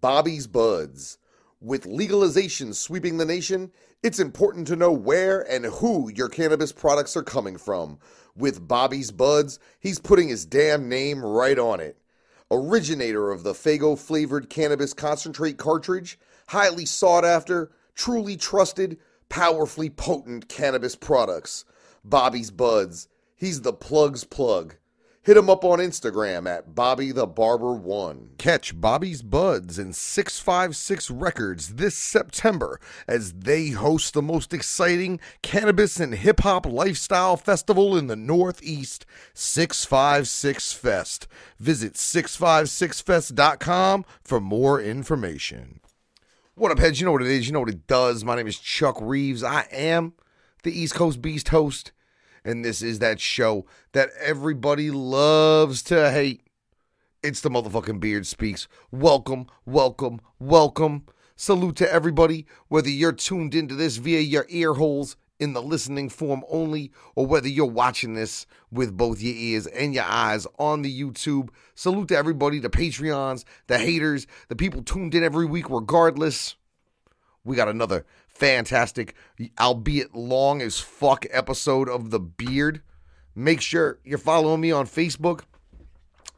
Bobby's Buds. With legalization sweeping the nation, it's important to know where and who your cannabis products are coming from. With Bobby's Buds, he's putting his damn name right on it. Originator of the Fago flavored cannabis concentrate cartridge, highly sought after, truly trusted, powerfully potent cannabis products. Bobby's Buds. He's the plug's plug. Hit him up on Instagram at Bobby the Barber One. Catch Bobby's Buds and 656 Records this September as they host the most exciting cannabis and hip hop lifestyle festival in the Northeast, 656 Fest. Visit 656fest.com for more information. What up, heads? You know what it is. You know what it does. My name is Chuck Reeves. I am the East Coast Beast host, and this is that show that everybody loves to hate. It's the motherfucking Beard Speaks. Welcome, welcome, welcome. Salute to everybody, whether you're tuned into this via your ear holes in the listening form only, or whether you're watching this with both your ears and your eyes on the YouTube. Salute to everybody, the Patreons, the haters, the people tuned in every week, regardless. We got another fantastic, albeit long as fuck episode of The Beard. Make sure you're following me on Facebook.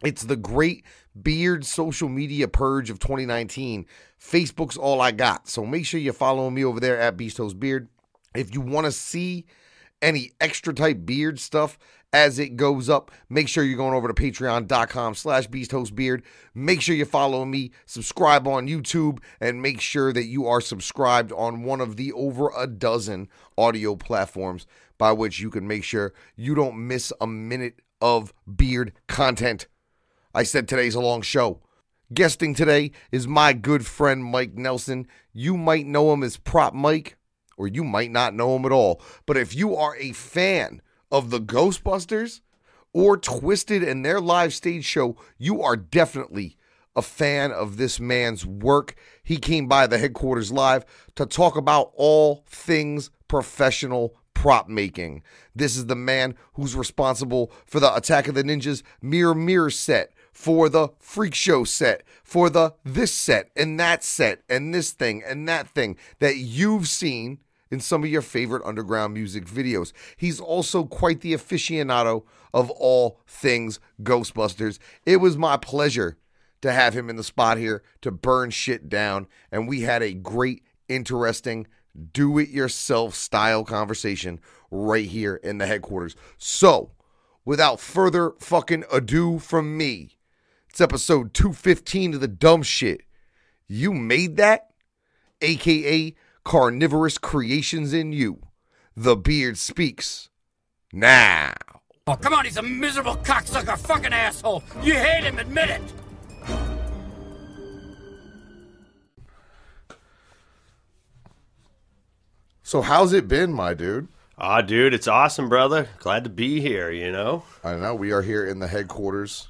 It's the great beard social media purge of 2019. Facebook's all I got. So make sure you're following me over there at Beastos Beard. If you want to see any extra type beard stuff as it goes up, make sure you're going over to patreon.com slash beasthostbeard. Make sure you follow me, subscribe on YouTube, and make sure that you are subscribed on one of the over a dozen audio platforms by which you can make sure you don't miss a minute of beard content. I said today's a long show. Guesting today is my good friend Mike Nelson. You might know him as Prop Mike or you might not know him at all. But if you are a fan of the Ghostbusters or Twiztid and their live stage show, you are definitely a fan of this man's work. He came by the headquarters live to talk about all things professional prop making. This is the man who's responsible for the Attack of the Ninjas Mirror Mirror set, for the Freak Show set, for the this set and that set and this thing and that thing that you've seen in some of your favorite underground music videos. He's also quite the aficionado of all things Ghostbusters. It was my pleasure to have him in the spot here to burn shit down, and we had a great, interesting, do it yourself style conversation right here in the headquarters. So, without further fucking ado from me, it's episode 215 of the dumb shit. You made that? AKA carnivorous creations in you. The beard speaks now. Oh, come on, he's a miserable cocksucker fucking asshole. You hate him, admit it. So, how's it been, my dude? Ah, dude, it's awesome, brother. Glad to be here, you know? I know we are here in the headquarters.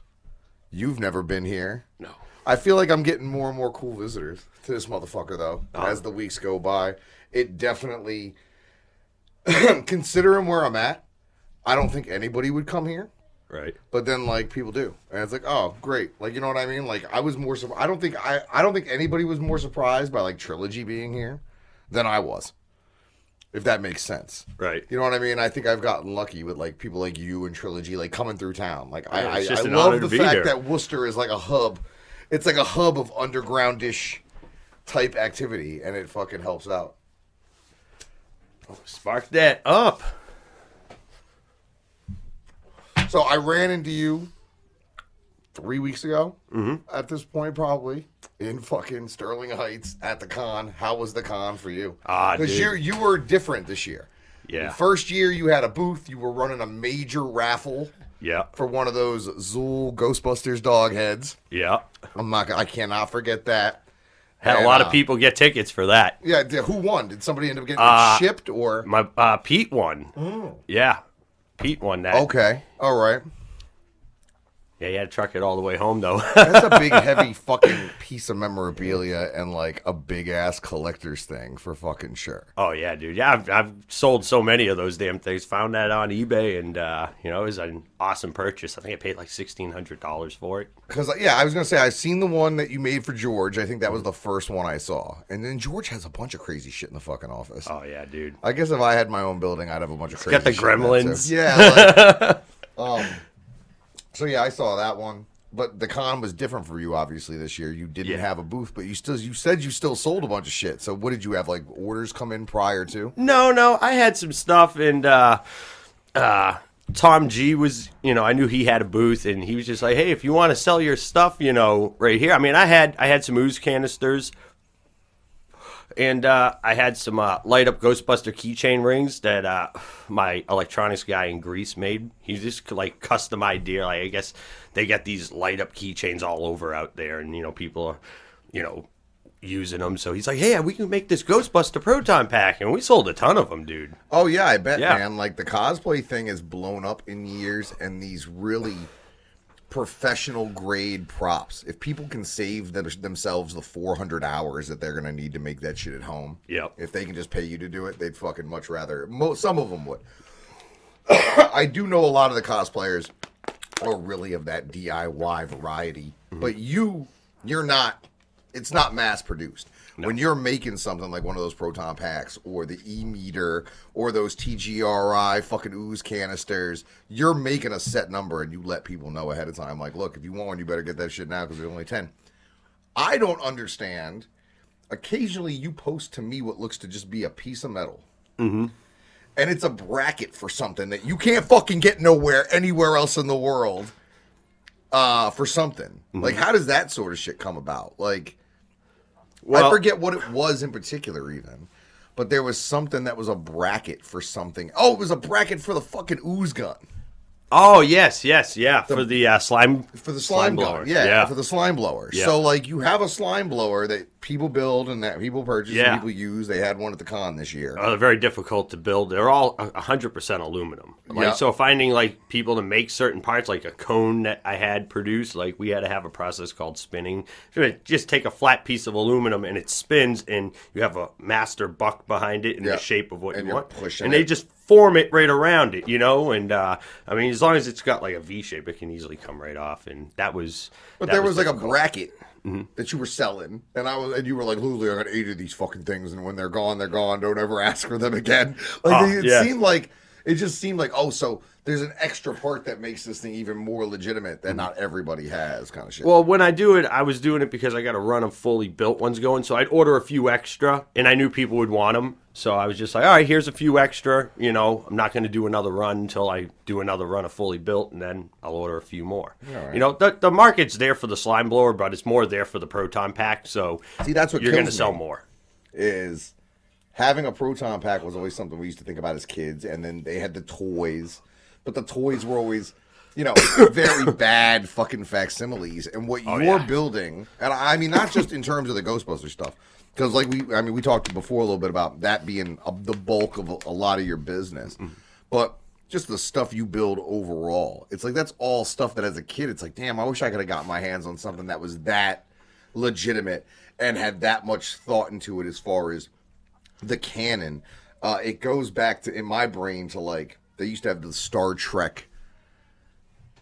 You've never been here. No. I feel like I'm getting more and more cool visitors to this motherfucker, though, Oh. as the weeks go by. It definitely, considering where I'm at, I don't think anybody would come here. Right. But then, like, people do, and it's like, oh, great. Like, you know what I mean? Like, I was more. Sur- I don't think I. I don't think anybody was more surprised by like trilogy being here than I was. If that makes sense. Right. You know what I mean? I think I've gotten lucky with like people like you and Trilogy like coming through town. Like Yeah, I, I, I love the fact here. that Worcester is like a hub. It's like a hub of undergroundish type activity, and it fucking helps out. Oh, Spark that up. So I ran into you three weeks ago. Mm-hmm. At this point, probably in fucking Sterling Heights at the con. How was the con for you? Ah, because you you were different this year. Yeah. The first year you had a booth. You were running a major raffle Yeah. for one of those Zuul Ghostbusters dog heads. Yeah. I'm not. I cannot forget that. Had a lot uh, of people get tickets for that. Yeah. Who won? Did somebody end up getting Uh, it shipped or? My uh, Pete won. Yeah. Pete won that. Okay. All right. Yeah, you had to truck it all the way home though. That's a big, heavy fucking piece of memorabilia and like a big ass collector's thing for fucking sure. oh yeah, dude. Yeah, I've, I've sold so many of those damn things. Found that on eBay, and uh, you know, it was an awesome purchase. I think I paid like sixteen hundred dollars for it. Because yeah, I was gonna say I've seen the one that you made for George. I think that was the first one I saw, and then George has a bunch of crazy shit in the fucking office. Oh yeah, dude. I guess if I had my own building, I'd have a bunch of crazy. got the shit gremlins. Yeah. Like, um. So yeah, I saw that one, but the con was different for you. Obviously, this year you didn't Yeah. have a booth, but you still you said you still sold a bunch of shit. So what did you have? Like orders come in prior to? No, no, I had some stuff, and uh, uh, Tom G was, you know, I knew he had a booth, and he was just like, "Hey, if you want to sell your stuff, you know, right here." I mean, I had I had some ooze canisters, and uh, I had some uh, light up Ghostbuster keychain rings that uh, my electronics guy in Greece made. He just like custom idea. Like I guess they get these light up keychains all over out there, and you know, people are, you know. Using them, so he's like, "Hey, we can make this Ghostbuster proton pack," and we sold a ton of them, dude. Oh yeah, I bet, Yeah. man. Like the cosplay thing is blown up in years, and these really professional grade props. If people can save them, themselves the 400 hours that they're gonna need to make that shit at home, Yep. If they can just pay you to do it, they'd fucking much rather. Mo- some of them would. I do know a lot of the cosplayers are really of that DIY variety, mm-hmm. but you, you're not. It's not mass produced. When you're making something like one of those proton packs or the e meter or those TGRI fucking ooze canisters, you're making a set number and you let people know ahead of time. Like, look, if you want one, you better get that shit now because there's only ten. I don't understand. Occasionally, you post to me what looks to just be a piece of metal. And it's a bracket for something that you can't fucking get nowhere anywhere else in the world. Uh, for something like how does that sort of shit come about? Like, I forget what it was in particular, even, but there was something that was a bracket for something. Oh, it was a bracket for the fucking ooze gun. Oh yes, yes, yeah, for the uh, slime for the slime, blower. Yeah, yeah. for the slime blower. Yeah. So like you have a slime blower that people build and that people purchase Yeah. and people use. They had one at the con this year. Uh, they're very difficult to build. They're all hundred percent aluminum. Like Yeah. so, finding like people to make certain parts, like a cone that I had produced, like we had to have a process called spinning. So just take a flat piece of aluminum and it spins, and you have a master buck behind it in the shape of what And you want, and they it. just form it right around it, you know. And uh, I mean, as long as it's got like a V shape, it can easily come right off. And that was. But that there was, like difficult. a bracket Mm-hmm. that you were selling, and I was, and you were like, "Lulu, I got eight of these fucking things, and when they're gone, they're gone. Don't ever ask for them again." Like Oh, it yeah. seemed like it just seemed like, oh, so there's an extra part that makes this thing even more legitimate that mm-hmm. not everybody has, kind of shit. Well, when I do it, I was doing it because I got a run of fully built ones going. So I'd order a few extra, and I knew people would want them. So I was just like, all right, here's a few extra. You know, I'm not going to do another run until I do another run of fully built, and then I'll order a few more. You know, the, the market's there for the slime blower, but it's more there for the proton pack. So See, that's what you're going to sell more. is having a proton pack was always something we used to think about as kids, and then they had the toys, but the toys were always, you know, very bad fucking facsimiles. And what you're yeah. building, and I mean not just in terms of the Ghostbuster stuff, because like we, I mean, we talked before a little bit about that being a, the bulk of a, a lot of your business, but. Just the stuff you build overall. It's like that's all stuff that as a kid, it's like, damn, I wish I could have got my hands on something that was that legitimate and had that much thought into it as far as the canon. Uh, it goes back to in my brain to like they used to have the Star Trek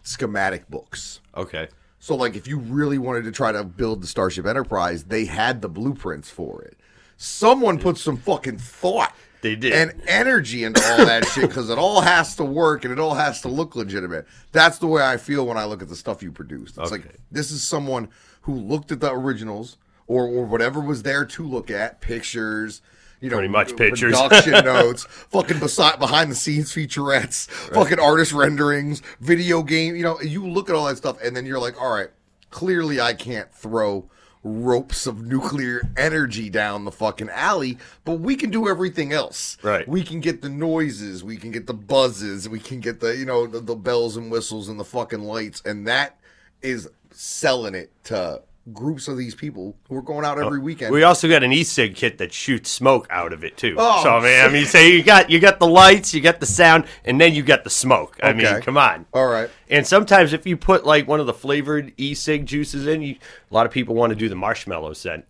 schematic books. Okay. So like if you really wanted to try to build the Starship Enterprise, they had the blueprints for it. Someone put some fucking thought They did. and energy into all that shit because it all has to work and it all has to look legitimate. That's the way I feel when I look at the stuff you produced. It's like this is someone who looked at the originals or, or whatever was there to look at, pictures, you know, Pretty much pictures. production notes, fucking beside behind the scenes featurettes, fucking artist renderings, video game. You know, you look at all that stuff and then you're like, all right, clearly I can't throw ropes of nuclear energy down the fucking alley, but we can do everything else. Right. We can get the noises, we can get the buzzes, we can get the, you know, the, the bells and whistles and the fucking lights, and that is selling it to groups of these people who are going out oh, every weekend. We also got an e-cig kit that shoots smoke out of it too. Oh, so man, I mean, so you got you got the lights, you got the sound, and then you got the smoke. I Okay. mean, come on. All right. And sometimes if you put like one of the flavored e-cig juices in, you, a lot of people want to do the marshmallow scent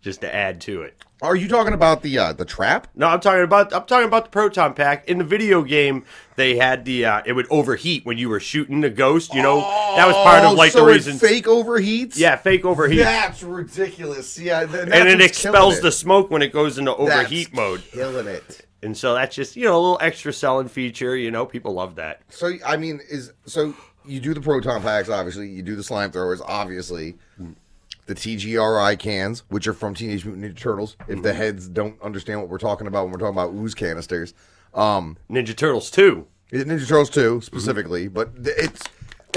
just to add to it. Are you talking about the uh, the trap? No, I'm talking about I'm talking about the proton pack. In the video game, they had the uh, it would overheat when you were shooting the ghost. You know, that was part of like Oh, so the reason. fake overheats. yeah, fake overheat. That's ridiculous. Yeah, th- that's and it expels it. the smoke when it goes into That's overheat mode. Killing it. And so that's just you know a little extra selling feature. You know, people love that. So I mean, is so you do the proton packs, obviously. You do the slime throwers, obviously. The TGRI cans, which are from Teenage Mutant Ninja Turtles. If Mm-hmm. the heads don't understand what we're talking about when we're talking about ooze canisters, um, Ninja Turtles two. Ninja Turtles two specifically, but it's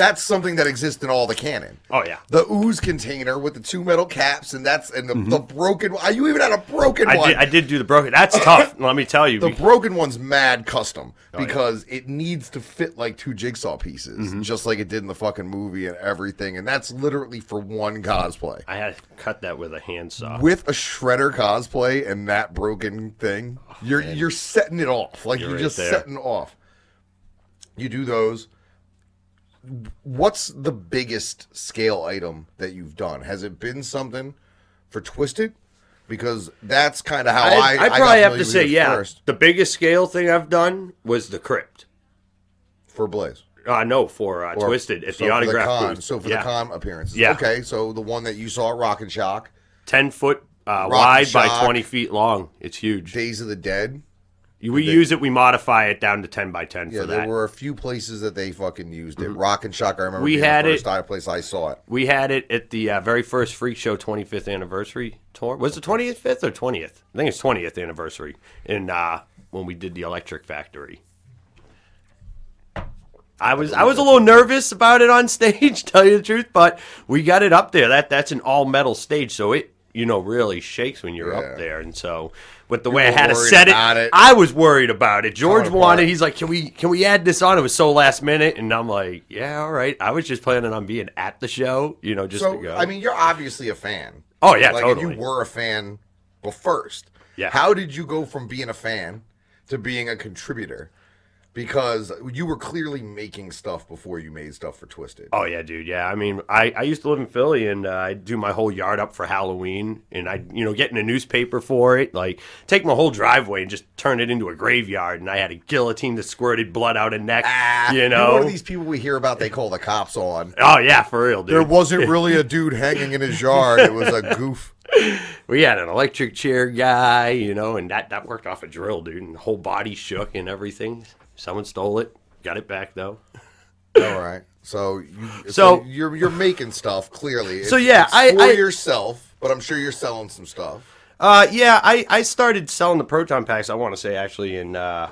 that's something that exists in all the canon. Oh yeah, The ooze container with the two metal caps, and that's and the, the broken. You even had a broken Mm-hmm. I one. did. I did do the broken. That's tough. Let me tell you. The broken one's mad custom Oh, yeah. because it needs to fit like two jigsaw pieces, Mm-hmm. just like it did in the fucking movie and everything. And that's literally for one cosplay. I had to cut that with a handsaw. With a shredder cosplay and that broken thing, you're you're setting it off. Like Oh, You're you're, right just there. setting off. You do those. What's the biggest scale item that you've done? Has it been something for Twiztid? Because that's kind of how I. I, I probably have to say, yeah. First The biggest scale thing I've done was the crypt. for Blaze. Uh, no, for uh, Or- Twiztid at so the autograph con, booth. So for yeah. the con appearances. Yeah. Okay, so the one that you saw at Rock and Shock, ten foot uh, wide and by twenty feet long. It's huge. Days of the Dead. We use it. We modify it down to ten by ten Yeah, there that. were a few places that they fucking used it. Rock and Shock, I remember We being had the it- first it, place I saw it. We had it at the uh, very first Freak Show 25th anniversary tour. Was it 25th or 20th? I think it's 20th anniversary in uh, when we did the Electric Factory. I was I was a little nervous about it on stage, tell you the truth, but we got it up there. That that's an all metal stage, so it you know really shakes when you're Yeah. up there. And so with the way I had to set it, it. I was worried about it. George wanted. He's like, "Can we can we add this on?" It was so last minute, and I'm like, "Yeah, all right." I was just planning on being at the show, you know, just So to go. I mean, you're obviously a fan. Oh, yeah, like totally. you were a fan. Well, first, Yeah. How did you go from being a fan to being a contributor? Because you were clearly making stuff before you made stuff for Twiztid. Oh yeah, dude. Yeah, I mean, I, I used to live in Philly, and uh, I do my whole yard up for Halloween, and I you know get in a newspaper for it, like take my whole driveway and just turn it into a graveyard, and I had a guillotine that squirted blood out of neck. Ah, you know. one of these people we hear about. They call the cops on. oh yeah, for real, dude. There wasn't really a dude hanging in his yard. It was a goof. we had an electric chair guy, you know, and that that worked off a drill, dude, and the whole body shook and everything. Someone stole it, got it back though. All right. So you so, So- you're you're making stuff clearly. So, It's- yeah, it's I- for I- yourself, but I'm sure you're selling some stuff. Uh, yeah, I, I started selling the proton packs. I want to say actually in uh,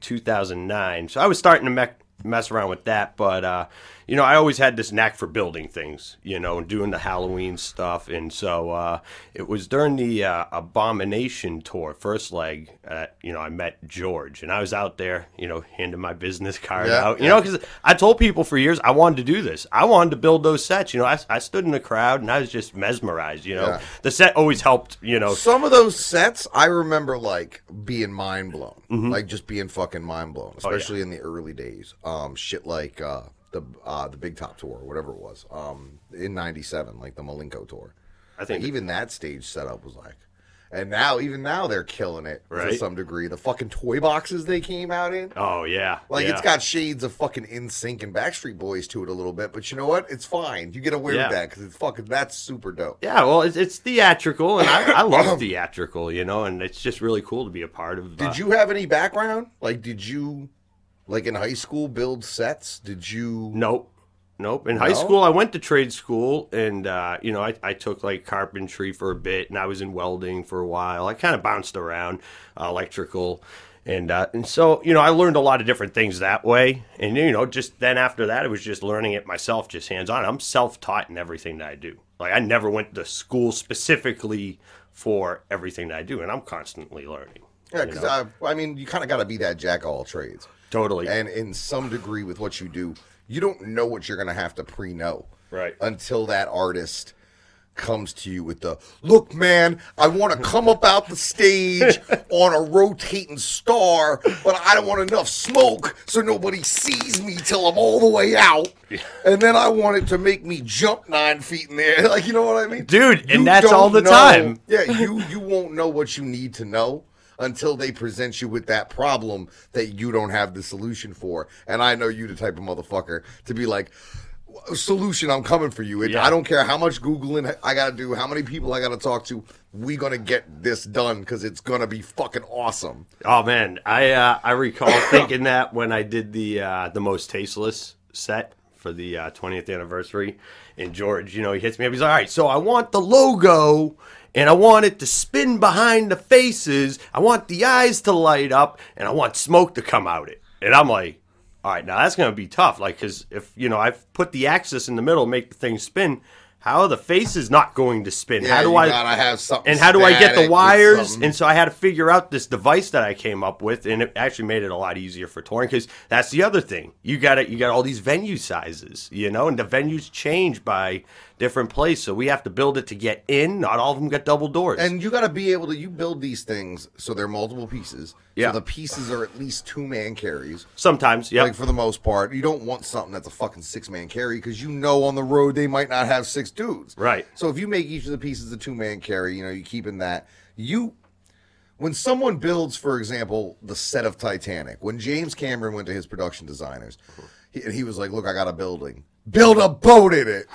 2009. So I was starting to mech mess around with that, but uh, you know, I always had this knack for building things. You know, and doing the Halloween stuff, and so uh, it was during the uh, Abomination tour, first leg. Uh, you know, I met George, and I was out there, you know, handing my business card Yeah, out. You yeah. know, because I told people for years I wanted to do this. I wanted to build those sets. You know, I, I stood in the crowd and I was just mesmerized. You know, Yeah. the set always helped. You know, Some of those sets I remember like being mind blown, Mm-hmm. like just being fucking mind Oh, blown, especially in the early days. Um, shit like uh, the uh, the Big Top tour, or whatever it was, um, in '97, like the Malenko tour. I think Like, even that stage setup was like, and now even now they're killing it to some degree. The fucking toy boxes they came out in. Oh yeah, Like yeah. it's got shades of fucking NSYNC and Backstreet Boys to it a little bit, but you know what? It's fine. You get away Yeah. with that because it's fucking that's super dope. yeah. Well, it's, it's theatrical, and I, I love theatrical, you know, and it's just really cool to be a part of. uh, Did you have any background? Like, did you, like in high school, build sets? Did you? Nope. Nope. In high No? school, I went to trade school, and uh, you know, I, I took like carpentry for a bit, and I was in welding for a while. I kind of bounced around uh, electrical, and uh, and so you know, I learned a lot of different things that way. And you know, just then after that, it was just learning it myself, just hands on. I'm self taught in everything that I do. Like I never went to school specifically for everything that I do, and I'm constantly learning. Yeah, you because know? I, I mean, you kind of got to be that jack of all trades, totally. and in some degree with what you do, you don't know what you're gonna have to pre-know, Right. Until that artist comes to you with the look, man, I want to come up out the stage on a rotating star, but I don't want enough smoke so nobody sees me till I'm all the way out. And then I want it to make me jump nine feet in the air. Like, you know what I mean? Dude, and that's all the know- time. Yeah, you you won't know what you need to know until they present you with that problem that you don't have the solution for. And I know you the type of motherfucker to be like solution i'm coming for you It- Yeah. i don't care how much googling i gotta do how many people i gotta talk to we gonna get this done because it's gonna be fucking awesome Oh man, I uh, I recall thinking that when I did the uh, the most tasteless set for the uh, 20th anniversary, and George, you know, he hits me up. He's like, "All right, so I want the logo, and I want it to spin behind the faces. I want the eyes to light up, and I want smoke to come out it." And I'm like, "All right, now that's gonna be tough, like, because if you know I've put the axis in the middle, make the thing spin." How are the faces not going to spin? yeah how do I gotta have something and how do I get the wires? And so I had to figure out this device that I came up with, and it actually made it a lot easier for touring because that's the other thing. You got it. You got all these venue sizes, you know, and the venues change by different place. So we have to build it to get in. Not all of them got double doors. And you got to be able to you build these things so they're multiple pieces. Yeah. So the pieces are at least two man carries. sometimes, yeah, Like for the most part, you don't want something that's a fucking six man carry because you know on the road they might not have six dudes. Right. So if you make each of the pieces a two man carry, you know you keep in that you. When someone builds, for example, the set of Titanic, when James Cameron went to his production designers, he, and he was like, "Look, I got a building. Build a boat in it."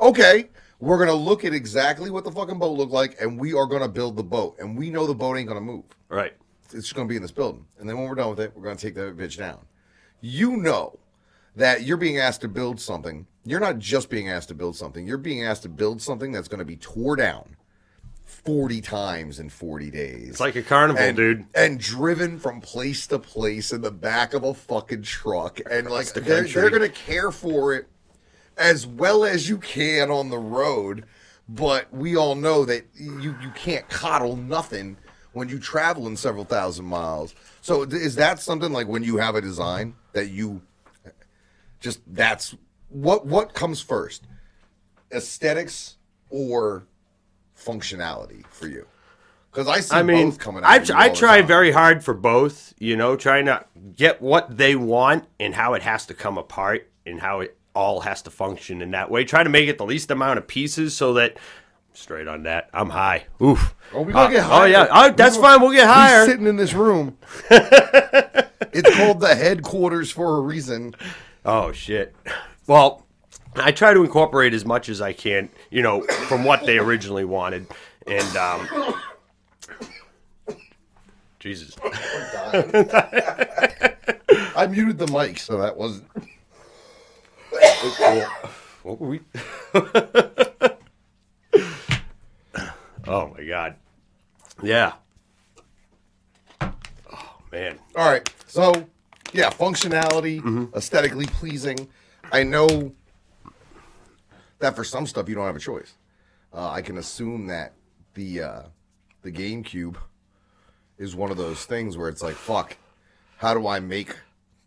Okay, we're gonna look at exactly what the fucking boat looked like, and we are gonna build the boat, and we know the boat ain't gonna move right. it's just going to be in this building. And then when we're done with it, we're going to take that bitch down. You know that you're being asked to build something. You're not just being asked to build something. You're being asked to build something that's going to be tore down 40 times in 40 days. It's like a carnival, and, dude. And driven from place to place in the back of a fucking truck. And like, the they're, they're going to care for it as well as you can on the road. But we all know that you, you can't coddle nothing when you travel in several thousand miles. So is that something like when you have a design that you just that's what what comes first? Aesthetics or functionality for you? Because I see I mean, both coming out. I, I try very hard for both, you know, trying to get what they want and how it has to come apart and how it all has to function in that way. Try to make it the least amount of pieces so that straight on that, I'm high. Oof. Oh, we gonna Uh, get oh yeah, oh, that's We- fine. We'll get higher. sitting in this room. it's called the headquarters for a reason. Oh shit. Well, I try to incorporate as much as I can, you know, from what they originally wanted, and um, Jesus. I muted the mic, so that wasn't. What were we? oh my god. Yeah. Oh man. All right, so yeah, functionality, Mm-hmm. aesthetically pleasing. I know that for some stuff you don't have a choice. Uh, I can assume that the uh, the GameCube is one of those things where it's like, fuck, how do I make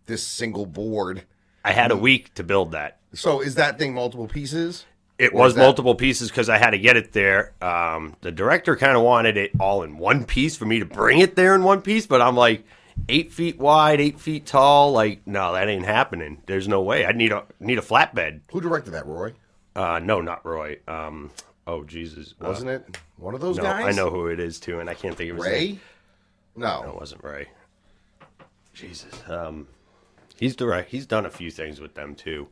this single board? I had a week to build that. So is that thing multiple pieces? It was that- multiple pieces because I had to get it there. Um, the director kind of wanted it all in one piece for me to bring it there in one piece, but I'm like eight feet wide, eight feet tall. Like, no, that ain't happening. There's no way. I need a need a flatbed. Who directed that, Roy? Uh, no, not Roy. Um, oh Jesus, Uh, Wasn't it one of those no, guys? I know who it is too, and I can't think of his name. Ray. No, No. it wasn't Ray. Jesus. Um, he's direct. He's done a few things with them too.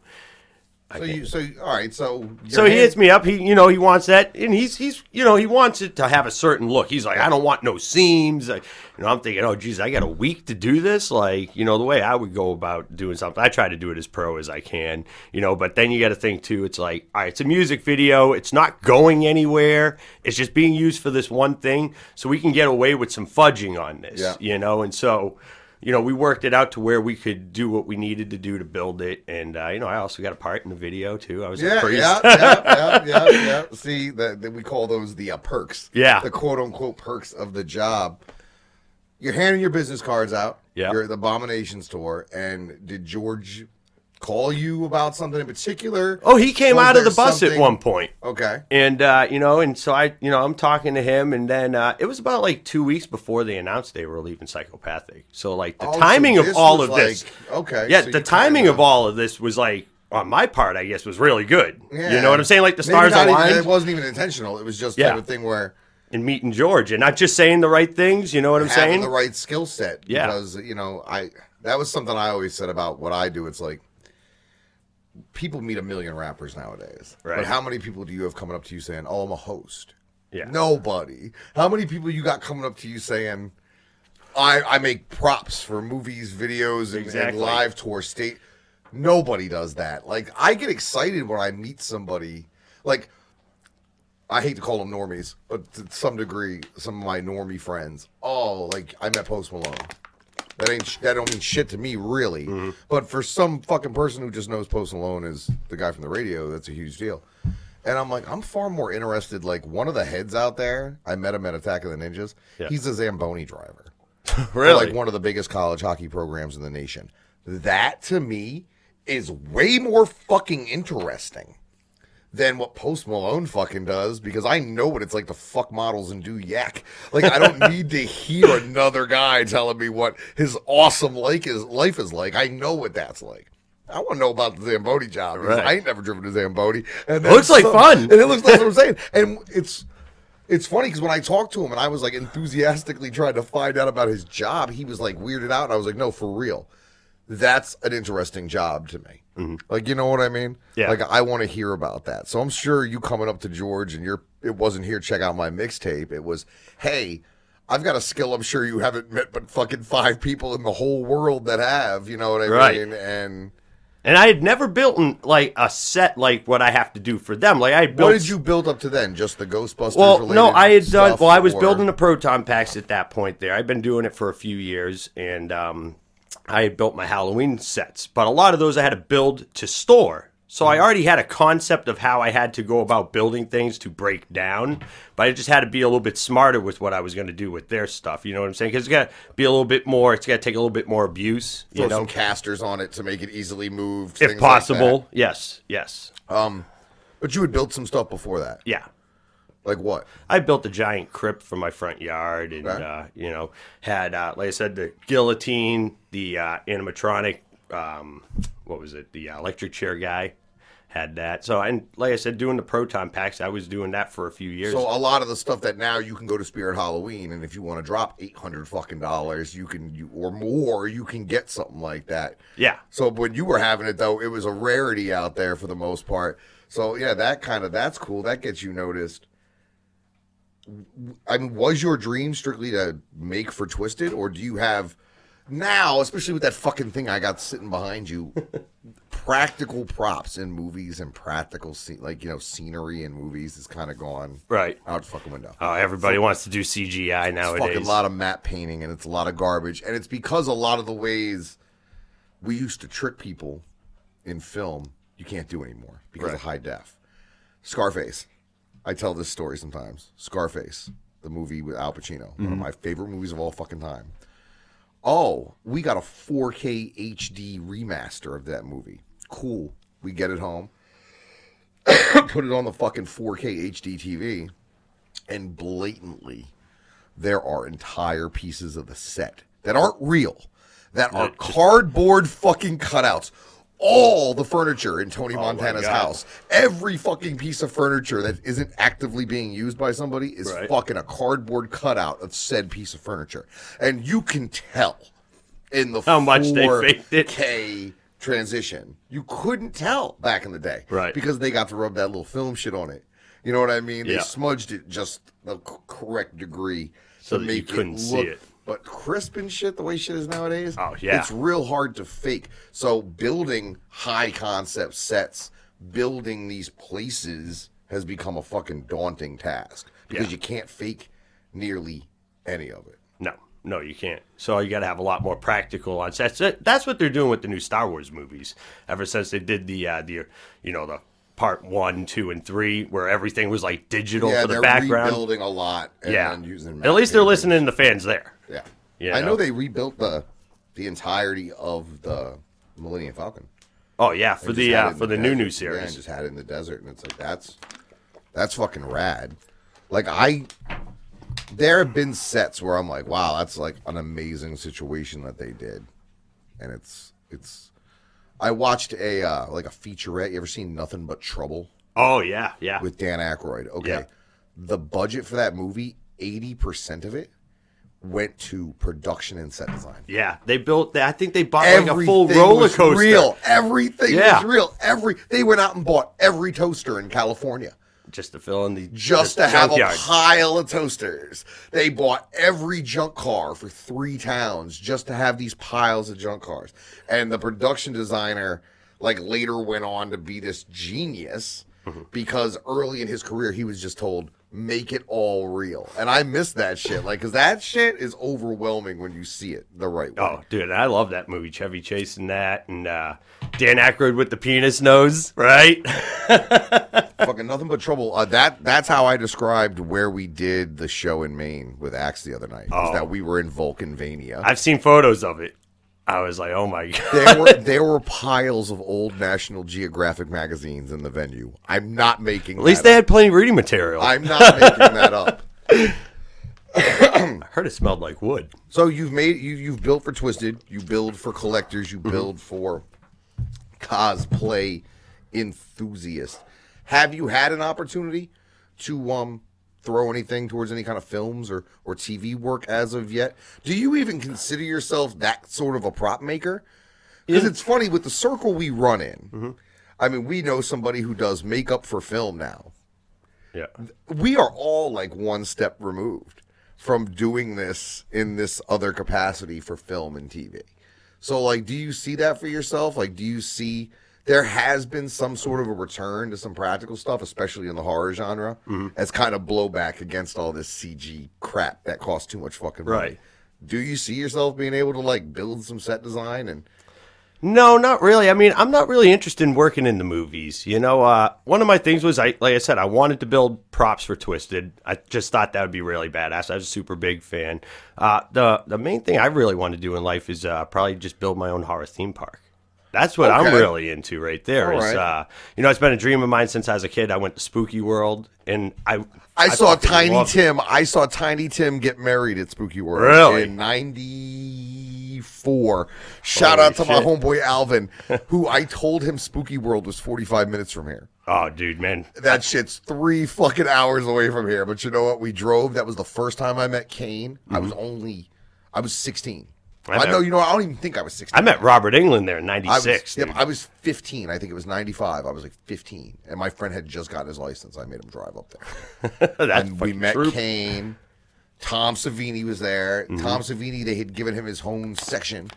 So you so all right. So So he hand- hits me up. He, you know, he wants that, and he's he's you know he wants it to have a certain look. He's like, I don't want no seams. Like, you know, I'm thinking, oh, geez, I got a week to do this. Like, you know, the way I would go about doing something, I try to do it as pro as I can. You know, but then you got to think too. It's like, all right, it's a music video. It's not going anywhere. It's just being used for this one thing, so we can get away with some fudging on this. Yeah. You know, and so you know, we worked it out to where we could do what we needed to do to build it. And, uh, you know, I also got a part in the video, too. I was a Yeah, priest. yeah, yeah, yeah, yeah, yeah. See, that that we call those the uh, perks. Yeah. the quote unquote perks of the job. You're handing your business cards out. Yeah. You're at the Abomination store, and did George call you about something in particular? Oh, he came out of the bus at one point. Okay. And uh, you know, and so I, you know, I'm talking to him, and then uh, it was about like two weeks before they announced they were leaving Psychopathic. So like the Oh, so timing of all of this, like- okay, yeah, so the timing of all of this was like on my part, I guess, was really good. You know what I'm saying? Like the stars not even- aligned it wasn't even intentional. It was just Yeah. of thing where in meeting George, and not just saying the right things. You know what I'm saying? the right skill set. Yeah. Because you know, I that was something I always said about what I do. It's like people meet a million rappers nowadays, Right. but how many people do you have coming up to you saying, "Oh, I'm a host"? Yeah. Nobody. How many people you got coming up to you saying, "I I make props for movies, videos, and, and Exactly. live tour state"? Nobody does that. Like I get excited when I meet somebody. Like I hate to call them normies, but to some degree, some of my normie friends. Oh, like I met Post Malone. That ain't sh- that don't mean shit to me, really. Mm-hmm. But for some fucking person who just knows Post Malone is the guy from the radio, that's a huge deal. And I'm like, I'm far more interested. Like one of the heads out there, I met him at Attack of the Ninjas. Yeah. He's a Zamboni driver really? like one of the biggest college hockey programs in the nation. That to me is way more fucking interesting than what Post Malone fucking does because I know what it's like to fuck models and do yak. Like I don't need to hear another guy telling me what his awesome like is life is like. I know what that's like. I want to know about the Zamboni job. Right. I ain't never driven a Zamboni. And it Looks like some- fun. And it looks like what I'm saying. And it's it's funny because when I talked to him and I was like enthusiastically trying to find out about his job, he was like weirded out. And I was like, no, for real. That's an interesting job to me. Like, you know what I mean? Mm-hmm. Yeah. Like, I want to hear about that. So I'm sure you coming up to George and you're, it wasn't here, check out my mixtape. It was, hey, I've got a skill I'm sure you haven't met but fucking five people in the whole world that have, you know what I Right. mean? And and I had never built an, like a set like what I have to do for them. Like I had built what did you build up to then? Just the Ghostbusters? Well, no, I had done. Well, I was or- building the proton packs at that point. There, I've been doing it for a few years, and um, I had built my Halloween sets. But a lot of those I had to build to store. So I already had a concept of how I had to go about building things to break down, but I just had to be a little bit smarter with what I was going to do with their stuff. You know what I'm saying? Because it's got to be a little bit more. It's got to take a little bit more abuse. throw You know, some casters on it to make it easily moved, if things like possible. yes, yes. Um, but you had built some stuff before that. yeah. Like what? I built a giant crypt for my front yard, and Okay. uh, you know, had uh, like I said, the guillotine, the uh, animatronic, um, what was it, the uh, electric chair guy, had that. So, and like I said, doing the proton packs, I was doing that for a few years. So a lot of the stuff that now you can go to Spirit Halloween, and if you want to drop eight hundred fucking dollars, you can, you or more, you can get something like that. yeah, So when you were having it though, it was a rarity out there for the most part. So yeah, that kind of that's cool. That gets you noticed. I mean, was your dream strictly to make for Twiztid, or do you have now, especially with that fucking thing I got sitting behind you, practical props in movies and practical scene, like you know, scenery in movies is kind of gone right. out the fucking window. Oh, everybody wants to do CGI It's nowadays. fucking lot of matte painting and it's a lot of garbage. And it's because a lot of the ways we used to trick people in film, you can't do anymore because of high def. Scarface. I tell this story sometimes. Scarface, the movie with Al Pacino, one of mm-hmm. my favorite movies of all fucking time. Oh, we got a 4K HD remaster of that movie. Cool. We get it home. Put it on the fucking 4K HD TV and blatantly there are entire pieces of the set that aren't real, that are cardboard fucking cutouts. All the furniture in Tony oh Montana's house, every fucking piece of furniture that isn't actively being used by somebody is Right. fucking a cardboard cutout of said piece of furniture. And you can tell in the How much they faked it. 4K transition. You couldn't tell back in the day. Right. Because they got to rub that little film shit on it. You know what I mean? They Yeah. smudged it just the correct degree So to that you make couldn't it see look, it. But crisp and shit, the way shit is nowadays, Oh, yeah. it's real hard to fake. So building high concept sets, building these places has become a fucking daunting task because Yeah. you can't fake nearly any of it. No, no, you can't. So you got to have a lot more practical on sets. That's what they're doing with the new Star Wars movies. Ever since they did the uh, the you know the part one, two, and three, where everything was like digital yeah, for the they're background. rebuilding a lot. And yeah, using at least they're listening to the fans there. Yeah. You I know? they rebuilt the the entirety of the Millennium Falcon. Oh yeah, for the uh, for the, new desert. new Yeah, series. and just had it in the desert, and it's like that's that's fucking rad. Like I, there have been sets where I'm like, wow, that's like an amazing situation that they did, and it's it's. I watched a uh, like a featurette. You ever seen Nothing But Trouble oh yeah, yeah. with Dan Aykroyd? Okay, Yeah. the budget for that movie, eighty percent of it went to production and set design. yeah, they built. I think they bought like a full roller coaster. Real. Everything Yeah. was real. Every they went out and bought every toaster in California just to fill in the just the to have a pile of toasters. They bought every junk car for three towns just to have these piles of junk cars. And the production designer, like, later went on to be this genius Mm-hmm. because early in his career he was just told, "Make it all real." And I miss that shit, like, because that shit is overwhelming when you see it the right way. Oh, dude, I love that movie. Chevy Chase and that, and uh, Dan Aykroyd with the penis nose, right? fucking nothing but trouble. Uh, that that's how I described where we did the show in Maine with Axe the other night. Oh. that we were in Valkenvania. I've seen photos of it. I was like, oh my god. there were there were piles of old National Geographic magazines in the venue. I'm not making. At least they up. had plenty of reading material. I'm not making that up. I heard it smelled like wood. So you've made you you've built for Twiztid. You build for collectors. You build for cosplay enthusiasts. Have you had an opportunity to um throw anything towards any kind of films or or TV work as of yet? Do you even consider yourself that sort of a prop maker? Because it's funny with the circle we run in. I mean, we know somebody who does makeup for film now. Yeah. We are all like one step removed from doing this in this other capacity for film and TV. So, like, do you see that for yourself? Like, do you see there has been some sort of a return to some practical stuff, especially in the horror genre, as kind of blowback against all this CG crap that costs too much fucking money? Right. Do you see yourself being able to like build some set design and No, not really. I mean, I'm not really interested in working in the movies. You know, uh, one of my things was I, like I said, I wanted to build props for Twiztid. I just thought that would be really badass. I was a super big fan. Uh, the the main thing I really want to do in life is uh, probably just build my own horror theme park. That's what I'm really into right there. Right. uh, you know, it's been a dream of mine since I was a kid. I went to Spooky World, and I I, saw Tiny loved it. Tim. I saw Tiny Tim get married at Spooky World Really? in '94. Shout Holy out to my homeboy Alvin, who I told him Spooky World was 45 minutes from here. Oh, dude, man, That shit's three fucking hours away from here. But you know what? We drove. That was the first time I met Kane. I was only, I was 16. I I, know. You know. I don't even think I was 16. I met Robert Englund there in I was, '96. yep, I was 15. I think it was 95. I was like 15, and my friend had just gotten his license. I made him drive up there. That's and we met true. Kane. Tom Savini was there. Mm-hmm. Tom Savini, they had given him his own section.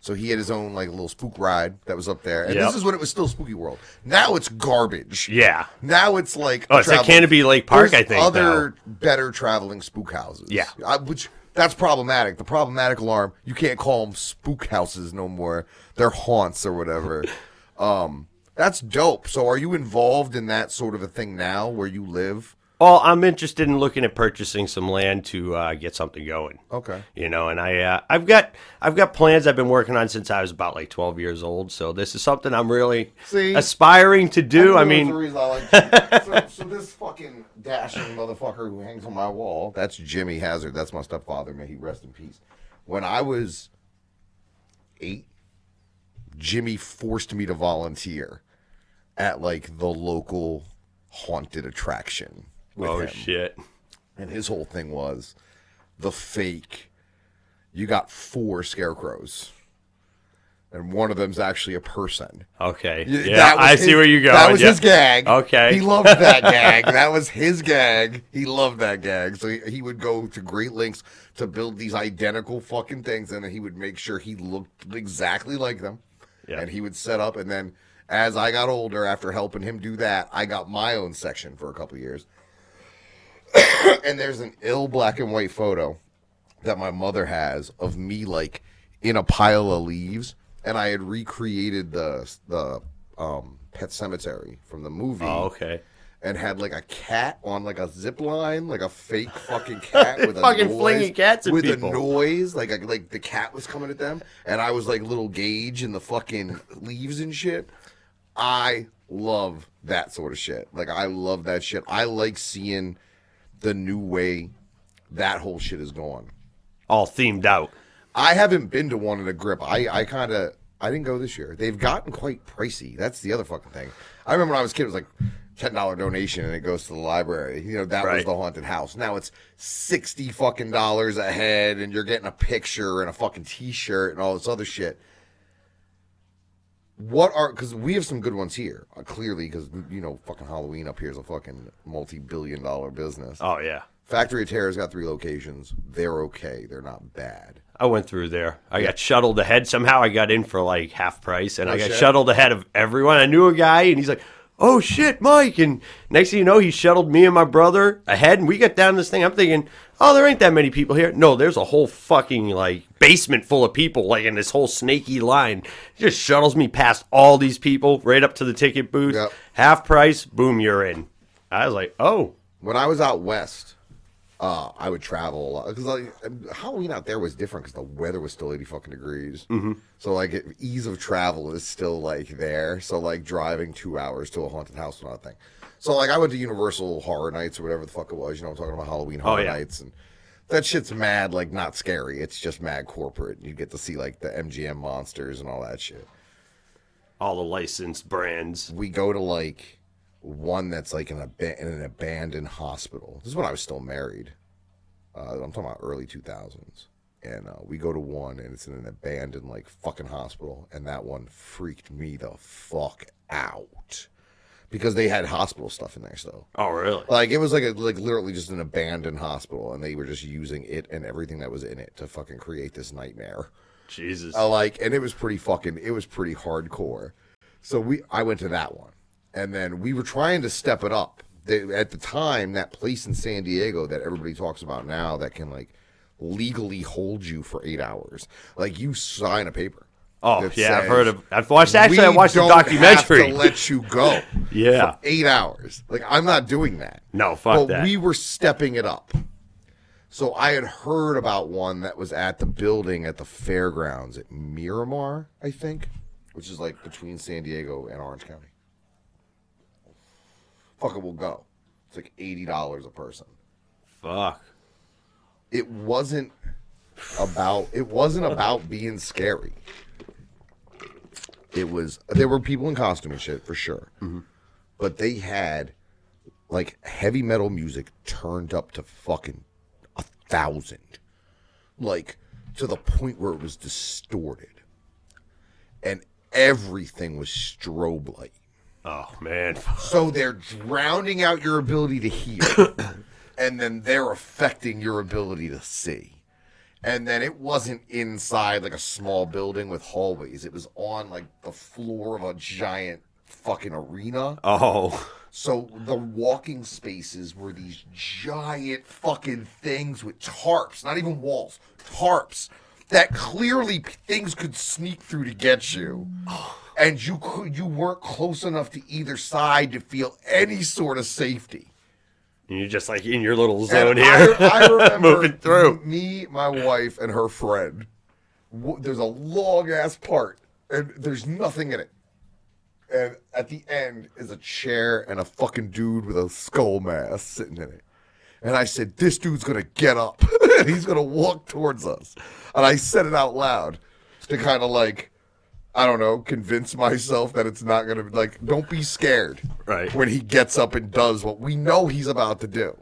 So he had his own like little spook ride that was up there. And Yep. this is when it was still Spooky World. Now it's garbage. Yeah. Now it's like Oh, it's like travel- Canobie Lake Park, There's I think, Other better traveling spook houses. Yeah. I, which that's problematic. The problematic alarm. You can't call them spook houses no more. They're haunts or whatever. um, that's dope. So are you involved in that sort of a thing now where you live? Well, I'm interested in looking at purchasing some land to uh, get something going. Okay. You know, and I, uh, I've got, I've got plans I've been working on since I was about like 12 years old. So this is something I'm really See? aspiring to do. I the mean, I like so, so this fucking dashing motherfucker who hangs on my wall, that's Jimmy Hazard. That's my stepfather. May he rest in peace. When I was eight, Jimmy forced me to volunteer at like the local haunted attraction oh him. shit. And his whole thing was the fake. You got four scarecrows. And one of them's actually a person. Okay. Yeah, I see where you go. That was Yep. his gag. Okay. He loved that gag. That was his gag. He loved that gag. So he, he would go to great lengths to build these identical fucking things, and then he would make sure he looked exactly like them. Yeah. And he would set up, and then as I got older, after helping him do that, I got my own section for a couple years. And there's an ill black and white photo that my mother has of me like in a pile of leaves, and I had recreated the the um, Pet Sematary from the movie, Oh, okay. and had like a cat on like a zip line, like a fake fucking cat with a Fucking noise, flinging cats at with people. a noise, like a, like the cat was coming at them, and I was like little Gage in the fucking leaves and shit. I love that sort of shit. Like I love that shit. I like seeing the new way that whole shit is going. All themed out. I haven't been to one in a grip. I, I kind of I didn't go this year. They've gotten quite pricey. That's the other fucking thing. I remember when I was a kid, it was like ten dollar donation and it goes to the library. You know that was the haunted house. Now it's sixty fucking dollars a head, and you're getting a picture and a fucking t shirt and all this other shit. What are because we have some good ones here uh, clearly because you know fucking Halloween up here is a fucking multi billion dollar business. Oh yeah. Factory of Terror's got three locations. They're okay. They're not bad. I went through there. I got shuttled ahead. Somehow I got in for like half price, and I got shit. shuttled ahead of everyone. I knew a guy, and he's like, "Oh shit, Mike!" And next thing you know, he shuttled me and my brother ahead, and we got down this thing. I'm thinking, "Oh, there ain't that many people here." No, there's a whole fucking like basement full of people, like in this whole snaky line. He just shuttles me past all these people right up to the ticket booth. Yep. Half price, boom, you're in. I was like, "Oh, when I was out west, uh, I would travel a lot because like, Halloween out there was different because the weather was still eighty fucking degrees. Mm-hmm. So like ease of travel is still like there. So like driving two hours to a haunted house was not a thing. So like I went to Universal Horror Nights or whatever the fuck it was. You know, I'm talking about Halloween Horror yeah. Nights and. That shit's mad, like not scary. It's just mad corporate. You get to see like the MGM monsters and all that shit. all the licensed brands." we go to like one that's like an, ab- in an abandoned hospital. This is when I was still married. Uh, I'm talking about early 2000s. And uh, we go to one and it's in an abandoned like fucking hospital. And that one freaked me the fuck out because they had hospital stuff in there still. Oh, really? Like it was like a, like literally just an abandoned hospital, and they were just using it and everything that was in it to fucking create this nightmare. Jesus. I like, and it was pretty fucking, it was pretty hardcore. So we, I went to that one, and then we were trying to step it up. They, at the time, that place in San Diego that everybody talks about now that can like legally hold you for eight hours, like you sign a paper. Oh yeah, I've heard of. I've watched. Actually, I watched the don't documentary. Have to let you go. Yeah. for eight hours. Like I'm not doing that. No, fuck but that. we were stepping it up. So I had heard about one that was at the building at the fairgrounds at Miramar, I think, which is like between San Diego and Orange County. Fuck it, we'll go. It's like eighty dollars a person. Fuck. It wasn't about. It wasn't about being scary. It was. There were people in costume and shit for sure, mm-hmm. but they had like heavy metal music turned up to fucking a thousand, like to the point where it was distorted, and everything was strobe light. Oh man. So they're drowning out your ability to hear, and then they're affecting your ability to see. And then it wasn't inside like a small building with hallways. It was on like the floor of a giant fucking arena. Oh. So the walking spaces were these giant fucking things with tarps, not even walls, tarps that clearly things could sneak through to get you. Oh. And you could you weren't close enough to either side to feel any sort of safety. And you're just like in your little zone And here, I, I remember moving through. me, my wife, and her friend. There's a long ass part, and there's nothing in it. And at the end is a chair and a fucking dude with a skull mask sitting in it. And I said, This dude's gonna get up and he's gonna walk towards us. And I said it out loud to kind of like, I don't know, convince myself that it's not gonna be like, don't be scared. Right. When he gets up and does what we know he's about to do.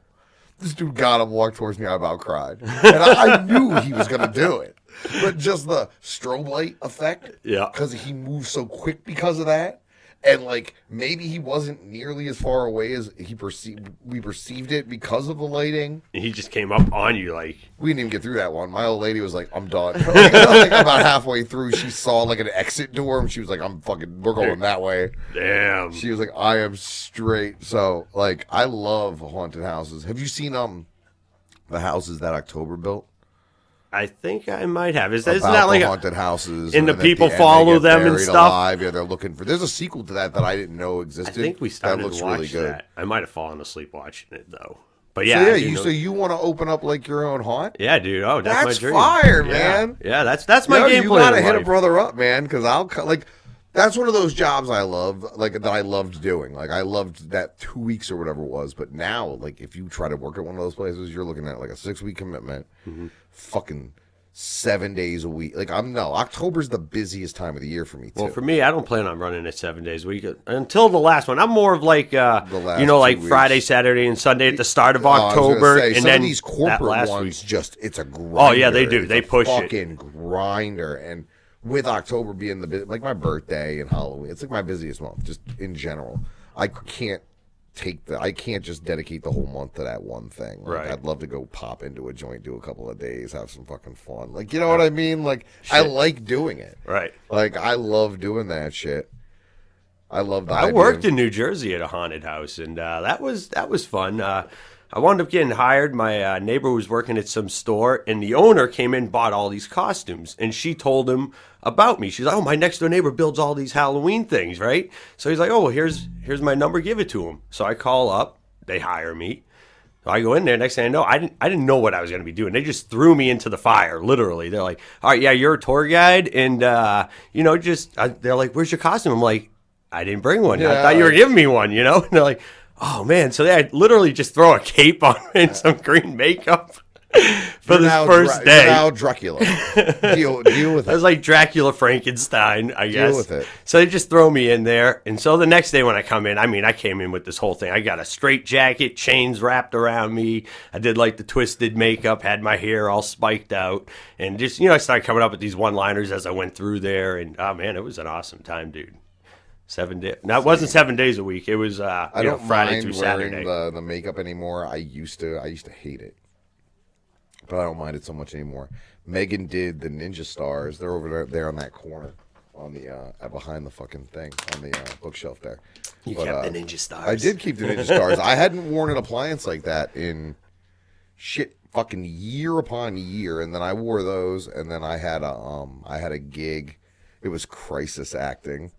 This dude got up, walked towards me, I about cried. And I, I knew he was gonna do it. But just the strobe light effect. Yeah. Because he moves so quick because of that. And like maybe he wasn't nearly as far away as he perceived we perceived it because of the lighting. He just came up on you like, We didn't even get through that one. My old lady was like, "I'm done." like, like, about halfway through, she saw like an exit door, and she was like, "I'm fucking, we're going that way." damn. She was like, "I am straight." So, like, I love haunted houses. Have you seen um the houses that October built? I think I might have. Is it's not like the a, haunted houses, and the the people end follow get them and stuff? Alive. Yeah, they're looking for. There's a sequel to that that I didn't know existed. I think we started that looks really good. that. I might have fallen asleep watching it though. But Yeah, yeah, so yeah. You know- so you want to open up like your own haunt? yeah, dude. Oh, that's, That's my dream. fire, Yeah. man. Yeah, that's that's my Yo, game you gotta hit a brother up, man, because I'll cut like. That's one of those jobs I love, like that I loved doing. Like I loved that two weeks or whatever it was. But now, like if you try to work at one of those places, you're looking at like a six week commitment, Mm-hmm. fucking seven days a week. Like I'm no October's the busiest time of the year for me too. Well, for me, I don't plan on running it seven days a week until the last one. I'm more of like, uh, The last you know, like weeks. Friday, Saturday, and Sunday at the start of Oh, October, say, and then these corporate last ones week. just it's a grinder. Oh, yeah, they do. It's They push it. fucking grinder. And with October being the like my birthday and Halloween, it's like my busiest month, just in general. I can't take the I can't just dedicate the whole month to that one thing. Like, Right. I'd love to go pop into a joint, do a couple of days, have some fucking fun. Like you know what I mean? Like I like doing it. Right. Like I love doing that shit. I love that. I worked in New Jersey at a haunted house, and uh, that was that was fun. Uh, I wound up getting hired. My uh, neighbor was working at some store, and the owner came in, bought all these costumes, and she told him about me. She's like, "Oh, my next door neighbor builds all these Halloween things, right?" So he's like, "Oh, well, here's here's my number. Give it to him." So I call up. They hire me. So I go in there. Next thing I know, I didn't I didn't know what I was going to be doing. They just threw me into the fire. Literally, they're like, "All right, yeah, you're a tour guide, and uh, you know, just uh, they're like, where's your costume?" I'm like, "I didn't bring one. I thought you were giving me one." You know, and they're like, "Oh man!" So they I literally just throw a cape on and some green makeup for this first Dra- day. Now Dracula. deal, deal with I was like Dracula Frankenstein, I guess. Deal with it. So they just throw me in there. And so the next day when I come in, I mean, I came in with this whole thing. I got a straight jacket, chains wrapped around me. I did like the twisted makeup, had my hair all spiked out. And just, you know, I started coming up with these one liners as I went through there. And oh, man, it was an awesome time, dude. Seven days. Now, it wasn't seven days a week. It was uh, I don't Friday mind through wearing Saturday. the, the makeup anymore. I used to. I used to hate it, but I don't mind it so much anymore. Megan did the Ninja Stars. They're over there, there on that corner, on the uh, behind the fucking thing on the uh, bookshelf there. You But, kept uh, the Ninja Stars. I did keep the Ninja Stars. I hadn't worn an appliance like that in shit fucking year upon year, and then I wore those, and then I had a um I had a gig. It was crisis acting,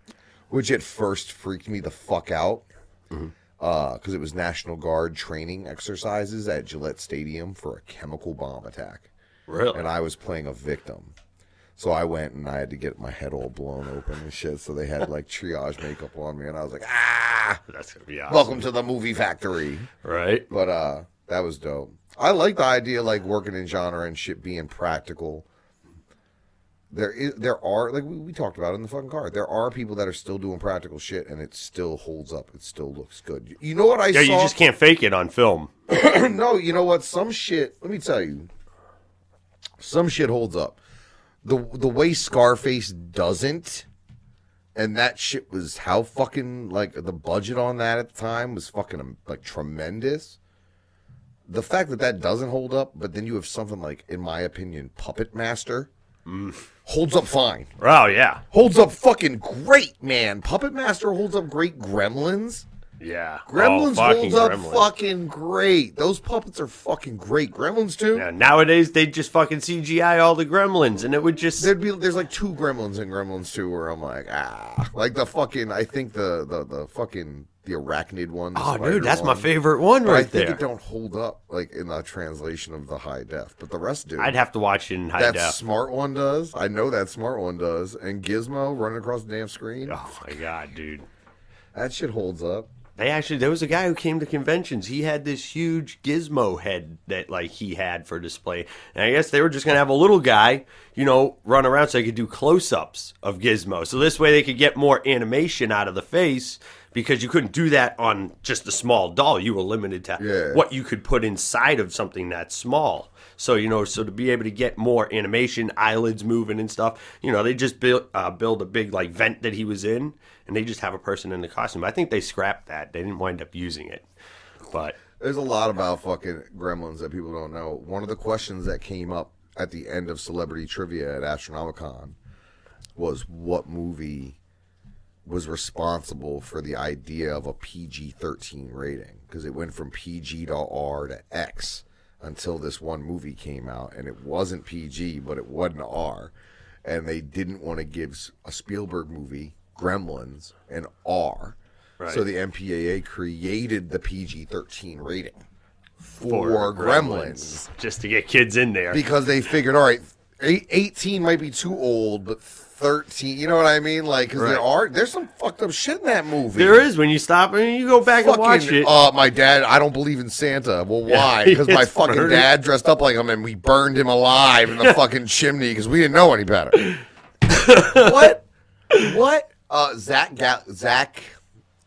which at first freaked me the fuck out. Because it was National Guard training exercises at Gillette Stadium for a chemical bomb attack Really? and I was playing a victim. So I went and I had to get my head all blown open and shit. So they had like triage makeup on me, and I was like, ah, That's going to be awesome. welcome to the movie factory. right? But uh, that was dope. I like the idea like working in genre and shit being practical. There is, there are like we, we talked about in the fucking car. There are people that are still doing practical shit, and it still holds up. It still looks good. You know what I Yeah, saw? you just can't fake it on film. no, you know what? Some shit. Let me tell you. Some shit holds up. The the way Scarface doesn't, and that shit was how fucking like the budget on that at the time was fucking like tremendous. The fact that that doesn't hold up, but then you have something like, in my opinion, Puppet Master, holds up fine. Oh, yeah. Holds up fucking great, man. Puppet Master holds up great. Gremlins. Yeah. Gremlins oh, holds up Gremlins. fucking great. Those puppets are fucking great. Gremlins too. Yeah, nowadays they just fucking CGI all the gremlins, and it would just There'd be there's like two Gremlins in Gremlins 2, where I'm like ah, like the fucking I think the the the fucking the arachnid one. the oh, dude, that's my favorite one But I think there. it don't hold up like in the translation of the high def, but the rest do. I'd have to watch it in high that def. smart one does. I know that smart one does. And Gizmo running across the damn screen. Oh my god, dude. That shit holds up. They actually there was a guy who came to conventions. He had this huge gizmo head that like he had for display. And I guess they were just gonna have a little guy, you know, run around so they could do close ups of Gizmo. So this way they could get more animation out of the face because you couldn't do that on just a small doll. You were limited to Yeah. what you could put inside of something that small. So you know, so to be able to get more animation, eyelids moving and stuff, you know, they just build uh, build a big like vent that he was in, and they just have a person in the costume. I think they scrapped that; they didn't wind up using it. But There's a lot about fucking gremlins that people don't know. One of the questions that came up at the end of celebrity trivia at Astronomicon was what movie was responsible for the idea of a PG 13 rating because it went from PG to R to X until this one movie came out, and it wasn't PG, but it wasn't R, and they didn't want to give a Spielberg movie, Gremlins, an R. Right. So the MPAA created the PG 13 rating For for Gremlins just to get kids in there. because they figured, all right, 18 might be too old, but 13, you know what I mean? Like, because there are, there's some fucked up shit in that movie. there is when you stop and you go back and watch Fucking, it. uh, my dad, I don't believe in Santa. Well, why? Because my fucking dad dressed up like him and we burned him alive in the fucking chimney because we didn't know any better. what? What? Uh, Zach, Ga- Zach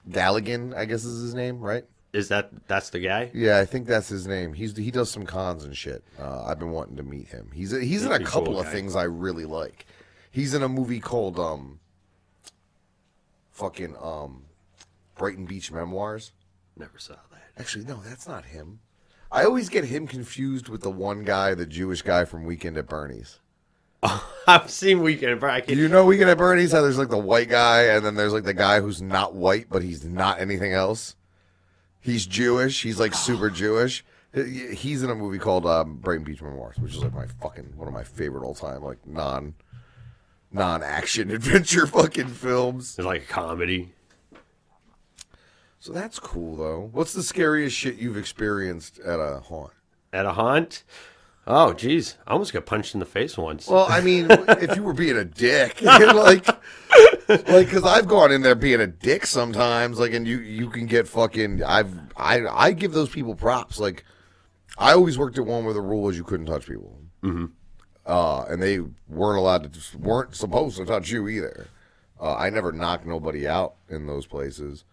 Galligan, I guess is his name, right? is that that's the guy? Yeah, I think that's his name. He's he does some cons and shit. Uh, I've been wanting to meet him. He's he's in a a couple cool of guy. things I really like. He's in a movie called um, fucking um, Brighton Beach Memoirs. Never saw that. Actually, no, that's not him. I always get him confused with the one guy, the Jewish guy from Weekend at Bernie's. I've seen Weekend, at Bernie's. You know Weekend at Bernie's? How there's like the white guy, and then there's like the guy who's not white, but he's not anything else. He's Jewish. He's like super Jewish. He's in a movie called um, Brighton Beach Memoirs, which is like my fucking one of my favorite all time like non non action adventure fucking films. It's like a comedy. So that's cool though. What's the scariest shit you've experienced at a haunt? At a haunt? Oh, geez. I almost got punched in the face once. Well, I mean, if you were being a dick, like, like, because I've gone in there being a dick sometimes, like, and you you can get fucking. I've I I give those people props. Like, I always worked at one where the rule was you couldn't touch people, mm-hmm. Uh, and they weren't allowed to weren't supposed to touch you either. Uh, I never knocked nobody out in those places,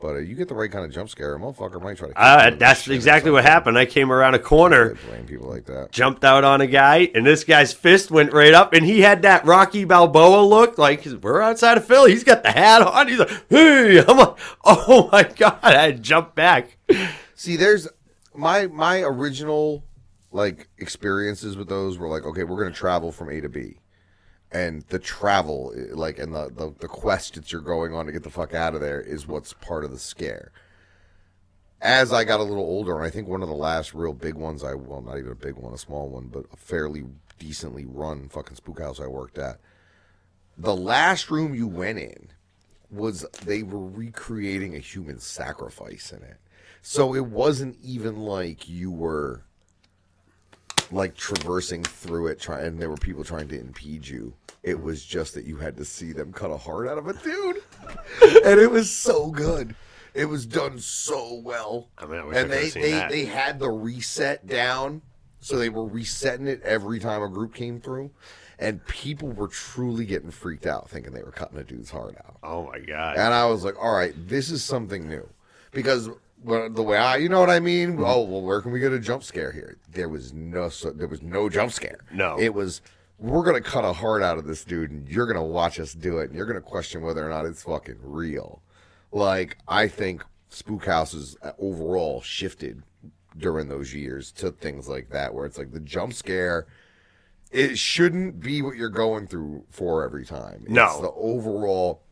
but uh, you get the right kind of jump scare, a motherfucker might try to. kick uh, that's exactly what happened. I came around a corner, I blame people like that. jumped out on a guy, and this guy's fist went right up, and he had that Rocky Balboa look, like we're outside of Philly. He's got the hat on. He's like, "Hey!" I'm like, "Oh my god!" I jumped back. See, there's my my original like experiences with those were like, okay, we're gonna travel from A to B, and the travel, eh, like, and the the, the quest that you're going on to get the fuck out of there is what's part of the scare. As I got a little older, and I think one of the last real big ones, I well, not even a big one, a small one, but a fairly decently run fucking spook house I worked at. The last room you went in was they were recreating a human sacrifice in it. So it wasn't even like you were like traversing through it trying and there were people trying to impede you. It was just that you had to see them cut a heart out of a dude. and it was so good. It was done so well. I mean, I wish I and they seen they, that. they had the reset down. So they were resetting it every time a group came through. And people were truly getting freaked out thinking they were cutting a dude's heart out. Oh my god! And I was like, all right, this is something new. Because the way I, you know what I mean? Mm-hmm. Oh, well, where can we get a jump scare here? There was no, so, there was no jump scare. No. It was, we're going to cut a heart out of this dude and you're going to watch us do it and you're going to question whether or not it's fucking real. Like, I think spook houses uh, overall shifted during those years to things like that, where it's like the jump scare. It shouldn't be what you're going through for every time. It's No. the overall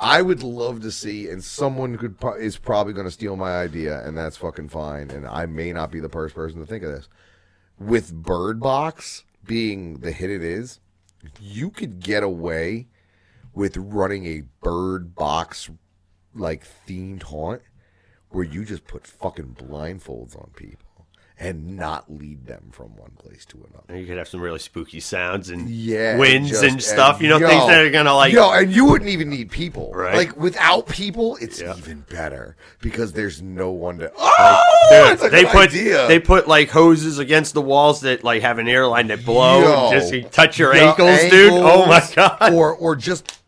I would love to see, and someone could is probably going to steal my idea, and that's fucking fine. And I may not be the first person to think of this. With Bird Box being the hit it is, you could get away with running a Bird Box like themed haunt where you just put fucking blindfolds on people and not lead them from one place to another. you could have some really spooky sounds and Yeah, winds just- and stuff. You know, yo, things that are gonna like. yo, and you wouldn't even need people. Right. Like without people, it's Yeah. even better because there's no one to. Oh, Dude, it's a they put idea. they put like hoses against the walls that like have an airline that blow Yo. and just you touch your Yo, ankles, dude. Oh my god. Or or just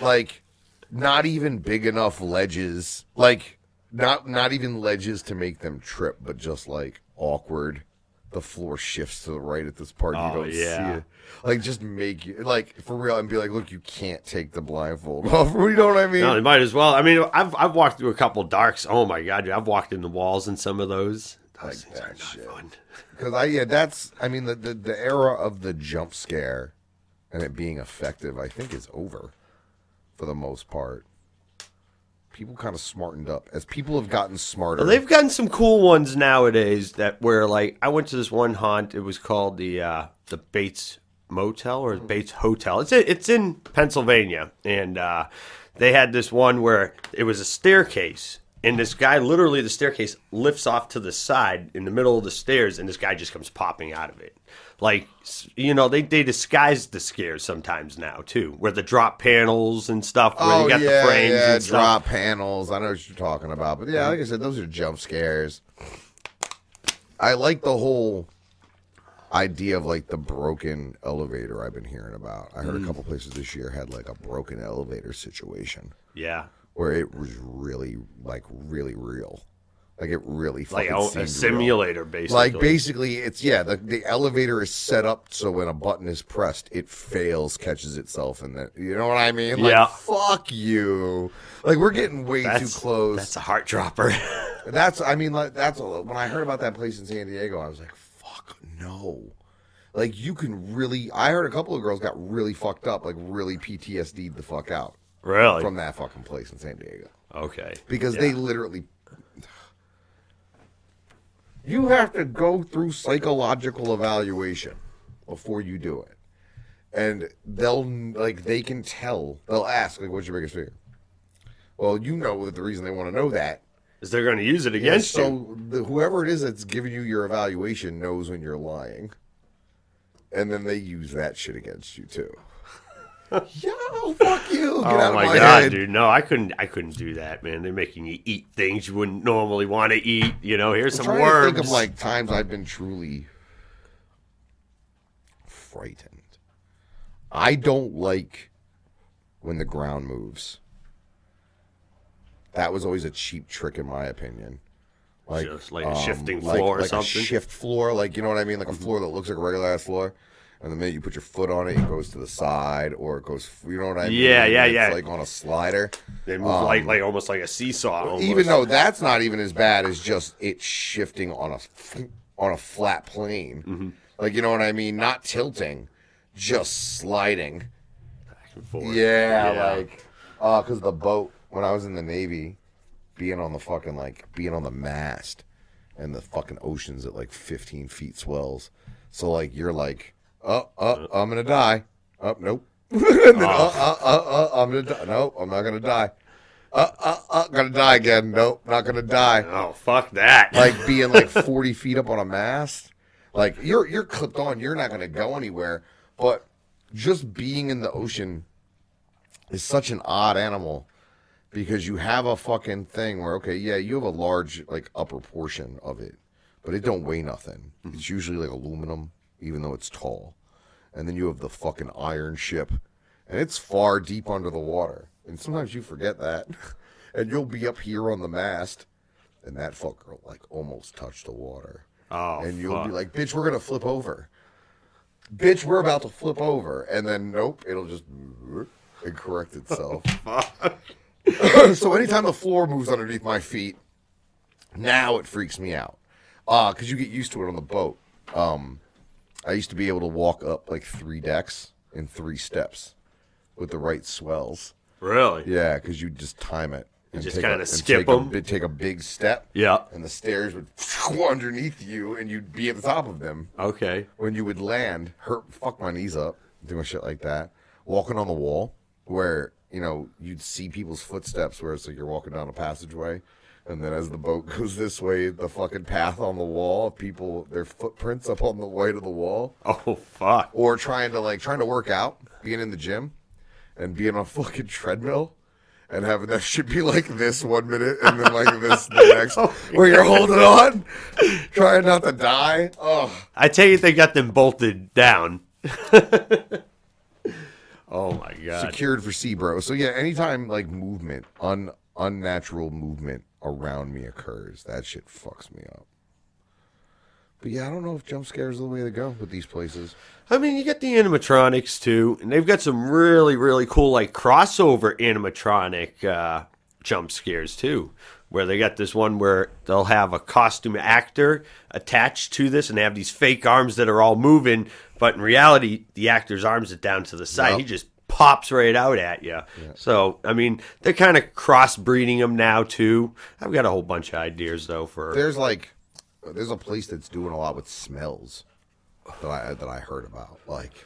like not even big enough ledges, like not not even ledges to make them trip, but just like awkward. The floor shifts to the right at this part. Oh, you don't yeah. see it. Like just make you like for real and be like, look, you can't take the blindfold off. You know what I mean? No, they might as well. I mean, I've I've walked through a couple darks. Oh my god, dude, I've walked in the walls in some of those. Those Like things are that not shit. fun. Because I yeah, that's I mean the, the the era of the jump scare and it being effective, I think is over for the most part. People kind of smartened up as people have gotten smarter. They've gotten some cool ones nowadays that where like I went to this one haunt. It was called the uh, the Bates Motel or Bates Hotel. It's it's in Pennsylvania, and uh, they had this one where it was a staircase, and this guy literally the staircase lifts off to the side in the middle of the stairs, and this guy just comes popping out of it. Like you know, they they disguise the scares sometimes now too, where the drop panels and stuff, where oh you got yeah, the frames yeah, and stuff. drop panels. I know what you're talking about, but yeah, like I said, those are jump scares. I like the whole idea of like the broken elevator I've been hearing about. I heard Mm. a couple places this year had like a broken elevator situation Yeah. where it was really like really real. Like it really Like fucking a, a real. simulator, basically. Like basically, it's yeah. The the elevator is set up so when a button is pressed, it fails, catches itself, and then you know what I mean. Like, Yeah. Fuck you. Like we're getting way that's too close. That's a heart dropper. That's I mean like that's a, when I heard about that place in San Diego, I was like, fuck no. Like you can really. I heard a couple of girls got really fucked up, like really PTSD'd the fuck out really? from that fucking place in San Diego okay. because Yeah. they literally. You have to go through psychological evaluation before you do it, and they'll like they can tell. They'll ask like, "What's your biggest fear?" Well, you know that the reason they want to know that is they're going to use it against you. so whoever it is that's giving you your evaluation knows when you're lying, and then they use that shit against you too. Yo, fuck you! Get Oh of my, my, god, head. dude! No, I couldn't. I couldn't do that, man. They're making you eat things you wouldn't normally want to eat. You know, here's I'm some worms. think of like times I've been truly frightened. I don't like when the ground moves. That was always a cheap trick, in my opinion. Like, um, Just like a shifting like- floor or like a something? shift floor, like you know what I mean, like a floor that looks like a regular ass floor, and the minute you put your foot on it, it goes to the side, or it goes. You know what I mean? Yeah, yeah, It's yeah. Like on a slider. they move like like almost like a seesaw. Almost. um, Even though that's not even as bad as just it shifting on a on a flat plane, Mm-hmm. like you know what I mean, not tilting, just sliding. Back and forth. Yeah, Yeah. like uh, because the boat when I was in the Navy, being on the fucking like being on the mast, and the fucking oceans at like 15 feet swells, so like you're like, oh, oh, I'm gonna die. Oh, nope. and then, uh, uh, uh, uh, I'm gonna die. Nope, I'm not gonna die. Uh, uh, uh, gonna die again. Nope, not gonna die. Oh fuck that! Like being like 40 feet up on a mast. Like you're you're clipped on. You're not gonna go anywhere. But just being in the ocean is such an odd animal because you have a fucking thing where okay, yeah, you have a large like upper portion of it, but it don't weigh nothing. It's usually like aluminum, even though it's tall. And then you have the fucking iron ship, and it's far deep under the water. And sometimes you forget that, and you'll be up here on the mast, and that fucker like almost touch the water. oh, and you'll be like, "Bitch, we're gonna flip over." Bitch, we're about to flip over, and then nope, it'll just and correct itself. so anytime the floor moves underneath my feet, now it freaks me out. Uh, cause you get used to it on the boat. Um, I used to be able to walk up like three decks in three steps with the right swells. really? Yeah, because you just time it. and just kinda skip take a take a big step. Yeah. And the stairs would go underneath you, and you'd be at the top of them Okay. when you would land, hurt, fuck my knees up, doing shit like that. Walking on the wall, where you know you'd see people's footsteps, where it's like you're walking down a passageway, and then as the boat goes this way, the fucking path on the wall, people their footprints up on the way to the wall, Oh fuck. or trying to like trying to work out, being in the gym, and being on a fucking treadmill. And having that shit be like this one minute and then like this the next, where you're holding on, trying not to die. Oh, I tell you, they got them bolted down. oh my god. secured for sea bro. So yeah, anytime like movement, un unnatural movement around me occurs, that shit fucks me up. But yeah, I don't know if jump scares are the way to go with these places. I mean, you get the animatronics too, and they've got some really, really cool like crossover animatronic uh, jump scares too. Where they got this one where they'll have a costume actor attached to this, and they have these fake arms that are all moving, but in reality, the actor's arms are down to the side. Yep. He just pops right out at you. So, I mean, they're kind of crossbreeding them now too. I've got a whole bunch of ideas though for There's like, there's a place that's doing a lot with smells that I that I heard about. Like,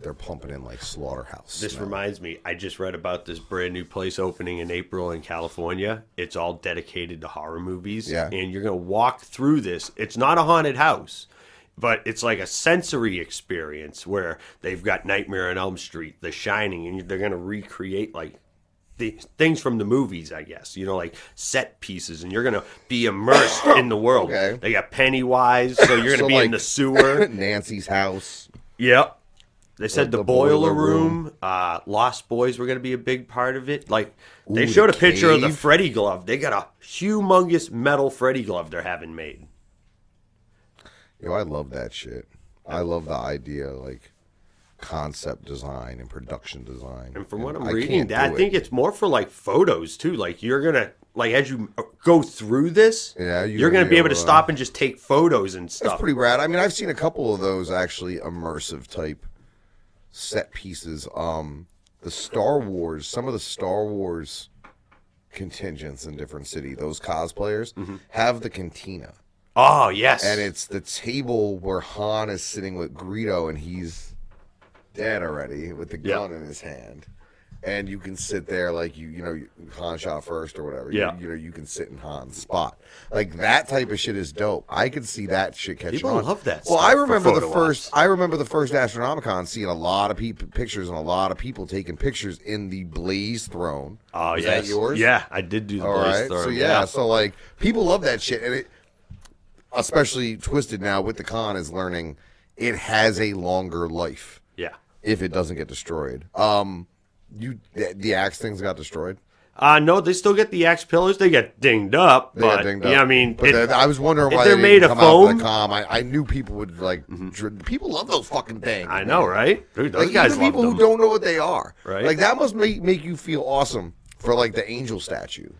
they're pumping in like slaughterhouse. This smell. reminds me, I just read about this brand new place opening in April in California. It's all dedicated to horror movies. Yeah. And you're to walk through this. It's not a haunted house, but it's like a sensory experience where they've got Nightmare on Elm Street, The Shining, and they're going to recreate like the things from the movies, I guess, you know, like set pieces, and you're going to be immersed in the world. Okay. They got Pennywise, so you're going to So, be like- in the sewer. Nancy's house. Yep. They said the, the boiler, boiler room, uh, Lost Boys were going to be a big part of it. Like they Ooh, showed a the picture of the. Freddy glove. They got a humongous metal Freddy glove they're having made. Yo, I love that shit. I love the idea, like concept design and production design. And from what I'm I reading, that, I think it. it's more for like photos too. Like you're gonna like as you go through this, Yeah, you're you're gonna gonna be able able to to- stop and just take photos and stuff. That's pretty rad. I mean, I've seen a couple of those actually immersive type set pieces. Um, the Star Wars, some of the Star Wars contingents in different city, those cosplayers Mm-hmm. have the cantina, oh yes, and it's the table where Han is sitting with Greedo, and he's dead already with the Yeah. gun in his hand. And you can sit there like you, you know, Han shot first or whatever. You- Yeah. You, know, you can sit in Han's spot. Like that type of shit is dope. I could see that shit catching People on. love that Well, I remember the first. I remember the first Astronomicon seeing a lot of people pictures and a lot of people taking pictures in the Blaze Throne. oh is yes, yours? Yeah, I did do the All Blaze right. Throne, So yeah, so like people love that shit, and it, especially Twiztid now with the con is learning it has a longer life yeah. if it doesn't get destroyed. Um, you the, the axe things got destroyed. Uh, no, they still get the axe pillars. They get dinged up, They but dinged up. yeah, I mean, but it- I was wondering why they're they made of come out for foam. the com. I, I knew people would like. dr- People love those fucking things. I know, man. right? Dude, those Like guys even people them. who don't know what they are. Right. Like that must make make you feel awesome for like the angel statue.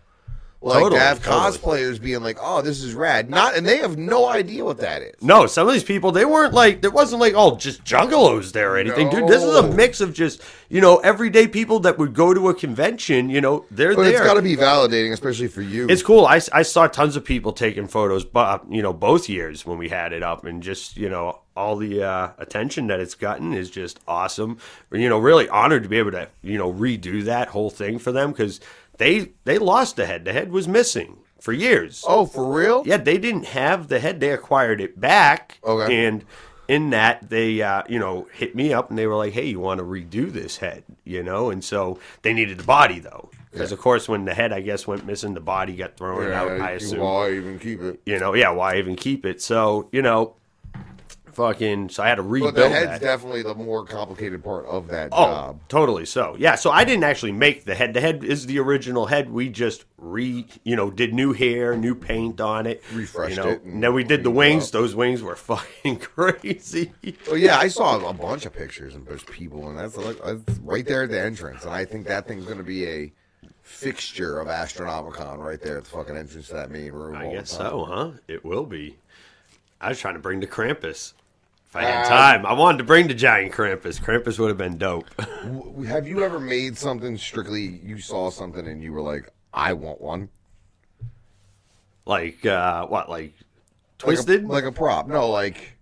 Like Totally, to have totally. cosplayers being like, "Oh, this is rad," not, and they have no idea what that is. No, some of these people they weren't like there wasn't like oh just juggalos there or anything, dude. This is a mix of just you know everyday people that would go to a convention. You know they're But there. it's got to be validating, especially for you. It's cool. I, I saw tons of people taking photos, but you know, both years when we had it up, and just you know, all the uh, attention that it's gotten is just awesome. You know, really honored to be able to you know redo that whole thing for them because they they lost the head. The head was missing for years. oh, for real? Yeah, they didn't have the head. They acquired it back. Okay. And in that, they, uh, you know, hit me up and they were like, hey, you want to redo this head, you know? And so they needed the body, though. Because, of course, when the head, I guess, went missing, the body got thrown out, I assume. Why even keep it? You know, yeah, why even keep it? So, you know, fucking, so I had to rebuild But the head's that. definitely the more complicated part of that Oh, job. totally so. Yeah, so I didn't actually make the head. The head is the original head. We just re, you know, did new hair, new paint on it, Refreshed you know, it and And then we did the wings. Those wings were fucking crazy. Well, yeah, I saw a bunch of pictures and there's people, and that's, like, that's right there at the entrance. And I think that thing's going to be a fixture of Astronomicon right there at the fucking entrance to that main room. I guess so, huh? It will be. I was trying to bring the Krampus. If I had Um, time, I wanted to bring the giant Krampus. Krampus would have been dope. W- Have you ever made something strictly? You saw something and you were like, "I want one." like uh what? Like Like a- twisted? like a, prop? No, like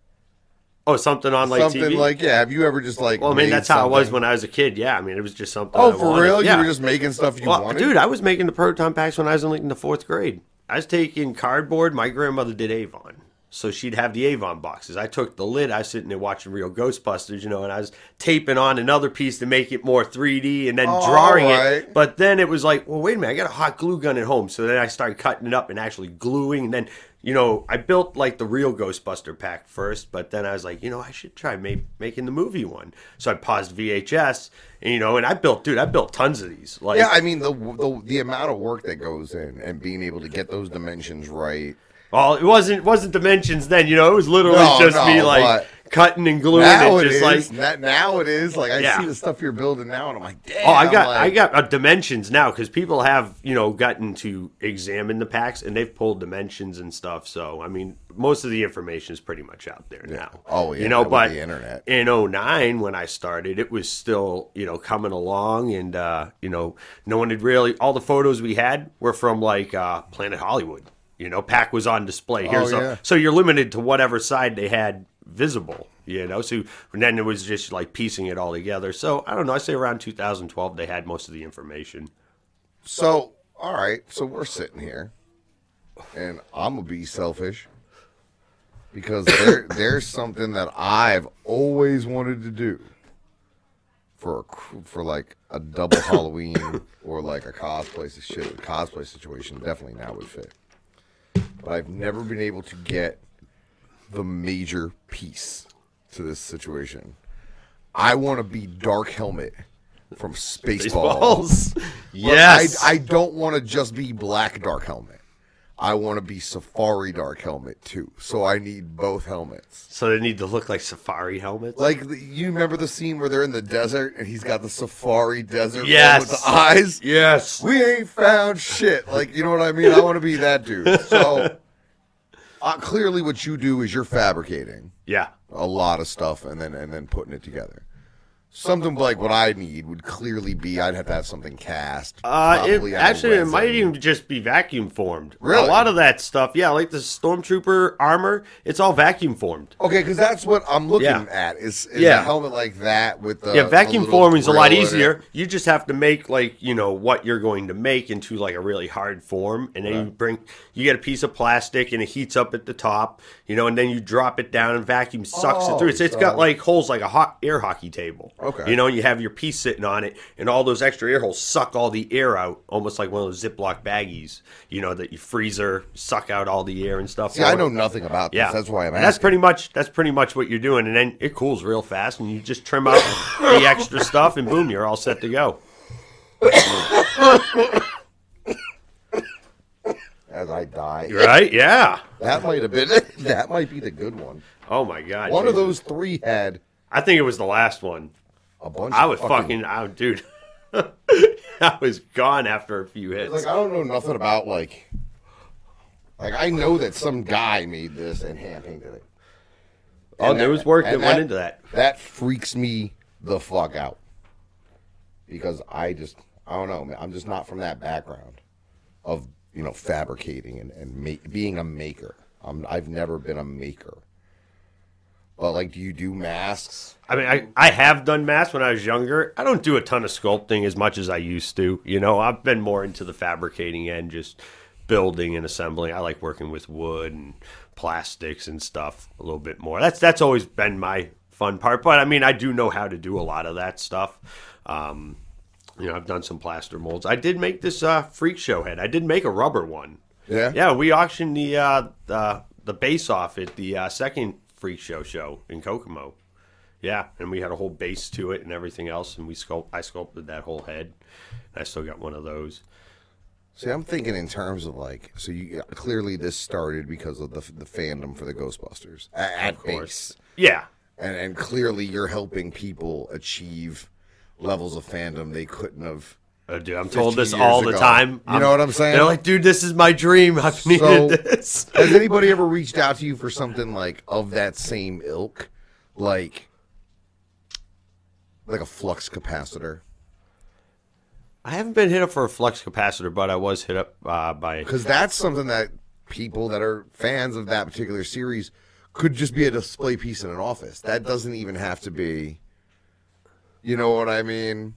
oh, something on like something TV. like yeah. Have you ever just like? well, I mean, made that's how it was something- when I was a kid. Yeah, I mean, it was just something. Oh, I for wanted. real? Yeah. You were just making stuff you Well, wanted, dude, I was making the proton packs when I was in like in the fourth grade. I was taking cardboard. My grandmother did Avon, so she'd have the Avon boxes. I took the lid. I was sitting there watching real Ghostbusters, you know, and I was taping on another piece to make it more 3D, and then Oh, drawing alright. it. But then it was like, well, wait a minute, I got a hot glue gun at home. So then I started cutting it up and actually gluing, and then. You know, I built like the real Ghostbuster pack first, but then I was like, you know, I should try ma- making the movie one. So I paused VHS, and you know, and I built, dude, I built tons of these. Like, Yeah, I mean the, the the amount of work that goes in and being able to get those dimensions right. Well, it wasn't wasn't dimensions then. You know, it was literally No, just me like cutting and gluing Now it it just is. like That- now it is. Like I Yeah. see the stuff you're building now, and I'm like, damn. Oh, I got I got uh, dimensions now because people have you know gotten to examine the packs and they've pulled dimensions and stuff. So I mean, most of the information is pretty much out there now. Oh, yeah, you know, but the internet. in 09 when I started, it was still you know coming along, and uh, you know no one had really all the photos we had were from like uh, Planet Hollywood. You know, pack was on display. Here's Oh, a- so you're limited to whatever side they had visible. You know, so and then it was just like piecing it all together. So I don't know. I say around 2012 they had most of the information. So, all right. So we're sitting here, and I'm gonna be selfish because there, there's something that I've always wanted to do for a, for like a double Halloween or like a cosplay shit. A cosplay situation definitely now would fit, but I've never been able to get the major piece to this situation. I want to be Dark Helmet from Spaceballs. But yes. I, I don't want to just be black dark helmet. I want to be safari dark helmet too. So I need both helmets. so they need to look like safari helmets. Like you remember the scene where they're in the desert and he's got the safari desert Yes. with the eyes. yes. We ain't found shit. Like you know what I mean? I want to be that dude. So uh, clearly, what you do is you're fabricating Yeah. a lot of stuff and then and then putting it together. Something like what I need would clearly be I'd have to have something cast. Uh, it, actually, it might even just be vacuum formed. Really? A lot of that stuff, yeah, like the stormtrooper armor, it's all vacuum formed. Okay, because that's what I'm looking Yeah. at. Is, is Yeah. a helmet like that with the yeah, vacuum forming is a lot grill in it. easier. You just have to make like you know what you're going to make into like a really hard form, and then you bring you get a piece of plastic and it heats up at the top, you know, and then you drop it down and vacuum sucks Oh, it through. It's, it's so- got like holes like a hot air hockey table. Okay. you know, you have your piece sitting on it, and all those extra air holes suck all the air out, almost like one of those Ziploc baggies, you know, that you freezer suck out all the air and stuff. Yeah, I know nothing about this. Yeah, That's why I'm That's pretty much that's pretty much what you're doing, and then it cools real fast, and you just trim out the extra stuff, and boom, you're all set to go. As I die, Right? Yeah. that might have been that might be the good one. Oh my god. One of those three had I think it was the last one. A bunch. I was fucking, I, dude. I was gone after a few hits. like I don't know nothing about like like I know that some guy made this and hand painted it. oh, And there that- was work that and went into that. That freaks me the fuck out because I just I don't know. man. I'm just not from that background of you know fabricating and and make, being a maker. I'm I've never been a maker. But like, do you do masks? I mean, I, I have done masks when I was younger. I don't do a ton of sculpting as much as I used to. You know, I've been more into the fabricating end, just building and assembling. I like working with wood and plastics and stuff a little bit more. That's that's always been my fun part. But I mean, I do know how to do a lot of that stuff. Um, you know, I've done some plaster molds. I did make this uh, freak show head. I did make a rubber one. Yeah. Yeah, we auctioned the uh, the the base off at the uh, second freak show show in Kokomo. Yeah, and we had a whole base to it and everything else, and we sculpt. I sculpted that whole head. And I still got one of those. See, I'm thinking in terms of like, so you clearly this started because of the the fandom for the Ghostbusters at, at base, Yeah, and and clearly you're helping people achieve levels of fandom they couldn't have. Uh, dude, I'm told this all the ago. time. You know what I'm saying? They're like, dude, this is my dream. I've needed this. Has anybody ever reached out to you for something like of that same ilk, like like a flux capacitor? I haven't been hit up for a flux capacitor, but I was hit up uh, by. Because that's something that people that are fans of that particular series could just be a display piece in an office. That doesn't even have to be. You know what I mean?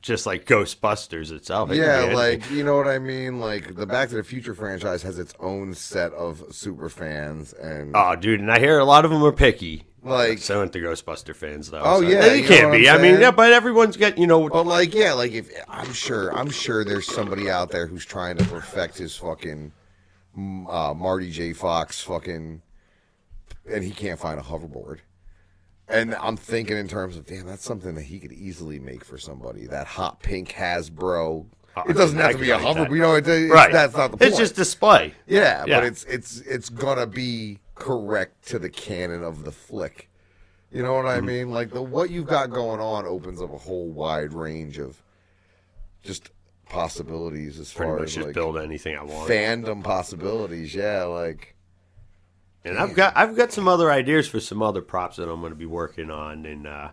Just like Ghostbusters itself. It Yeah, like you know what I mean. Like the Back to the Future franchise has its own set of super fans, and Oh, dude, and I hear a lot of them are picky. Like- so the Ghostbuster fans though. Oh, so- yeah, they can't be. I'm mean, yeah, but everyone's got you know. But like, yeah, like if I'm sure, I'm sure there's somebody out there who's trying to perfect his fucking mm, uh, Marty J. Fox fucking, and he can't find a hoverboard. And I'm thinking in terms of, damn, that's something that he could easily make for somebody. That hot pink Hasbro. It doesn't have to be a that. hoverboard. You know, it, it's, right. that's not the point. It's just display. yeah, Yeah. but it's it's it's gonna be correct to the canon of the flick. You know what Mm-hmm. I mean? Like the what you've got going on opens up a whole wide range of just possibilities as Pretty far much as just like build anything I want. fandom possibilities. Yeah, like And I've got I've got some other ideas for some other props that I'm going to be working on, and uh,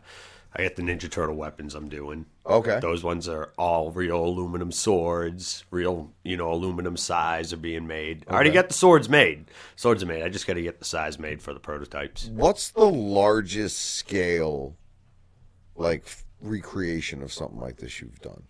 I got the Ninja Turtle weapons I'm doing. okay. Those ones are all real aluminum swords, real you know aluminum sais are being made. I already got the swords made. Swords are made. I just got to get the sais made for the prototypes. What's the largest scale like recreation of something like this you've done?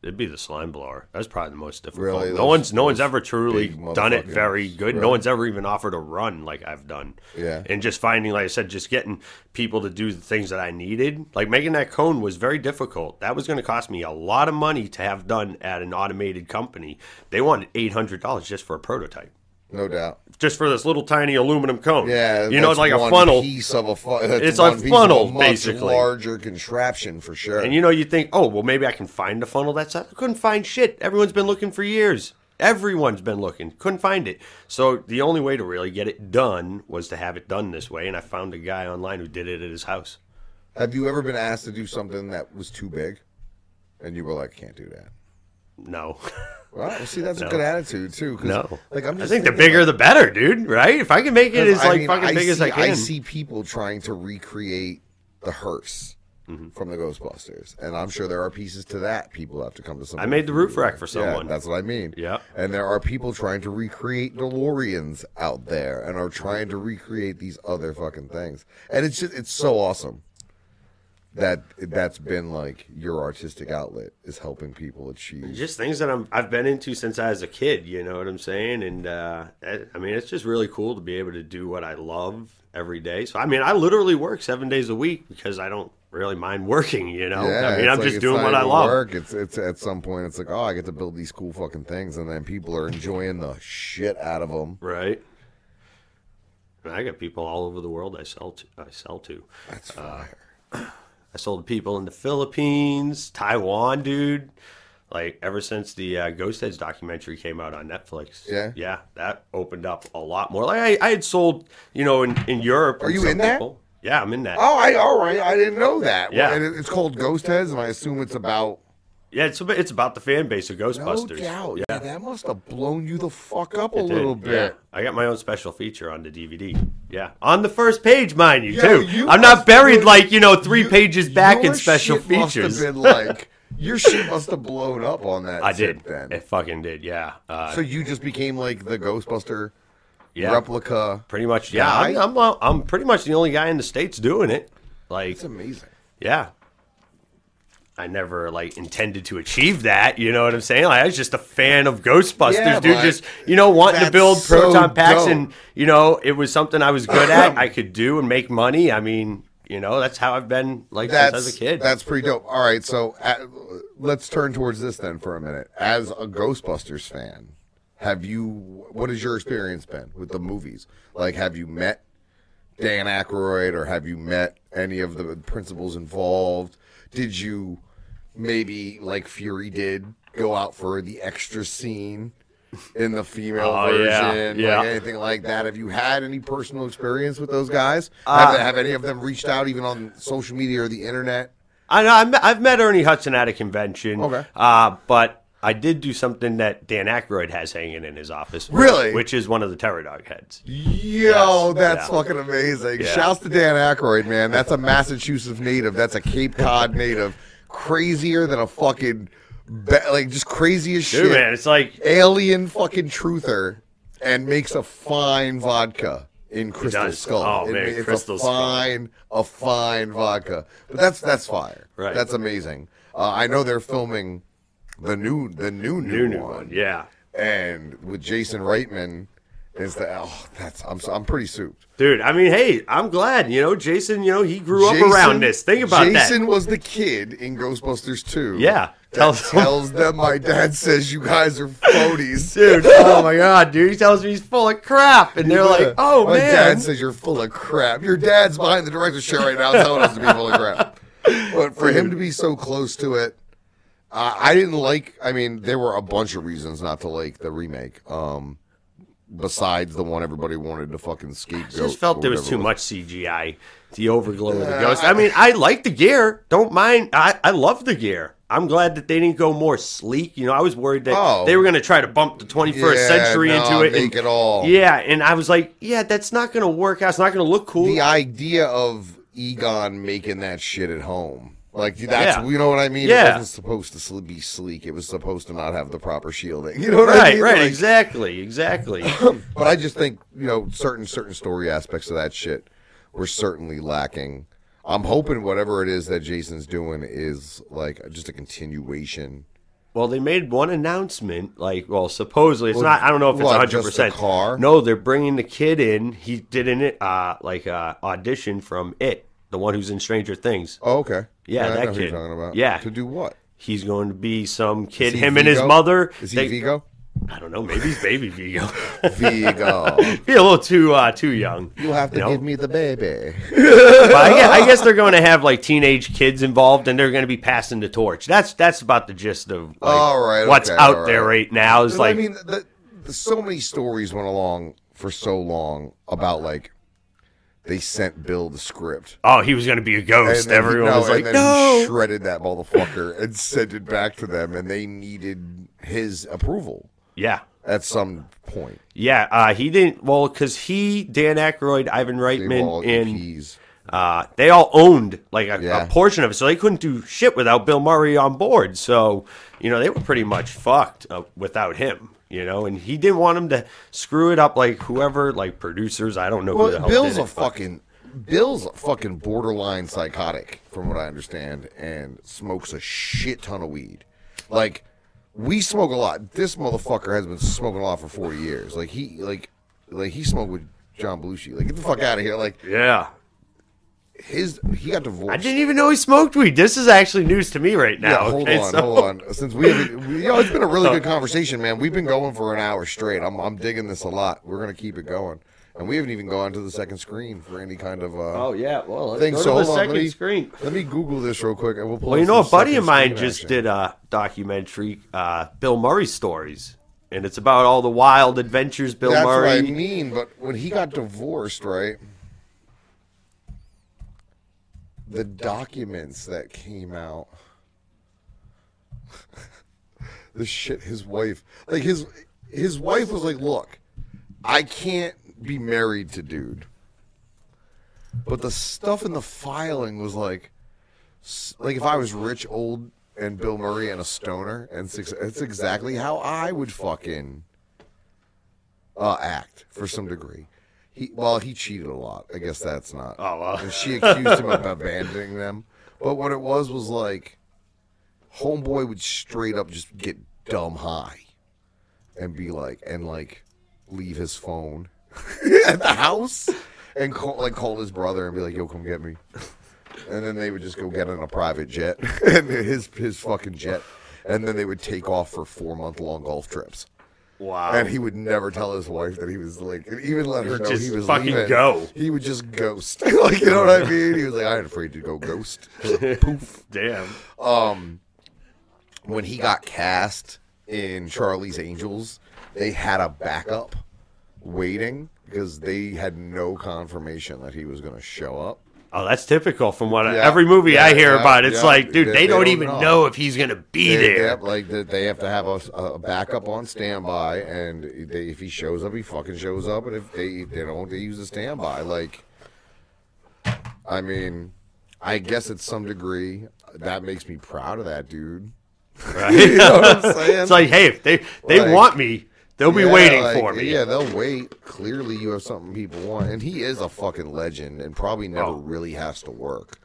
It'd be the slime blower. That's probably the most difficult. Really? no one's no one's ever truly done it very good. Really? No one's ever even offered a run like I've done. Yeah. And just finding, like I said, just getting people to do the things that I needed. Like making that cone was very difficult. That was going to cost me a lot of money to have done at an automated company. They wanted eight hundred dollars just for a prototype, No doubt. just for this little tiny aluminum cone. Yeah, you know, it's like a funnel. Piece of a fu- It's a one piece of funnel, much basically. larger contraption for sure. And you know, you think, oh, well, maybe I can find a funnel. That's I couldn't find shit. Everyone's been looking for years. Everyone's been looking, couldn't find it. So the only way to really get it done was to have it done this way. And I found a guy online who did it at his house. Have you ever been asked to do something that was too big, and you were like, I "Can't do that"? No, Well, see, that's No. a good attitude too. no. like I'm just I think the bigger like, the better, dude. Right? If I can make it as I like mean, fucking I big as I can. I see people trying to recreate the hearse Mm-hmm. from the Ghostbusters, and I'm sure there are pieces to that. People have to come to some. I made the roof rack for Yeah, someone. that's what I mean. Yeah. and there are people trying to recreate DeLoreans out there, and are trying to recreate these other fucking things, and it's just it's so awesome that that's been like your artistic outlet is helping people achieve. just things that I'm I've been into since I was a kid. You know what I'm saying? And uh, I mean, it's just really cool to be able to do what I love every day. So I mean, I literally work seven days a week because I don't really mind working. You know, I mean, I'm like just doing what I love. Work. It's it's at some point it's like oh I get to build these cool fucking things and then people are enjoying the shit out of them. Right. And I got people all over the world I sell to. I sell to. That's fire. I sold to people in the Philippines, Taiwan, dude. Like ever since the uh, Ghostheads documentary came out on Netflix. Yeah? yeah, that opened up a lot more. Like I, I had sold, you know, in, in Europe. Are you in that? Yeah, I'm in that. oh, I all right. I didn't know that. Yeah. and it's called Ghostheads, and I assume it's about. Yeah, it's about, it's about the fan base of Ghostbusters. No Ghostbusters. doubt. Yeah. Yeah, that must have blown you the fuck up a did. little bit. Yeah. I got my own special feature on the DVD. Yeah, on the first page, mind you, Yo, too. you I'm not buried have- like you know three You- pages back in special shit must have features. been like your shit must have blown up on that. I did. Then. It fucking did. Yeah. Uh, so you just became like the Ghostbuster yeah. replica. Pretty much, yeah. I'm, I'm, I'm pretty much the only guy in the states doing it. Like, It's amazing. yeah. I never like intended to achieve that. You know what I'm saying? Like, I was just a fan of Ghostbusters, Yeah, dude. Just you know, wanting to that's build so proton packs, dope. and you know, it was something I was good at. I could do and make money. I mean, you know, that's how I've been like since I was a kid. That's pretty dope. All right, so uh, let's turn towards this then for a minute. As a Ghostbusters fan, have you? What has your experience been with the movies? Like, have you met Dan Aykroyd, or have you met any of the principals involved? Did you maybe, like Fury did, go out for the extra scene? In the female Oh, version, yeah. like anything like that. Have you had any personal experience with those guys? Uh, have, have any of them reached out, even on social media or the internet? I know. I've met, Ernie Hudson at a convention. Okay. Uh, but I did do something that Dan Aykroyd has hanging in his office. Really? Which is one of the Terror Dog heads. Yo, that's yeah. fucking amazing. Yeah. Shouts to Dan Aykroyd, man. That's a Massachusetts native. That's a Cape Cod native. Crazier than a fucking, like just crazy as shit. Dude, man, it's like Alien fucking truther, and makes a fine vodka in Crystal. Skull. Oh, It- man, it's Crystal a Skull. fine, a fine vodka. But that's that's fire. Right. That's amazing. Uh, I know they're filming the new the new new, new new one one. Yeah. and with Jason Reitman is the oh that's I'm I'm pretty souped. Dude, I mean, hey, I'm glad. You know, Jason, you know, he grew Jason- up around this. Think about Jason that. Jason was the kid in Ghostbusters 2. Yeah. That Tells- tells them my dad says you guys are phonies. Dude, oh my god, dude. He tells me he's full of crap. And they're Yeah. like, oh, my man. dad says you're full of crap. Your dad's behind the director's chair right now telling us to be full of crap. But for him to be so close to it, uh, I didn't like. I mean, there were a bunch of reasons not to like the remake. Um, besides the one everybody wanted to fucking scapegoat. I just felt there was too much CGI. The overglow of the ghost. I mean, I like the gear. Don't mind. I, I love the gear. I'm glad that they didn't go more sleek. You know, I was worried that Oh. they were going to try to bump the 21st Yeah, century no, into it. make and- it all- Yeah, and I was like, yeah, that's not going to work out. It's not going to look cool. the idea of Egon making that shit at home. Like that's Yeah. you know what I mean. It Yeah. wasn't supposed to be sleek. It was supposed to not have the proper shielding. You know what I right, mean? right, Like, exactly, exactly. But I just think you know certain certain story aspects of that shit were certainly lacking. I'm hoping whatever it is that Jason's doing is like just a continuation. Well, they made one announcement, like, well, supposedly it's Well, not. I don't know if it's what, hundred just the percent. car? No, they're bringing the kid in. He did an uh, like uh, audition from it, the one who's in Stranger Things. Oh, okay. Yeah, that know who you're kid. talking about. Yeah. To do what? He's going to be some kid. Him and his Vigo? mother. Is he they- Vigo? I don't know. Maybe he's baby Vigo. Vigo. be a little too uh, too young. You have to You know? give me the baby. But I guess, I guess they're going to have like teenage kids involved, and they're going to be passing the torch. That's that's about the gist of like, All right, what's okay, out all there right. right now. Is like I mean, the, the, so many stories went along for so long about like they sent Bill the script. oh, he was going to be a ghost. then he- Everyone no, was like, then no. he shredded that motherfucker and sent it back to them, and they needed his approval yeah. at some point. Yeah, uh, he didn't. Well, because he, Dan Aykroyd, Ivan They were all Reitman, and uh, they all owned like a, Yeah. a portion of it, so they couldn't do shit without Bill Murray on board. So you know they were pretty much fucked uh, without him. You know, and he didn't want him to screw it up like whoever, like producers. I don't know who the Well, hell Bill's a but- fucking Bill's a fucking borderline psychotic, from what I understand, and smokes a shit ton of weed. Like we smoke a lot. This motherfucker has been smoking a lot for forty years. Like he like like he smoked with John Belushi. Like get the fuck out of here. Like Yeah, his he got divorced. I didn't even know he smoked weed. This is actually news to me right now. Yeah, hold okay, on, so- hold on. Since we, have, we, you know, it's been a really good conversation, man. We've been going for an hour straight. I'm, I'm digging this a lot. We're gonna keep it going, and we haven't even gone to the second screen for any kind of. Uh, Oh yeah, well, let's thing. go So to the hold on, second let me, screen. Let me Google this real quick, and we'll pull. Well, you know, a buddy of mine just action. did a documentary, uh, Bill Murray stories, and it's about all the wild adventures Bill That's Murray. what I mean. But when he got divorced, right? The documents that came out, the shit his wife, like his his wife was like, "Look, I can't be married to dude." But the stuff in the filing was like, like if I was rich, old, and Bill Murray and a stoner, and six, it's exactly how I would fucking uh, act for some degree. He well, he cheated a lot. I guess that's not. Oh, well. And she accused him of abandoning them. But what it was was like, homeboy would straight up just get dumb high, and be like, and like, leave his phone at the house, and call like call his brother and be like, "Yo, come get me." And then they would just go get in a private jet, and his his fucking jet, and then they would take off for four month long golf trips. Wow. And he would never tell his wife that he was like, even let her know Just he was fucking leaving. go. He would just ghost, like you know what I mean. He was like, I ain't afraid to go ghost. Poof. Damn. Um, when he got cast in Charlie's Angels, they had a backup waiting because they had no confirmation that he was going to show up. Oh, that's typical from what I, every movie I hear yeah, about. It's yeah. like, dude, They- they, they don't don't even know. know. if he's gonna be They, there. like they- they have to have a, a backup on standby, and they, if he shows up, he fucking shows up, and if they they don't, they use a standby. Like, I mean, I guess at some degree that makes me proud of that dude. Right? You know what I'm saying? it's like, hey, if they they Like- want me, they'll be Yeah, waiting like, for me. Yeah, they'll wait. Clearly, you have something people want, and he is a fucking legend, and probably never Oh. really has to work.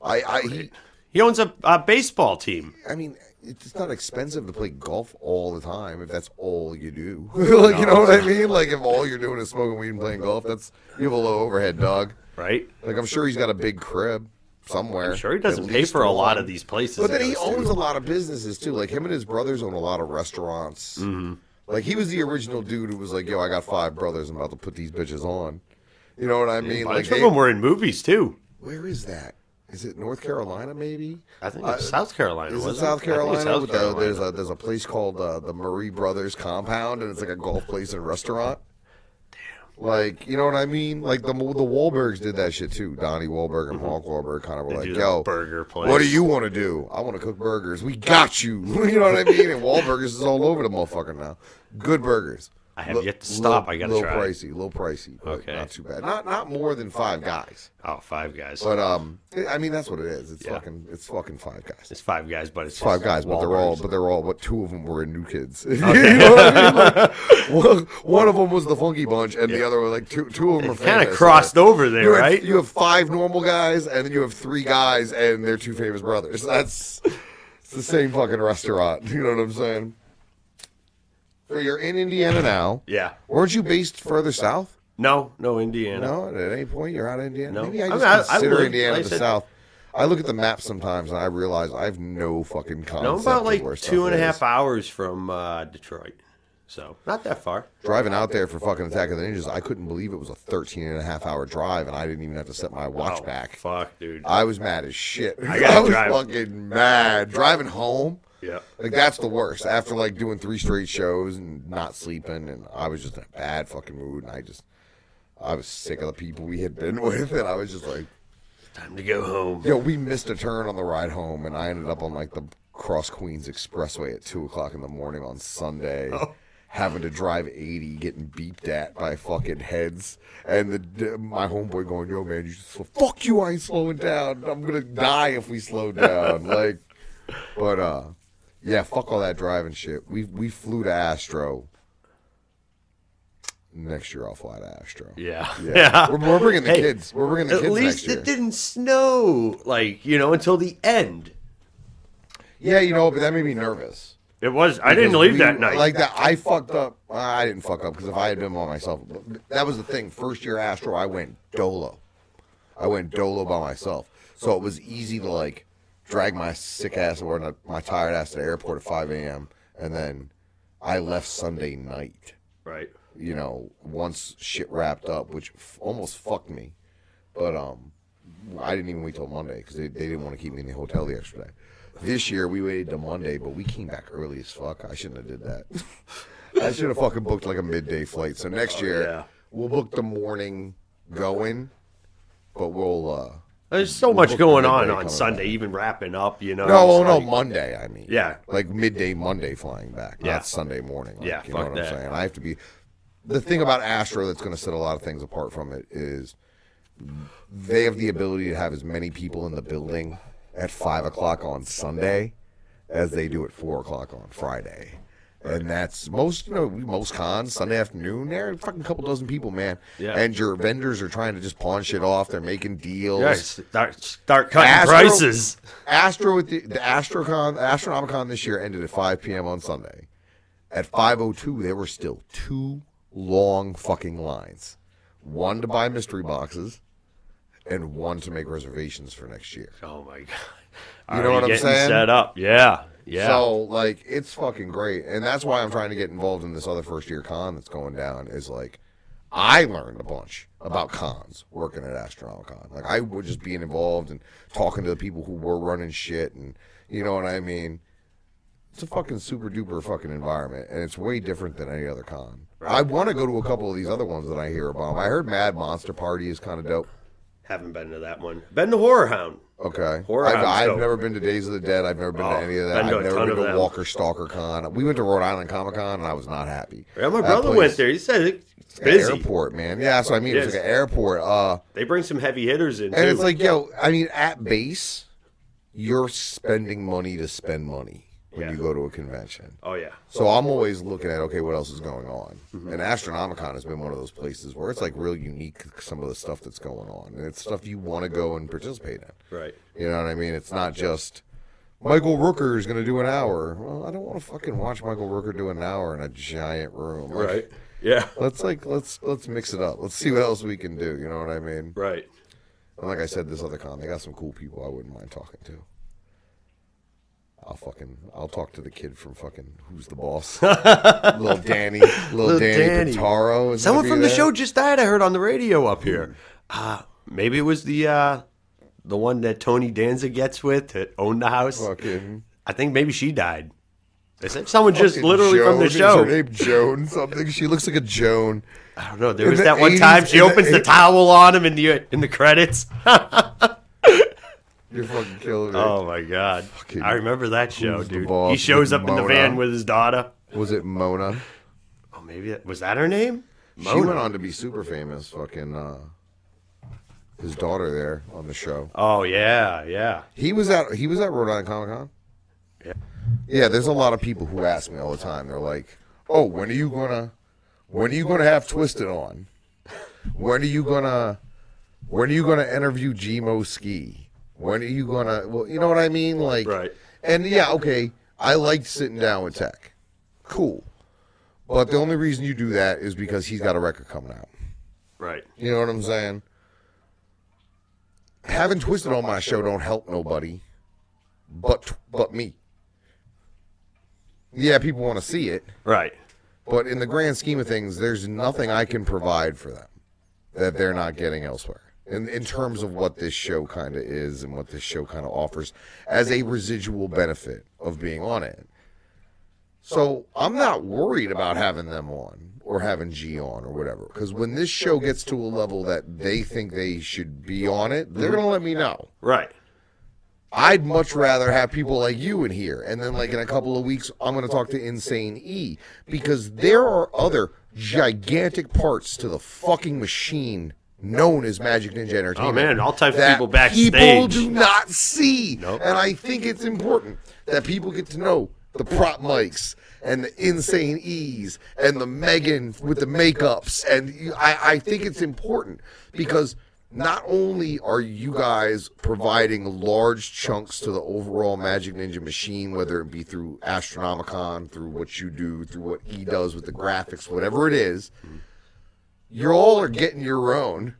I, I, he, He owns a, a baseball team. I mean, it's not expensive to play golf all the time if that's all you do. like, you know what I mean? Like, if all you're doing is smoking weed and playing golf, that's you have a low overhead, dog. Right? Like, I'm sure he's got a big crib somewhere. I'm sure he doesn't pay for a lot one. of these places. But then he owns a lot of businesses too. Like him and his brothers own a lot of restaurants. Mm-hmm. Like he was the original dude who was like, "Yo, I got five brothers. I'm about to put these bitches on." You know what I mean? A Like, bunch they- of them were in movies too. where is that? Is it North Carolina? Maybe. I think Uh, it's South Carolina. Is it South it's Carolina? South With the- Carolina. there's a there's a place called uh, the Murray Brothers Compound, and it's like a golf place and restaurant. Like, you know what I mean? Like the the Wahlbergs did that shit too. Donnie Wahlberg and mm-hmm. Mark Wahlberg kind of were like, do "Yo, burger place. what do you want to do? I want to cook burgers. We got you. you know what I mean? And Wahlburgers is all over the motherfucker now. Good burgers. I have yet to stop. I gotta try. little try. pricey, little pricey. But Okay. not too bad. Not not more than five guys. Oh, five guys. But um, I mean that's what it is. It's Yeah. fucking it's fucking five guys. it's five guys, but it's five guys, but they're all, but they're all, but two of them were in New Kids. you know what I mean? Like, one, one of them was the Funky Bunch, and the other were like two. Two of them are kind of crossed Like, over there, You have, right? you have five normal guys, and then you have three guys, and they're two famous brothers. That's it's the same fucking restaurant. You know what I'm saying? So you're in Indiana now. yeah. Weren't you based further south? No, no, Indiana. No, at any point you're out of Indiana. No. Maybe I I just mean, I- I consider lived- Indiana like the said- South. I look at the map sometimes and I realize I have no fucking concept. No, about like two and a half hours from uh, Detroit. So not that far. Driving out there for fucking Attack of the Ninjas, I couldn't believe it was a 13 and a half hour drive and I didn't even have to set my watch Oh, back. Fuck, dude. I was mad as shit. I, gotta was drive. fucking mad. Driving home, yeah. like that's the worst. After like doing three straight shows and not sleeping, and I was just in a bad fucking mood, and I just, I was sick of the people we had been with, and I was just like, Time to go home. Yo, we missed a turn on the ride home, and I ended up on like the Cross Queens Expressway at two o'clock in the morning on Sunday, having to drive eighty, getting beeped at by fucking heads, and the my homeboy going, "Yo, man, you just slow- fuck you, I ain't slowing down. I'm gonna die if we slow down." like, but uh, yeah, fuck all that driving shit. We we flew to Astro. Next year, I'll fly to Astro. Yeah. Yeah, We're, we're bringing the Hey, kids. We're bringing the At kids least next year. At least it didn't snow, like you know, until the end. Yeah, you know, but that made me nervous. It was. I didn't leave we- that night. Like that, I fucked up. I didn't fuck up because if I had been by myself, that was the thing. First year Astro, I went dolo. I went dolo by myself, so it was easy to like drag my sick ass or not- my tired ass to the airport at 5 a.m. and then I left Sunday night. right. You know, once shit wrapped up, which f- almost fucked me, but um, I didn't even wait till Monday because they, they didn't want to keep me in the hotel the extra day. This year we waited till Monday, but we came back early as fuck. I shouldn't have did that. I should have fucking booked like a midday flight. So next year yeah. we'll book the morning going, but we'll uh There's so much going on on Sunday, back. even wrapping up. You know. no, oh, it's no, like- Monday. I mean, Yeah. like midday Monday flying back, Yeah. not Sunday morning. Like, Yeah, you know fuck what I'm saying. I have to be. The thing about Astro that's going to set a lot of things apart from it is they have the ability to have as many people in the building at five o'clock on Sunday as they do at four o'clock on Friday. And that's most, you know, most cons Sunday afternoon. There, are a fucking couple dozen people, man. Yeah. And your vendors are trying to just pawn shit off. They're making deals. Yeah, start start cutting Astro- prices. Astro at the, the Astrocon, Astronomicon this year ended at 5 p.m. on Sunday. At 5:02, there were still two long fucking lines, one to buy mystery boxes, and one to make reservations for next year. Oh my god. You know what I'm saying? Set up. Yeah. Yeah. So like, it's fucking great, and that's why I'm trying to get involved in this other first year con that's going down. Is like, I learned a bunch about cons working at Astronomicon. Like I was just being involved and talking to the people who were running shit, and you know what I mean. It's a fucking super duper fucking environment, and it's way different than any other con. I want to go to a couple of these other ones that I hear about. I heard Mad Monster Party is kind of dope. Haven't been to that one. Been to Horror Hound. Okay. Horror I've, Hound's I've dope. never been to Days of the Dead. I've never been Oh, to any of that. been to I've never ton been of to them. Walker Stalker Con. We went to Rhode Island Comic Con and I was not happy. Yeah, my That brother place- went there. He said it's Like busy. an airport, man. Yeah, that's what I mean. It's like an airport. Uh, They bring some heavy hitters in and too. it's like, yo, I mean, at base, you're spending money to spend money when Yeah. you go to a convention. oh yeah. So I'm always looking at okay, what else is going on? Mm-hmm. And Astronomicon has been one of those places where it's like real unique. Some of the stuff that's going on, and it's stuff you want to go and participate in. Right. You know what I mean? It's not just Michael Rooker is going to do an hour. Well, I don't want to fucking watch Michael Rooker do an hour in a giant room. Like, Right. Yeah. Let's like let's let's mix it up. Let's see what else we can do. You know what I mean? Right. And like I said, this other con, they got some cool people I wouldn't mind talking to. I'll fucking I'll talk to the kid from fucking Who's the Boss, little Danny, little, Danny, Danny. Pintauro. Someone from the show just died. I heard on the radio up here. Uh, maybe it was the uh, the one that Tony Danza gets with that owned the house. Fucking I think maybe she died. They said someone just Fucking literally from Joan. the Is show. her name Joan something? She looks like a Joan. I don't know. There In was the that one time she in the opens the towel on him in the in the credits. You're fucking killing me. oh my god! Fucking- I remember that show, Who's the dude. boss? He shows up in the Mona? van with his daughter. Was it Mona? Oh, maybe that, was that her name? She went on to be super famous. Fucking uh, his daughter there on the show. Oh yeah, yeah. He was at he was at Rhode Island Comic Con. Yeah. Yeah, there's a lot of people who ask me all the time. They're like, "Oh, when are you gonna, when are you gonna have Twiztid on? When are you gonna, when are you gonna interview G-Mo Skee? When are you gonna? Well, you know what I mean, like, Right. And yeah, okay, I liked sitting down with Tech. Cool, but the only reason you do that is because he's got a record coming out. Right. You know what I'm saying? Having Twiztid on my show don't help nobody, but but me. Yeah, people want to see it, Right. but in the grand scheme of things, there's nothing I can provide for them that they're not getting elsewhere. In, in terms of what this show kind of is and what this show kind of offers as a residual benefit of being on it. So I'm not worried about having them on or having G on or whatever. Because when this show gets to a level that they think they should be on it, they're going to let me know. Right. I'd much rather have people like you in here. And then, like, in a couple of weeks, I'm going to talk to Insane E because there are other gigantic parts to the fucking machine known as Majik Ninja Entertainment. Oh man, all types of that people backstage. People do not see. Nope. And I think it's important that people get to know the prop mics and the insane E's and the Megan with the makeups. And I, I think it's important because not only are you guys providing large chunks to the overall Magic Ninja machine, whether it be through Astronomicon, through what you do, through what he does with the graphics, whatever it is, mm-hmm. You all are getting your own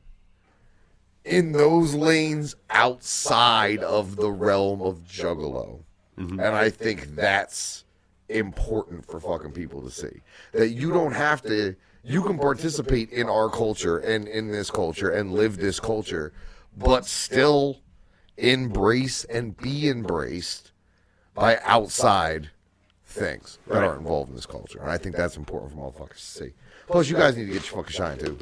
in those lanes outside of the realm of Juggalo. Mm-hmm. And I think that's important for fucking people to see. That you don't have to, you can participate in our culture and in this culture and live this culture, but still embrace and be embraced by outside things that are involved in this culture. And I think that's important for motherfuckers to see. Plus, you guys need to get your fucking shine too.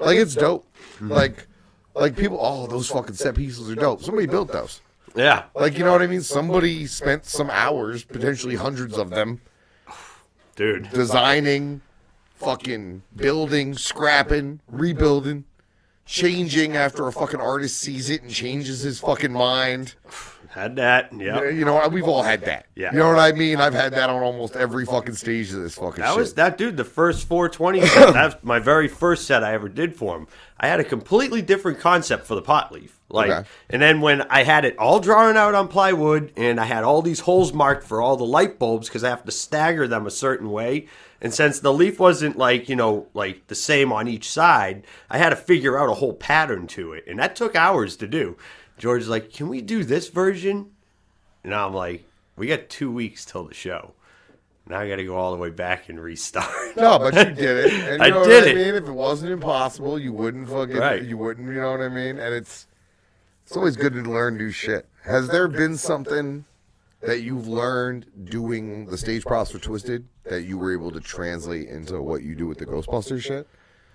Like it's dope. Like, like people. Oh, those fucking set pieces are dope. Somebody built those. Yeah. Like you know what I mean? Somebody spent some hours, potentially hundreds of them, Dude. designing, fucking building, scrapping, rebuilding, changing after a fucking artist sees it and changes his fucking mind. Had that. Yeah. You know, we've all had that. Yeah. You know what I mean? I've had that on almost every fucking stage of this fucking That shit. was that dude. The first 420 set. That's my very first set I ever did for him. I had a completely different concept for the pot leaf. Like, Okay. and then when I had it all drawn out on plywood, and I had all these holes marked for all the light bulbs because I have to stagger them a certain way. And since the leaf wasn't like you know like the same on each side, I had to figure out a whole pattern to it, and that took hours to do. George's like, "Can we do this version?" And I'm like, "We got two weeks till the show." Now I got to go all the way back and restart. No, but you did it. And you I know did what it. I mean? If it wasn't impossible, you wouldn't fucking Right. you wouldn't, you know what I mean? And it's it's always good to learn new shit. Has there been something that you've learned doing the stage props for Twiztid that you were able to translate into what you do with the Ghostbusters shit?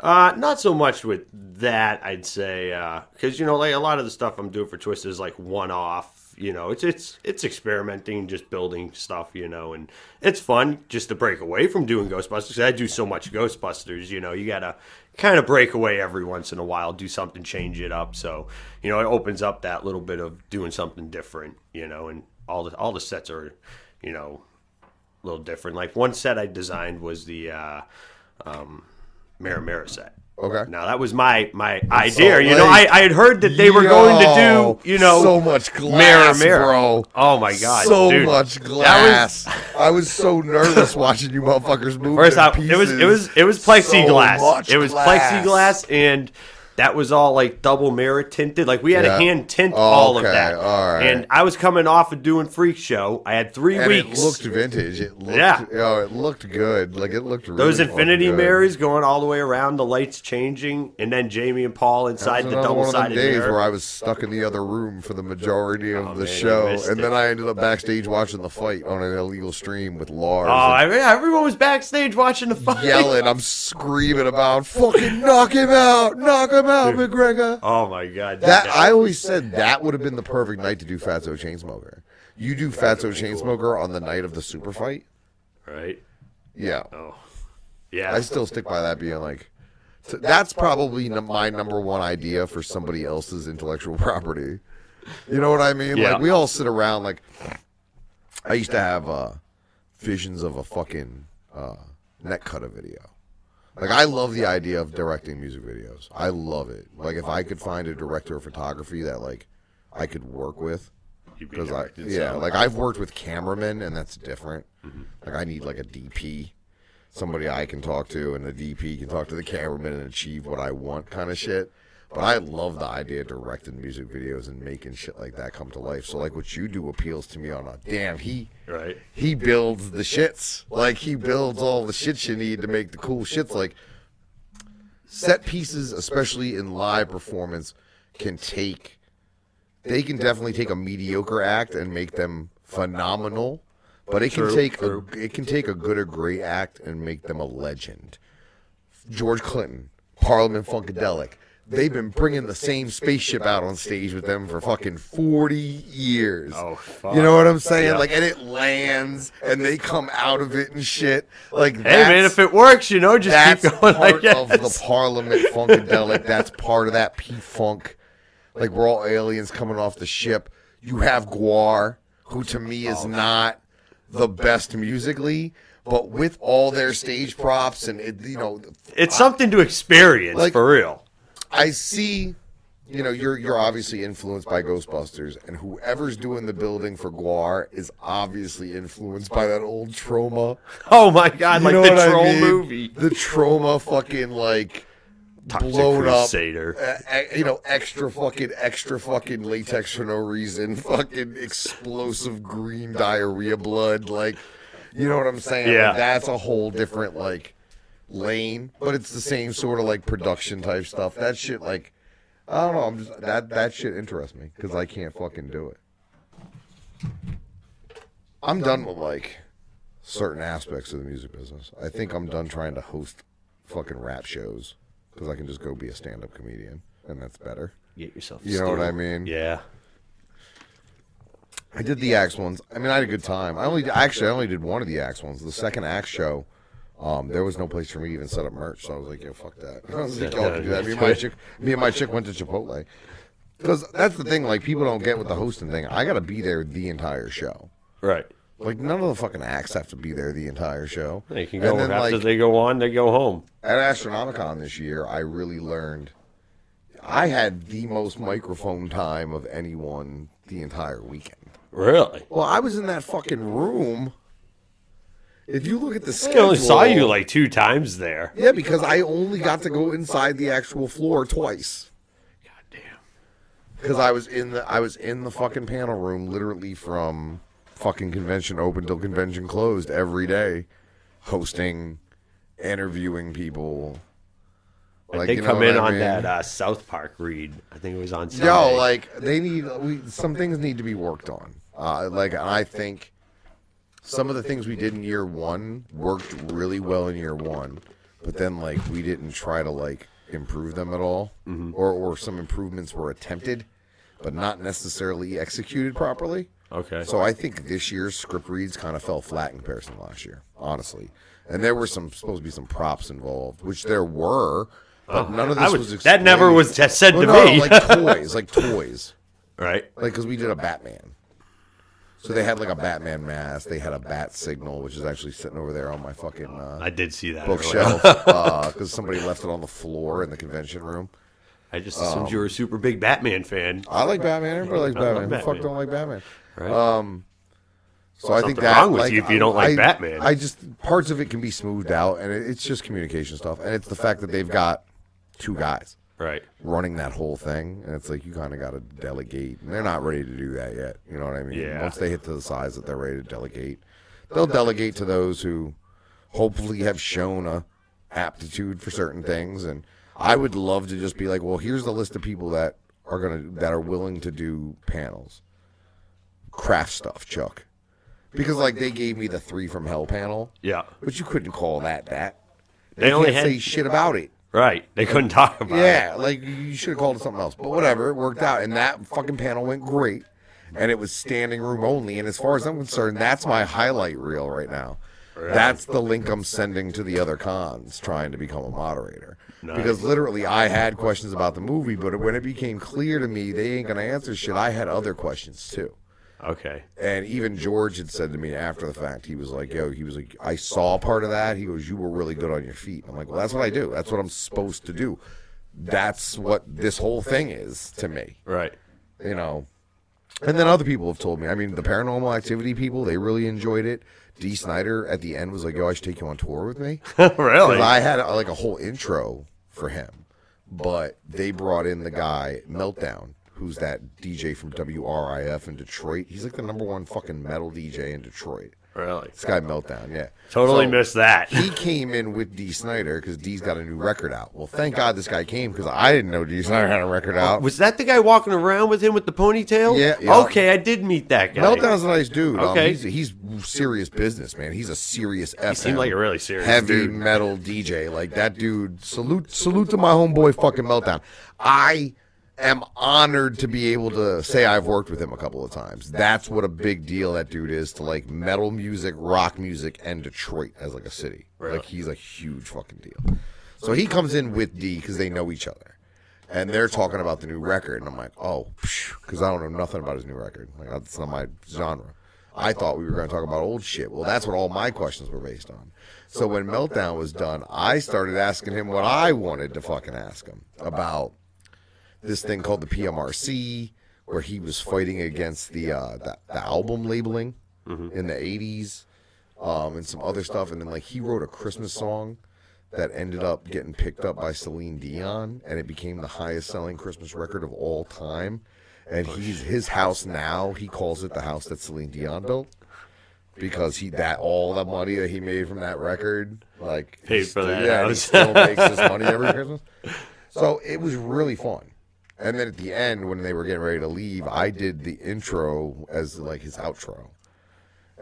Uh, not so much with that, I'd say, because you know, like a lot of the stuff I'm doing for Twiztid is like one-off. You know, it's it's it's experimenting, just building stuff. You know, and it's fun just to break away from doing Ghostbusters. I do so much Ghostbusters. You know, you gotta kind of break away every once in a while, do something, change it up. So you know, it opens up that little bit of doing something different. You know, and all the all the sets are, you know, a little different. Like one set I designed was the uh, um, Mara set. Okay. Now that was my my idea. Salt You know, I, I had heard that they were going to do you know so much glass, mirror, mirror. bro. Oh my god, so dude. much glass. I was so nervous watching you motherfuckers move. First it was it was it was plexiglass. So it was glass. plexiglass, and that was all like double mirror tinted. Like we had Yeah. to hand tint Oh, all of that. All right. And I was coming off of doing freak show. I had three and weeks. it looked vintage. It looked, Yeah. oh, it looked good. Like it looked really those infinity mirrors going all the way around, the lights changing, and then Jamie and Paul inside the double one of them sided days mirror. where I was stuck in the other room for the majority of Oh, the man, show, and it. then I ended up backstage watching the fight on an illegal stream with Lars. Oh, I mean, everyone was backstage watching the fight. yelling. I'm screaming about fucking knock him out, knock him out, McGregor. Oh my god. That I always said that would have been the perfect night to do Fatso Chainsmoker. You do Fatso Chainsmoker on the night of the super fight. right. Yeah, Oh, yeah. I still stick by that being like. so that's probably my number one idea for somebody else's intellectual property. You know what I mean? Yeah. Like we all sit around like I used to have uh visions of a fucking uh neck cutter video. Like I love the idea of directing music videos. I love it. Like if I could find a director of photography that like I could work with because I yeah, like I've worked with cameramen and that's different. Like I need like a DP, somebody I can talk to, and the DP can talk to the cameraman and achieve what I want, kind of shit. But I love the idea of directing music videos and making shit like that come to life. So like what you do appeals to me on a damn he right. he builds the shits. Like he builds all the shits you need to make the cool shits. Like set pieces, especially in live performance, can take. They can definitely take a mediocre act and make them phenomenal, but it can True, take true. a it can take a good or great act and make them a legend. George Clinton, Parliament Funkadelic. They've been bringing the same spaceship out on stage with them for fucking 40 years. Oh, fuck. You know what I'm saying? Yeah. Like, and it lands and they come out of it and shit. Like, Hey man, if it works, you know, just that's keep going. I part of the. Parliament Funkadelic. That's part of that P Funk. Like we're all aliens coming off the ship. You have GWAR, who to me Oh, is not the best musically, but with all their stage props and it, you know, It's something to experience Like- for real. I see. You know, you're you're obviously influenced by Ghostbusters, and whoever's doing the building for GWAR is obviously influenced by that old Troma. Oh my god, You like know the what I troll mean? movie. The Troma fucking like Toxic blown up. Crusader. uh, uh, you know, extra fucking, extra fucking latex for no reason, fucking explosive green diarrhea blood. Like, you know what I'm saying? Like, Yeah. that's a whole different, like, lane, but it's the same sort of, like, production type stuff. That shit, like, I don't know. I'm just, that, that shit interests me because I can't fucking do it. I'm done with, like, certain aspects of the music business. I think I'm done trying to host fucking rap shows because I can just go be a stand-up comedian, and that's better. Get yourself. You know what. I mean? Yeah. I did the Axe ones. I mean, I had a good time. I only actually I only did one of the Axe ones. The second Axe show, um, there was no place for me to even set up merch, so I was like, "Yo, fuck that." I was like, "Y'all can do that." Me and my chick, me and my chick went to Chipotle because that's the thing. Like, people don't get with the hosting thing. I got to be there the entire show. Right. Like, none of the fucking acts have to be there the entire show. They can go And then, after like, they go on, they go home. at Astronomicon this year, I really learned. I had the most microphone time of anyone the entire weekend. Really? Well, I was in that fucking room. If you look at the I only saw you like two times there. yeah, because I only got to go inside the actual floor twice. God damn. Because I was in the I was in the fucking panel room literally from fucking convention open till convention closed every day, hosting, interviewing people. Like, they come in I on mean? that uh, South Park read. I think it was on Sunday. Yo, like they need we some things need to be worked on. Uh, like I think some of the things we did in year one worked really well in year one, but then like we didn't try to like improve them at all, mm-hmm. or or some improvements were attempted, but not necessarily executed properly. okay. So I think this year's script reads kind of fell flat in comparison to last year, honestly. And there were some supposed to be some props involved, which there were, but oh, none of this would- was. that never was said Well, to no, me. like toys, like toys, right. like because we did a Batman. So they had like a Batman mask. They had a bat signal, which is actually sitting over there on my fucking uh, I did see that. bookshelf because somebody left it on the floor in the convention room. I just assumed you were a super big Batman fan. I like Batman. Everybody likes I love Batman. Who the fuck don't like Batman? Right. Um, so I think that wrong with like, you if you don't like I- Batman. I just parts of it can be smoothed out, and it, it's just communication stuff, and it's the fact that they've got two guys. Right. running that whole thing, and it's like you kind of got to delegate. And they're not ready to do that yet. You know what I mean? Yeah. Once they hit to the size that they're ready to delegate, they'll delegate to those who hopefully have shown a aptitude for certain things. And I would love to just be like, well, here's the list of people that are gonna that are willing to do panels, craft stuff, Chuck. Because like they gave me the three from Hell panel, Yeah. but you couldn't call that that. They only can't had say shit about it. Right. They couldn't talk about it. Yeah, like you should have called it something else. But whatever, it worked out. And that fucking panel went great. And it was standing room only. And as far as I'm concerned, that's my highlight reel right now. That's the link I'm sending to the other cons trying to become a moderator. Because literally, I had questions about the movie, but when it became clear to me they ain't going to answer shit, I had other questions too. Okay. And even George had said to me after the fact, he was like, "Yo," he was like, "I saw part of that." He goes, "You were really good on your feet." I'm like, "Well, that's what I do. That's what I'm supposed to do. That's what this whole thing is to me." Right. You know. And then other people have told me. I mean, the paranormal activity people, they really enjoyed it. Dee Snider at the end was like, "Yo, I should take you on tour with me." really? I had like a whole intro for him, but they brought in the guy Meltdown, who's that DJ from WRIF in Detroit. He's like the number one fucking metal DJ in Detroit. really? This guy Meltdown, yeah. Totally So, missed that. He came in with Dee Snider because Dee's got a new record out. Well, thank God this guy came because I didn't know Dee Snider had a record out. Was that the guy walking around with him with the ponytail? Yeah, yeah. Okay, I did meet that guy. Meltdown's a nice dude. Um, Okay. he's, he's serious business, man. He's a serious FM. He seemed like a really serious heavy dude. metal DJ. Like that dude. Salute, salute to my homeboy, fucking Meltdown. I am honored to be able to say I've worked with him a couple of times. That's what a big deal that dude is to like metal music, rock music, and Detroit as like a city. Like he's a huge fucking deal. So he comes in with Dee because they know each other. And they're talking about the new record, and I'm like, oh, because I don't know nothing about his new record. Like that's not my genre. I thought we were going to talk about old shit. Well, that's what all my questions were based on. So when Meltdown was done, I started asking him what I wanted to fucking ask him about this thing called the PMRC, where he was fighting against the uh, the, the album labeling in the '80s, um, and some other stuff. And then like he wrote a Christmas song that ended up getting picked up by Celine Dion, and it became the highest selling Christmas record of all time. And he's his house now. He calls it the house that Celine Dion built because he that all the money that he made from that record, like Paid for still- that Yeah, he still makes his money every Christmas. So it was really fun. And then at the end, when they were getting ready to leave, I did the intro as like his outro,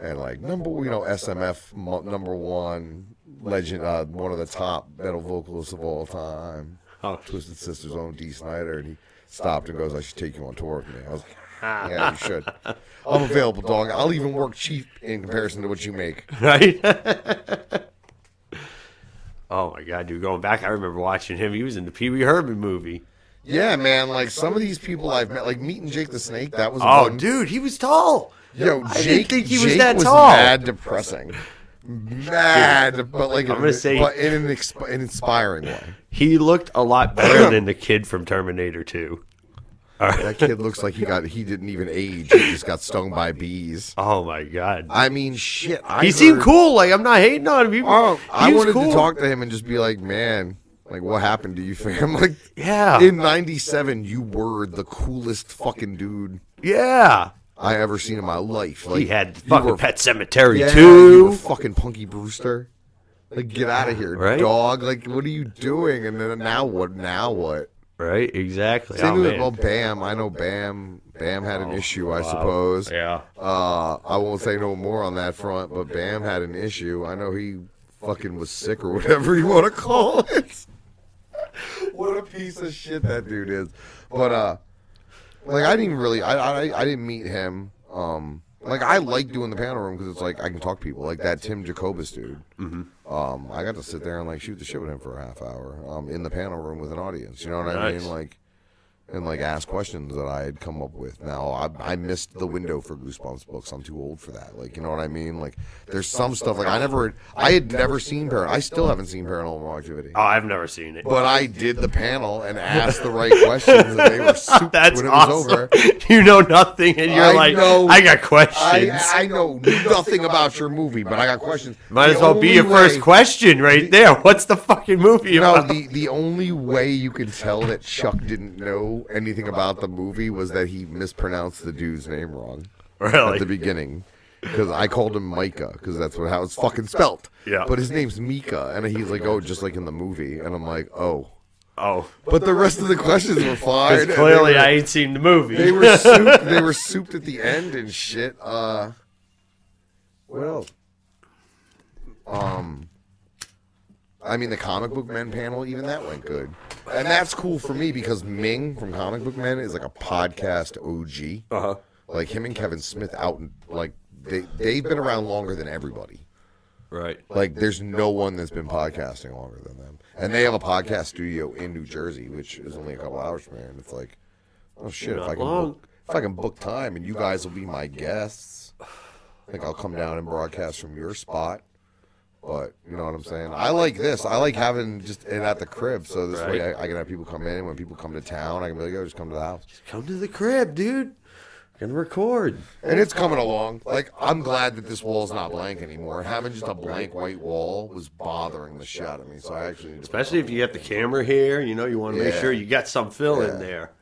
and like number you know SMF number one legend, uh, one of the top metal vocalists of all time, Oh. Twisted Sister's own Dee Snider, and he stopped and goes, "I should take you on tour with me." I was like, "Yeah, you should." I'm available, dog. I'll even work cheap in comparison to what you make. right? oh my god, dude! Going back, I remember watching him. He was in the Pee Wee Herman movie. Yeah, man. Like some of these people I've met, like meeting Jake the Snake. That was Oh, one. dude, he was tall. Yo, I didn't Jake, think he was Jake that was tall. mad depressing. Mad, but like I'm gonna say- but in an, exp- an inspiring way. He looked a lot better than the kid from Terminator 2. All right. That kid looks like he got he didn't even age. He just got stung by bees. Oh my god. I mean, shit. I he seemed heard- cool. Like I'm not hating on him. He, Oh, I he was wanted cool. to talk to him and just be like, man, like what happened to you, fam? Like, Yeah. in '97, you were the coolest fucking dude Yeah. I ever seen in my life. Like, he had fucking were- Pet Sematary Yeah, too. you were fucking Punky Brewster. Like, get out of here, Right? dog. Like, what are you doing? And then now what? Now what? Right, exactly. Same Oh, with man. well, Bam. I know Bam. Bam had an issue, I suppose. Yeah. Uh, I won't say no more on that front, but Bam had an issue. I know he fucking was sick or whatever you want to call it. what a piece of shit that dude is. But uh, like I didn't really, I I, I didn't meet him. Um, like I like doing the panel room because it's like I can talk to people like that Tim Jacobus dude. Mm-hmm. Um, I got to sit there and like shoot the shit with him for a half hour. Um, in the panel room with an audience. You know what I Nice. mean? Like. And like ask questions that I had come up with. Now I, I missed the window for Goosebumps books. I'm too old for that. Like you know what I mean? Like there's some stuff like I never I had never seen Paranormal. I still haven't seen Paranormal Activity. Oh, I've never seen it. But I did the panel and asked the right questions, and they were super That's when it awesome. was over. you know nothing, and you're I like, know- I got questions. I, I know nothing about your movie, but I got questions. Might The as well be your first way- question right there. What's the fucking movie No, about? the, the only way you can tell that Chuck didn't know anything about the movie was that he mispronounced the dude's name wrong at the beginning. Because I called him Micah, because that's what how it's fucking spelt. Yeah. But his name's Mika, and he's like, oh, just like in the movie, and I'm like, oh. Oh, But the rest of the questions were fine. and because they clearly were- I ain't seen the movie. They were souped. They were souped at the end and shit. Uh, what else? Um, I mean, the comic book men panel, even that went good, and that's cool for me because Ming from Comic Book Men is like a podcast OG. uh huh. Like him and Kevin Smith out, like they they've been around longer than everybody. Right. Like, there's no one that's been podcasting longer than them, and they have a podcast studio in New Jersey, which is only a couple hours from here. And it's like, oh shit, if I can book, if I can book time, and you guys will be my guests, like I'll come down and broadcast from your spot. But you know what I'm saying? I like this. I like having just it at the crib, so this way I, I can have people come in. And when people come to town, I can be like, "Oh, just come to the house." Just come to the crib, dude. Gonna record. And it's coming along. Like I'm glad that this wall's not blank anymore. Having just a blank white wall was bothering the shit out of me. So I actually need to Especially if you got the camera here, you know, you want to make sure you got some fill Yeah. in there.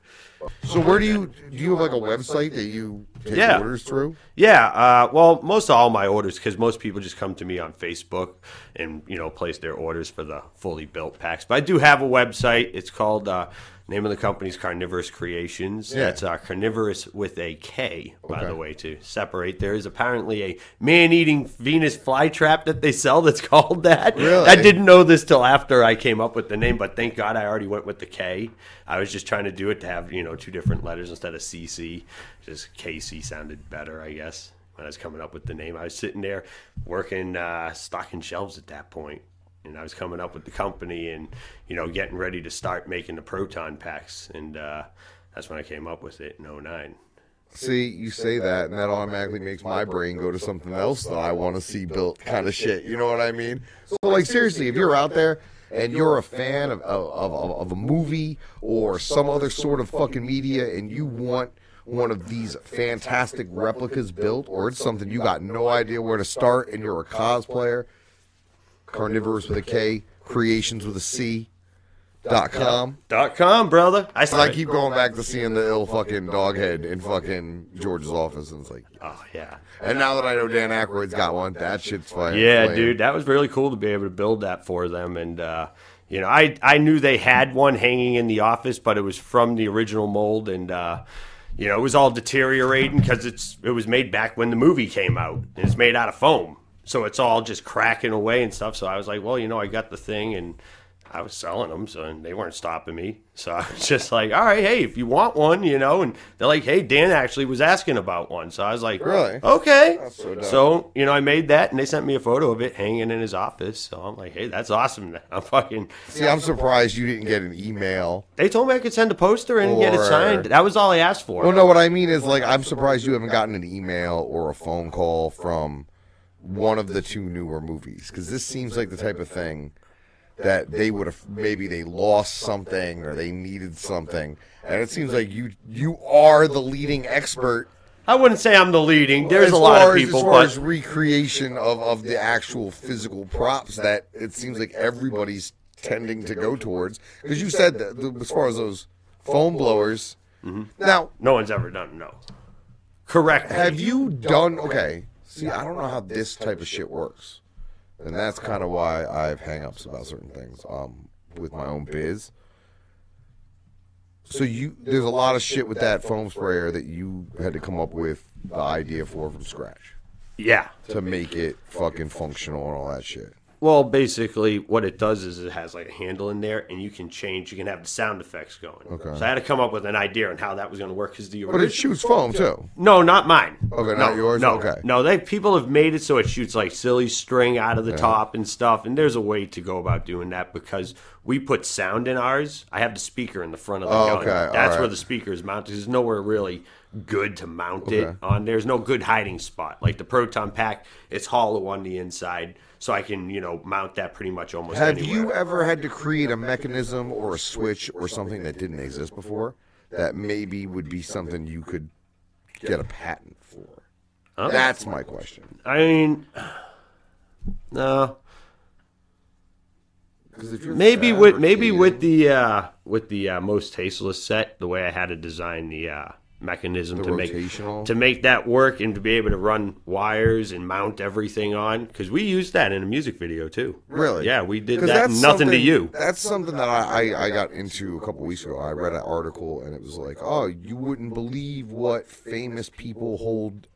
So where do you do you have like a website that you take Yeah. orders through? Yeah, uh, well, most of all my orders, because most people just come to me on Facebook and you know place their orders for the fully built packs. But I do have a website. It's called uh, name of the company's Karnivorous Creations. Yeah. That's uh, carnivorous with a K, by Okay. the way, to separate. There is apparently a man-eating Venus flytrap that they sell that's called that. Really? I didn't know this till after I came up with the name, but thank God I already went with the K. I was just trying to do it to have you know two different letters instead of CC. Just KC sounded better, I guess. When I was coming up with the name, I was sitting there working, uh, stocking shelves at that point, and I was coming up with the company and you know getting ready to start making the proton packs, and uh, that's when I came up with it in 09. See, you say that, and that automatically makes my brain go to something else that I want to see built, kind of shit. You know what I mean? So, like, seriously, if you're out there and you're a fan of of, of, of a movie or some other sort of fucking media, and you want one of these fantastic replicas built, or it's something you got no idea where to start, and you're a cosplayer, carnivorous with a K, creations with a C. Dot com. Dot com, brother. I, I keep going back to seeing the ill fucking dog head in fucking George's office, and it's like, Oh yeah. and now that I know Dan Aykroyd's got one, that shit's fire. Yeah, dude, that was really cool to be able to build that for them. And uh, you know, I I knew they had one hanging in the office, but it was from the original mold, and uh, you know, it was all deteriorating because it's it was made back when the movie came out, and it's made out of foam, so it's all just cracking away and stuff. So I was like, well, you know, I got the thing and. I was selling them, so they weren't stopping me. So I was just like, "All right, hey, if you want one, you know." And they're like, "Hey, Dan actually was asking about one," so I was like, Really? Okay." so so you know, I made that, and they sent me a photo of it hanging in his office. So I'm like, "Hey, that's awesome." I'm fucking. See, I'm surprised you didn't get an email. They told me I could send a poster and get it signed. That was all I asked for. Well, no, what I mean is like I'm surprised you haven't gotten an email or a phone call from one of the two newer movies because this seems like the type of thing that they would have maybe they lost something or they needed something, and it seems like you you are the leading expert I wouldn't say I'm the leading. There's a lot of as- people, as far but as recreation of, of the actual physical props that it seems like everybody's tending to go towards. Because you said that the, as far as those foam blowers. Mm-hmm. Now, no one's ever done no. Correct. have you done okay? See, I don't know how this type of shit works, and that's kind of why I have hangups about certain things. Um, with my own biz. So you, there's a lot of shit with that foam sprayer that you had to come up with the idea for from scratch Yeah. to make it fucking functional and all that shit. Well, basically, what it does is it has like a handle in there, and you can change. You can have the sound effects going. Okay. So I had to come up with an idea on how that was going to work because the But it shoots foam too. No, not mine. Okay, no, not yours? No, Okay. no. They people have made it so it shoots like silly string out of the top and stuff. And there's a way to go about doing that because we put sound in ours. I have the speaker in the front of the Oh, gun. okay, That's alright. where the speaker is mounted. There's nowhere really good to mount Okay. it on. There's no good hiding spot. Like the proton pack, it's hollow on the inside, so I can you know mount that pretty much almost Have anywhere. you ever had to create a mechanism or a switch or something that didn't exist before that maybe would be something you could get a patent for? That's my question. I mean, no. if you're Maybe with maybe with the uh, with the uh, Mostasteless set, the way I had to design the uh, mechanism The to make to make that work and to be able to run wires and mount everything on because we used that in a music video too. Really? Yeah, we did that. Nothing to you. That's something that I, I, I got into a couple weeks ago. I read an article and it was like, oh, you wouldn't believe what famous people hold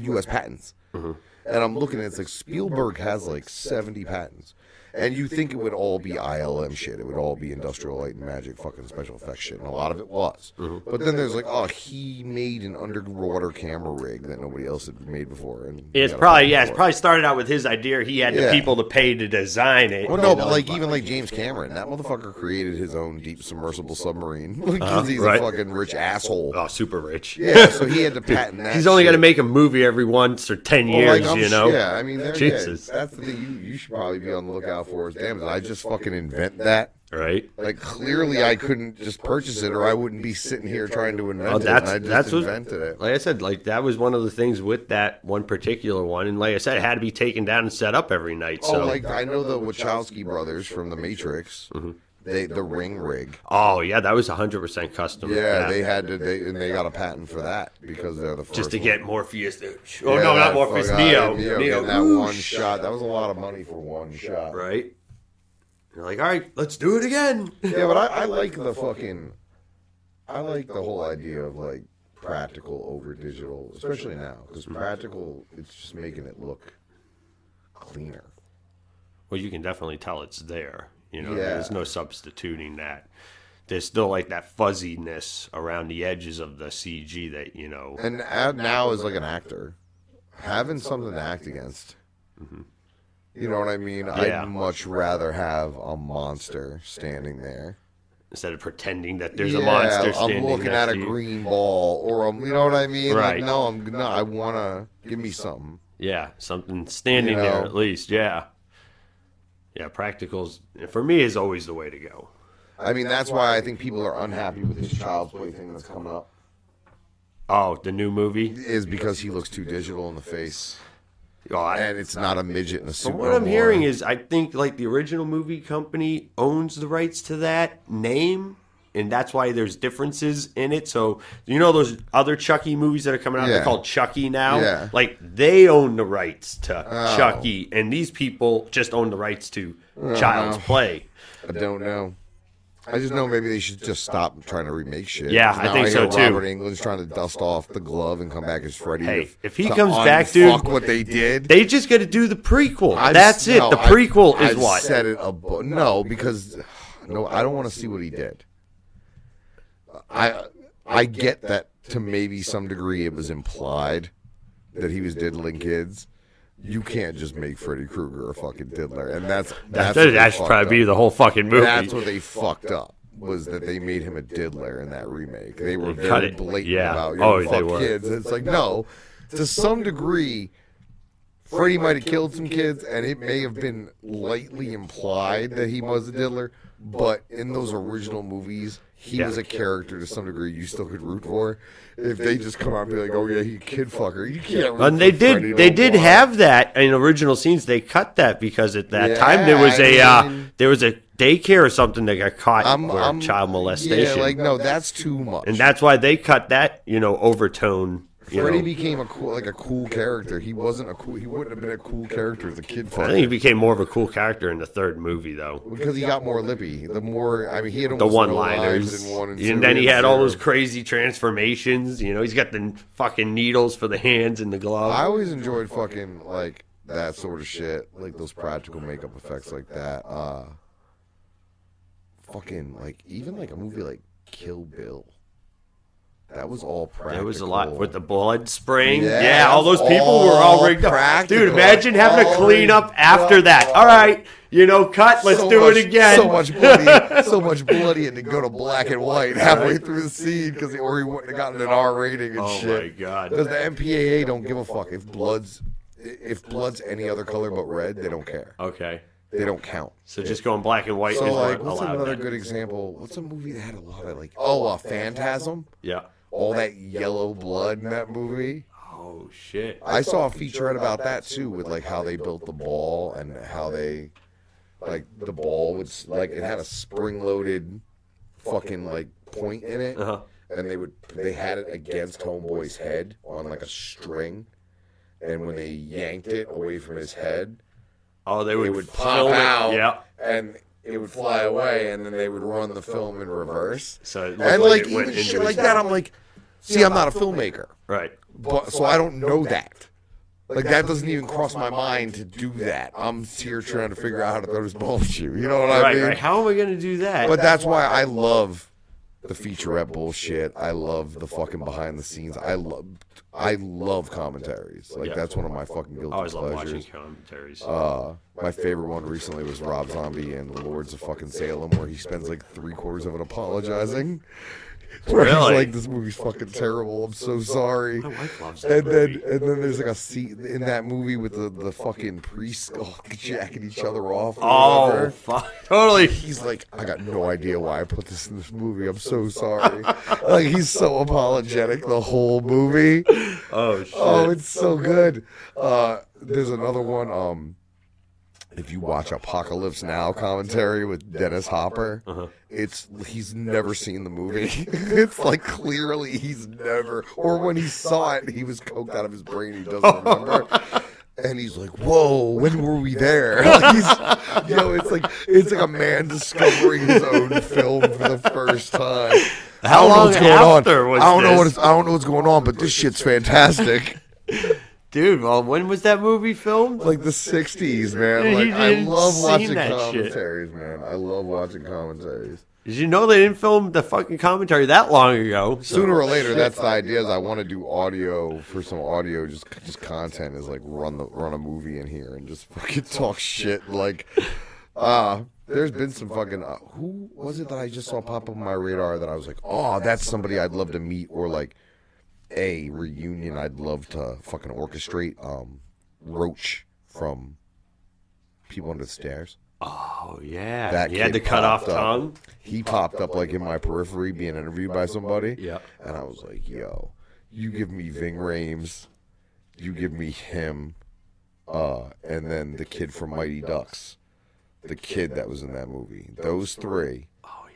U.S. patents. Mm-hmm. And I'm looking at it, it's like Spielberg has like 70 patents. And you think it would all be ILM shit. It would all be industrial light and magic fucking special effects shit. And a lot of it was. Mm-hmm. But then there's like, oh, he made an underwater camera rig that nobody else had made before. And he It's got a probably patent yeah. It's it. probably started out with his idea. He had the people to pay to design it. Well, no, but like even like James Cameron, that motherfucker created his own deep submersible submarine because Uh-huh, he's right. a fucking rich asshole. oh, super rich. Yeah, so he had to patent that. He's only shit. going to make a movie every once or ten Well, years. like, you know. Yeah, I mean, there, Jesus. Yeah, that's the thing. You, you should probably be on the lookout for. Is damn, did I just fucking invent that? Right. Like clearly, I couldn't just purchase it, or I wouldn't be sitting here trying to invent Oh, it. that's and I just that's what, invented it. Like I said, like that was one of the things with that one particular one, and like I said, it had to be taken down and set up every night. So, Oh, like I know the Wachowski brothers from The Matrix. Mm-hmm. They the ring rig. oh yeah, that was hundred percent custom. Yeah, they had to. They and they got a patent for that because they're the first. just to one. get Morpheus. Oh Yeah, no, that not Morpheus. fucking- Neo. Neo, Neo. getting that Ooh, one shot. That was a lot of money for one shot. Right. You're like, all right, let's do it again. Yeah, but I, I like the fucking. I like the whole idea of like practical over digital, especially now because mm-hmm. practical it's just making it look cleaner. Well, you can definitely tell it's there. You know, Yeah. there's no substituting that. There's still like that fuzziness around the edges of the CG that you know. And a- now as like an actor, having something to act against. Mm-hmm. You know what I mean? Yeah. I'd much rather have a monster standing there. Instead of pretending that there's a monster standing I'm looking at a you. green ball, or I'm, you know what I mean? Right. Like, no, I'm no, I want to give me something. Yeah, something standing You there at least. Yeah. Yeah, practicals for me is always the way to go. I mean, that's why I think people are unhappy with this child's play thing that's coming up. Oh, the new movie. Is because he looks too digital in the face, Oh, I, and it's not a midget in a suit. What I'm hearing is, I think like the original movie company owns the rights to that name, and that's why there's differences in it. So you know those other Chucky movies that are coming out, Yeah. they're called Chucky now. Yeah. Like they own the rights to Oh. Chucky, and these people just own the rights to Child's Play. I don't know. I just know maybe they should just stop trying to remake shit. Yeah, I think so, too. Robert Englund's trying to dust off the glove and come back as Freddy. Hey, to- if he comes back, dude, unfuck what they did. They just got to do the prequel. I've- that's it. no, the I've- prequel is I've what. said it. Abo- no, because no, I don't want to see what he did. I I get that to maybe some degree it was implied that he was diddling kids. You can't just make Freddy Krueger a fucking diddler, and that's that's That, that should fucked probably be the whole fucking movie. That's what they fucked up. Was that they made him a diddler in that remake? They were They cut very blatant Yeah. about you Oh, know, they fuck were. kids. It's like no, to some degree, Freddy might have killed some kids, and it may have been lightly implied that he was a diddler. But in those original movies, he Yeah. was a character to some degree you still could root for. If they just come out and be like, "Oh yeah, he kid fucker," you can't. Root And they for Freddy did. no They did more. have that in original scenes. They cut that because at that Yeah, time there was I a uh, there was a daycare or something that got caught I'm, for I'm, child molestation, Yeah, like no, that's too much. and that's why they cut that. You know, overtone. Freddy know, became a cool, like a cool character. He wasn't a cool. He wouldn't have been a cool character as a kid. I think he became more of a cool character in the third movie, though. because he got more lippy. The more, I mean, he had The one-liners, one and, and, then he had all those crazy transformations. You know, he's got the fucking needles for the hands and the glove. I always enjoyed fucking like that sort of shit, like those practical makeup effects like that. Uh, fucking like even like a movie like Kill Bill. That was all practical. There was a lot with the blood spraying. Yeah, Yeah, all those people all were all rigged up. Dude, imagine having to clean up after up. that. All right, you know, cut. Let's So do much- it again. So much bloody, so much bloody, and to go to black and white halfway through the scene because he or he wouldn't have gotten an R rating and Oh shit. my God. Because the MPAA don't give a fuck if blood's if blood's any other color but red, they don't care. Okay, They don't count. so just going black and white So is like, what's another good example? What's a movie that had a lot of like? Oh, a Phantasm. Yeah. All that yellow blood in that movie. Oh shit. I saw a featurette about that too, with like how they built the ball and how they, like the ball was like it had a spring-loaded, fucking like point in it, Uh-huh. and they would they had it against Homeboy's head on like a string, and when they yanked it away from his head, Oh, they would, it would pop it. out, Yeah. and it would fly away, and then they would run the film in reverse. So it And like like it even shit like that. I'm like, see, I'm not a filmmaker Right. but so I don't know that. Like that doesn't even cross my mind to do that. I'm here trying to figure out how to throw this ball at you. You know what I Right. mean? Right. How am I gonna do that? But that's why I love the featurette bullshit. I love the fucking behind the scenes. I love I love commentaries. Like Yeah. that's one of my fucking guilty I always love watching pleasures. commentaries. Uh, my favorite one recently was Rob Zombie and the Lords of fucking Salem, where he spends like three quarters of it apologizing. Where he's Really? like, "This movie's fucking terrible. I'm so sorry." My wife loves that And then, movie. and then there's like a scene in that movie with the, the fucking priests all jacking each other off. oh, fuck. Totally. He's like, I got no idea why I put this in this movie. I'm so sorry. like he's so apologetic the whole movie. Oh shit. Oh, it's so good. Uh, there's another one. Um, if you watch Apocalypse Now commentary with Dennis Hopper, Uh-huh. it's he's never seen the movie. it's like clearly he's never, or when he saw it, he was coked out of his brain. He doesn't remember. And he's like, "Whoa, when were we there?" Like he's, you know, it's like it's like a man discovering his own film for the first time. How long what's going after on. was I don't know what this? it's, I don't know what's going on, but this shit's fantastic. Dude, well, when was that movie filmed? like the '60s, man. Like I love watching that shit. commentaries, man. I love watching commentaries. Did you know they didn't film the fucking commentary that long ago? So- Sooner or later, that's the idea. Is I want to do audio for some audio, just just content. Is like run the run a movie in here and just fucking talk shit. Like, uh there's been some fucking uh, who was it that I just saw pop up on my radar that I was like, oh, that's somebody I'd love to meet, or like a reunion I'd love to fucking orchestrate. Um, Roach from People Under the Stairs. Oh yeah, That he had the kid cut off up. tongue. he popped up like in my periphery being interviewed by somebody. Yeah. And I was like, yo, you give me Ving Rhames, you give me him, uh, and then the kid from Mighty Ducks. The kid that was in that movie. Those three.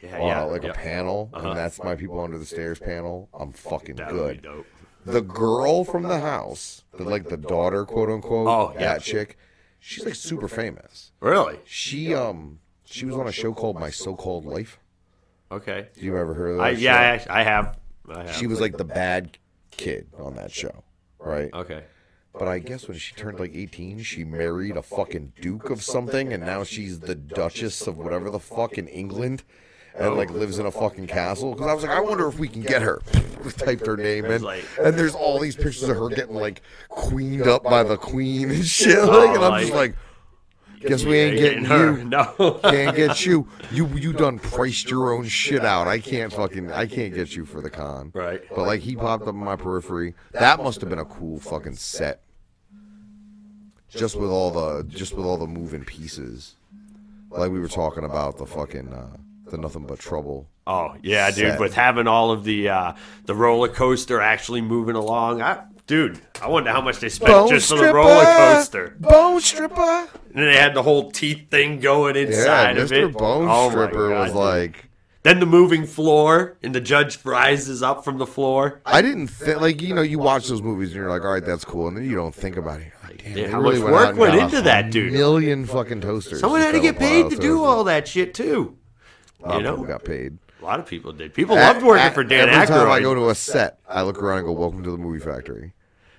Yeah, Uh, yeah, like yeah. a panel, Uh-huh. and that's my people under the stairs panel. I'm fucking That good. dope. The girl from the house, the, like the daughter, quote unquote, Oh, yeah. that chick, she's like super famous. Really? She um she was on a show called My So Called Life. Okay. Do you ever heard of that? I, show? yeah, I, I have. I have. she was like the bad kid on that show, right? Okay. But I guess when she turned like 18, she married a fucking duke of something, and now she's the duchess of whatever the fuck in England, and like lives in a fucking castle. Because I was like, I wonder if we can get her. Typed her name in, and there's all these pictures of her getting like queened up by the queen and shit. Like, and I'm just like- like, guess we ain't getting her. you. No. Can't get you. You you done priced your own shit out. I can't fucking I can't get you for the con. Right. But like he popped up in my periphery. That must have been a cool fucking set. Just with all the just with all the moving pieces. Like we were talking about the fucking uh the nothing but trouble. Oh yeah, dude. Set. With having all of the uh, the roller coaster actually moving along, I, dude, I wonder how much they spent just for the roller coaster. Bone stripper. And then they had the whole teeth thing going Yeah, inside of Mr. it. Bone Oh, Stripper God, was dude. like Then the moving floor, and the judge rises up from the floor. I didn't think like you know you watch those movies and you're like all right that's cool and then you don't think about it. Like, damn, Yeah, how really much went work went into that, dude? Million fucking toasters. Someone had to get paid to do all that shit too. A lot you of people know? got paid. A lot of people did. People loved working At- for Dan Every time I go to a set, I look around and go, "Welcome to the movie factory."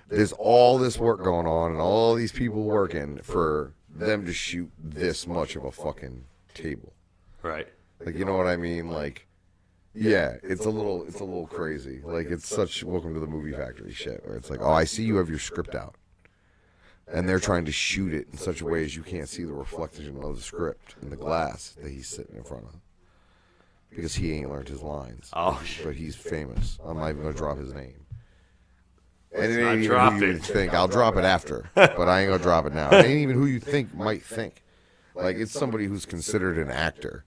there's all this work going on and all these people working for them to shoot this much of a fucking table. Right. Like you know what I mean? Like yeah, it's a little it's a little crazy. Like it's such welcome to the movie factory shit where it's like, "Oh, I see you have your script out." And they're trying to shoot it in such a way as you can't see the reflection of the script in the glass that he's sitting in front of. Because he ain't learned his lines. Oh, shit. But he's famous. I'm not even gonna drop his name. And it ain't even who you would think. I'll drop it after, but I ain't gonna drop it now. It ain't even who you think might think. Like it's somebody who's considered an actor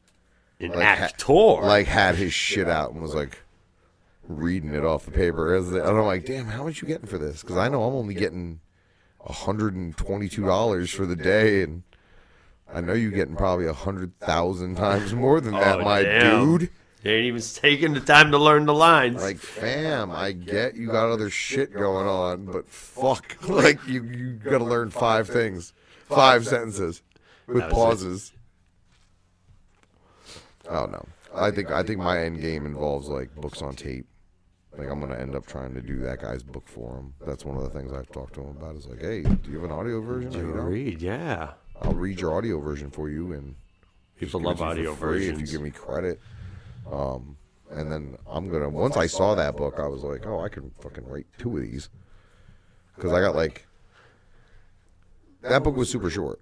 An like, ha- actor. like had his shit out and was like reading it off the paper. And I'm like, damn, how much you getting for this? Because I know I'm only getting hundred and twenty-two dollars for the day, and I know you're getting probably a hundred thousand times more than that, Oh, my damn. dude. They ain't even taking the time to learn the lines. Like, fam, I get you got other shit going on, but fuck, like you you got to learn five things, five sentences with That was it. pauses. Oh no, I think I think my end game involves like books on tape. Like I'm gonna end up trying to do that guy's book for him. That's one of the things I've talked to him about. Is like, hey, do you have an audio version? You read, yeah. I'll read your audio version for you, and People love audio versions. if you give me credit. Um, and then I'm gonna once I saw that book, I was like, oh, I can fucking write two of these because I got like that book was super short.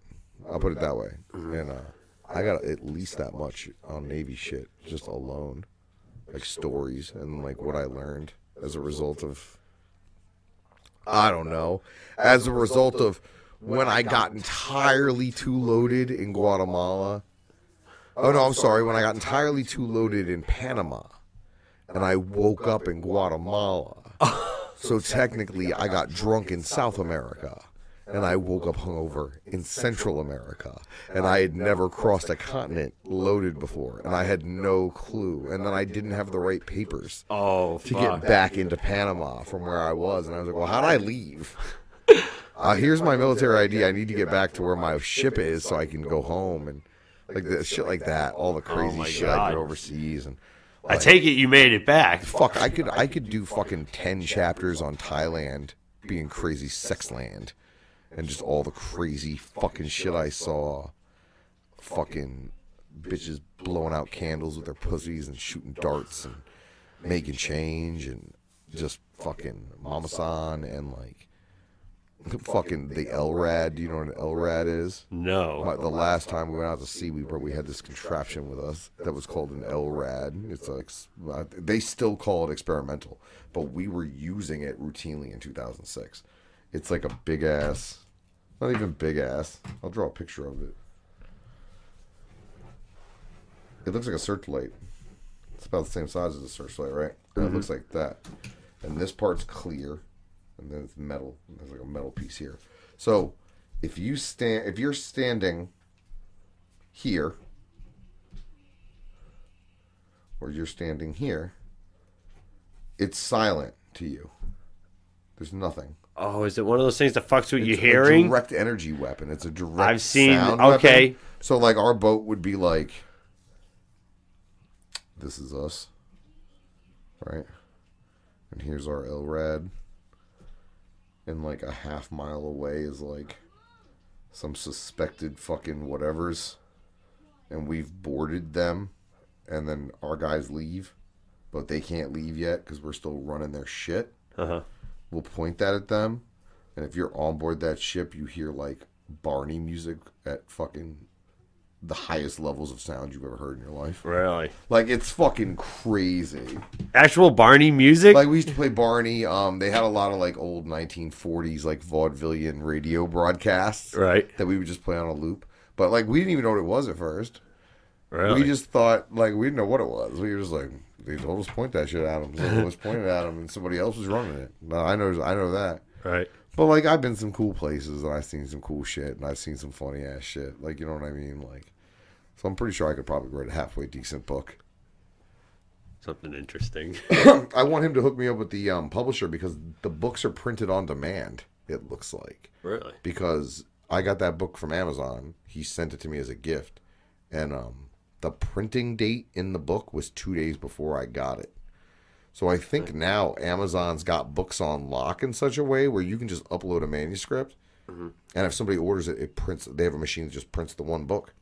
I'll put it that way, and uh, I got at least that much on Navy shit just alone, like stories and like what I learned as a result of. I don't know, as a result of when I got entirely too loaded in Guatemala. Oh no, I'm sorry. When I got entirely too loaded in Panama, and I woke up in Guatemala. so technically, I got drunk in South America, and I woke up hungover in Central America, and I had never crossed a continent loaded before, and I had no clue, and then I didn't have the right papers Oh, to get back into Panama from where I was, and I was like, well, how'd I leave? Uh, here's my military ID. I need to get back to where my ship is so I can go home and like the shit like that. All the crazy Oh my shit I God. did overseas and I take it you made it back. fuck. I could I could do fucking ten chapters on Thailand being crazy sex land and just all the crazy fucking shit I saw. Fucking bitches blowing out candles with their pussies and shooting darts and making change and just fucking Mama San and like fucking the LRAD. Do you know what an LRAD is? No. My- the last time we went out to sea, we bro- we had this contraption with us that was called an LRAD. It's like uh, they still call it experimental, but we were using it routinely in 2006. It's like a big ass, not even big ass. I'll draw a picture of it. It looks like a searchlight. It's about the same size as a searchlight, right? And It looks like that. And this part's clear, and then it's metal. There's like a metal piece here. So if you stand, if you're standing here, or you're standing here, it's silent to you. There's nothing. Oh, is it one of those things that fucks with a hearing? direct energy weapon. It's a direct. I've seen- okay. weapon. So like our boat would be like, this is us, right? And here's our LRAD. And like a half mile away is like some suspected fucking whatevers, and we've boarded them, and then our guys leave, but they can't leave yet because we're still running their shit Uh-huh. we'll point that at them. And if you're on board that ship, you hear like Barney music at fucking the highest levels of sound you've ever heard in your life. Really? Like it's fucking crazy. Actual Barney music? Like we used to play Barney. Um, they had a lot of like old 1940s like vaudevillian radio broadcasts right. that we would just play on a loop. But like we didn't even know what it was at first. Really? We just thought like we didn't know what it was. We were just like they told us point that shit at them. So it was pointed at them, and somebody else was running it. No, I know, I know that. right. But like I've been some cool places and I've seen some cool shit and I've seen some funny ass shit. Like you know what I mean? Like so I'm pretty sure I could probably write a halfway decent book. Something interesting. I want him to hook me up with the um, publisher because the books are printed on demand, it looks like. really? Because I got that book from Amazon. He sent it to me as a gift. And um the printing date in the book was two days before I got it. So I think now Amazon's got books on lock in such a way where you can just upload a manuscript, Mm-hmm. and if somebody orders it, it prints. They have a machine that just prints the one book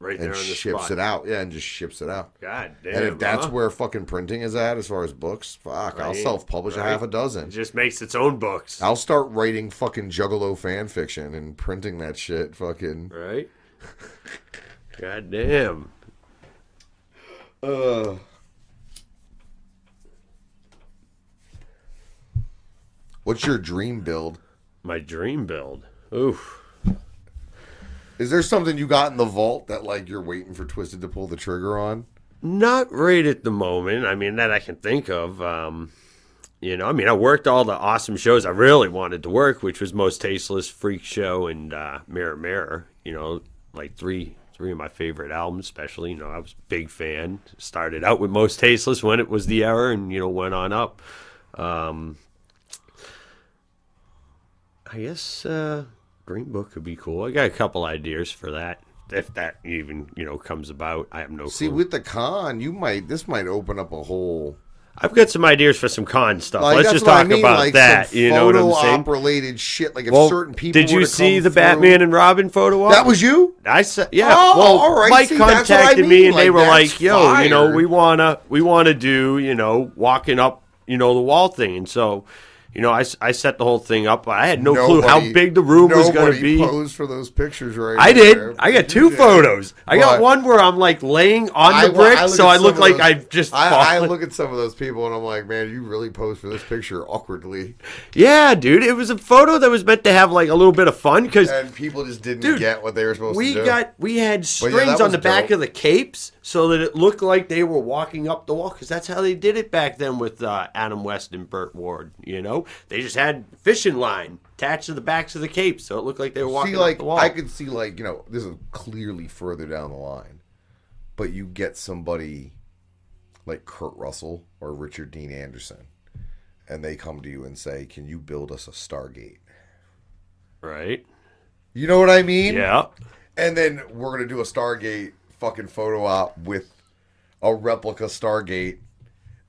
Right there and on the ships spot. it out. Yeah, and just ships it out. God damn. and if that's where fucking printing is at, as far as books, fuck, I'll self-publish a half a it dozen. just makes its own books. I'll start writing fucking Juggalo fan fiction and printing that shit. Fucking. Right? God damn. Uh. What's your dream build? My dream build. Oof. Is there something you got in the vault that like you're waiting for Twiztid to pull the trigger on? Not right at the moment. I mean, that I can think of. Um, you know, I mean, I worked all the awesome shows I really wanted to work, which was Mostasteless, Freak Show, and uh, Mirror Mirror. You know, like three three of my favorite albums, especially. You know, I was a big fan. Started out with Mostasteless when it was the era, and you know, went on up. Um, I guess uh, Green Book could be cool. I got a couple ideas for that. If that even you know comes about, I have no See, clue. with the con, you might this might open up a whole. I've got some ideas for some con stuff. Like, Let's just what I talk mean, about like that. You know what I'm saying? related shit. Like if Well, certain people. did you see the through- Batman and Robin photo op? That was you. I said, yeah. Oh, well, all right. Mike See, what I contacted me mean. and they were like, "Yo, you know, we wanna, we wanna do, you know, walking up, you know, the wall thing." And so, you know, I, I set the whole thing up. I had no clue how big the room was going to be. Posed for those pictures right I there. did. I got two You did. photos. I got But- one where I'm like laying on I- the brick, I so I look like those- I've just I, I look at some of those people and I'm like, man, you really posed for this picture awkwardly, Yeah, dude, it was a photo that was meant to have like a little bit of fun because people just didn't Dude, get what they were supposed we to do. We got we had strings yeah, on the back of the capes so that it looked like they were walking up the wall because that's how they did it back then with uh, Adam West and Burt Ward. You know, they just had fishing line attached to the backs of the capes, so it looked like they were walking see, like up the wall. I could see, like you know, this is clearly further down the line, but you get somebody like Kurt Russell or Richard Dean Anderson, and they come to you and say, "Can you build us a Stargate?" right? You know what I mean? Yeah. And then we're gonna do a Stargate fucking photo op with a replica Stargate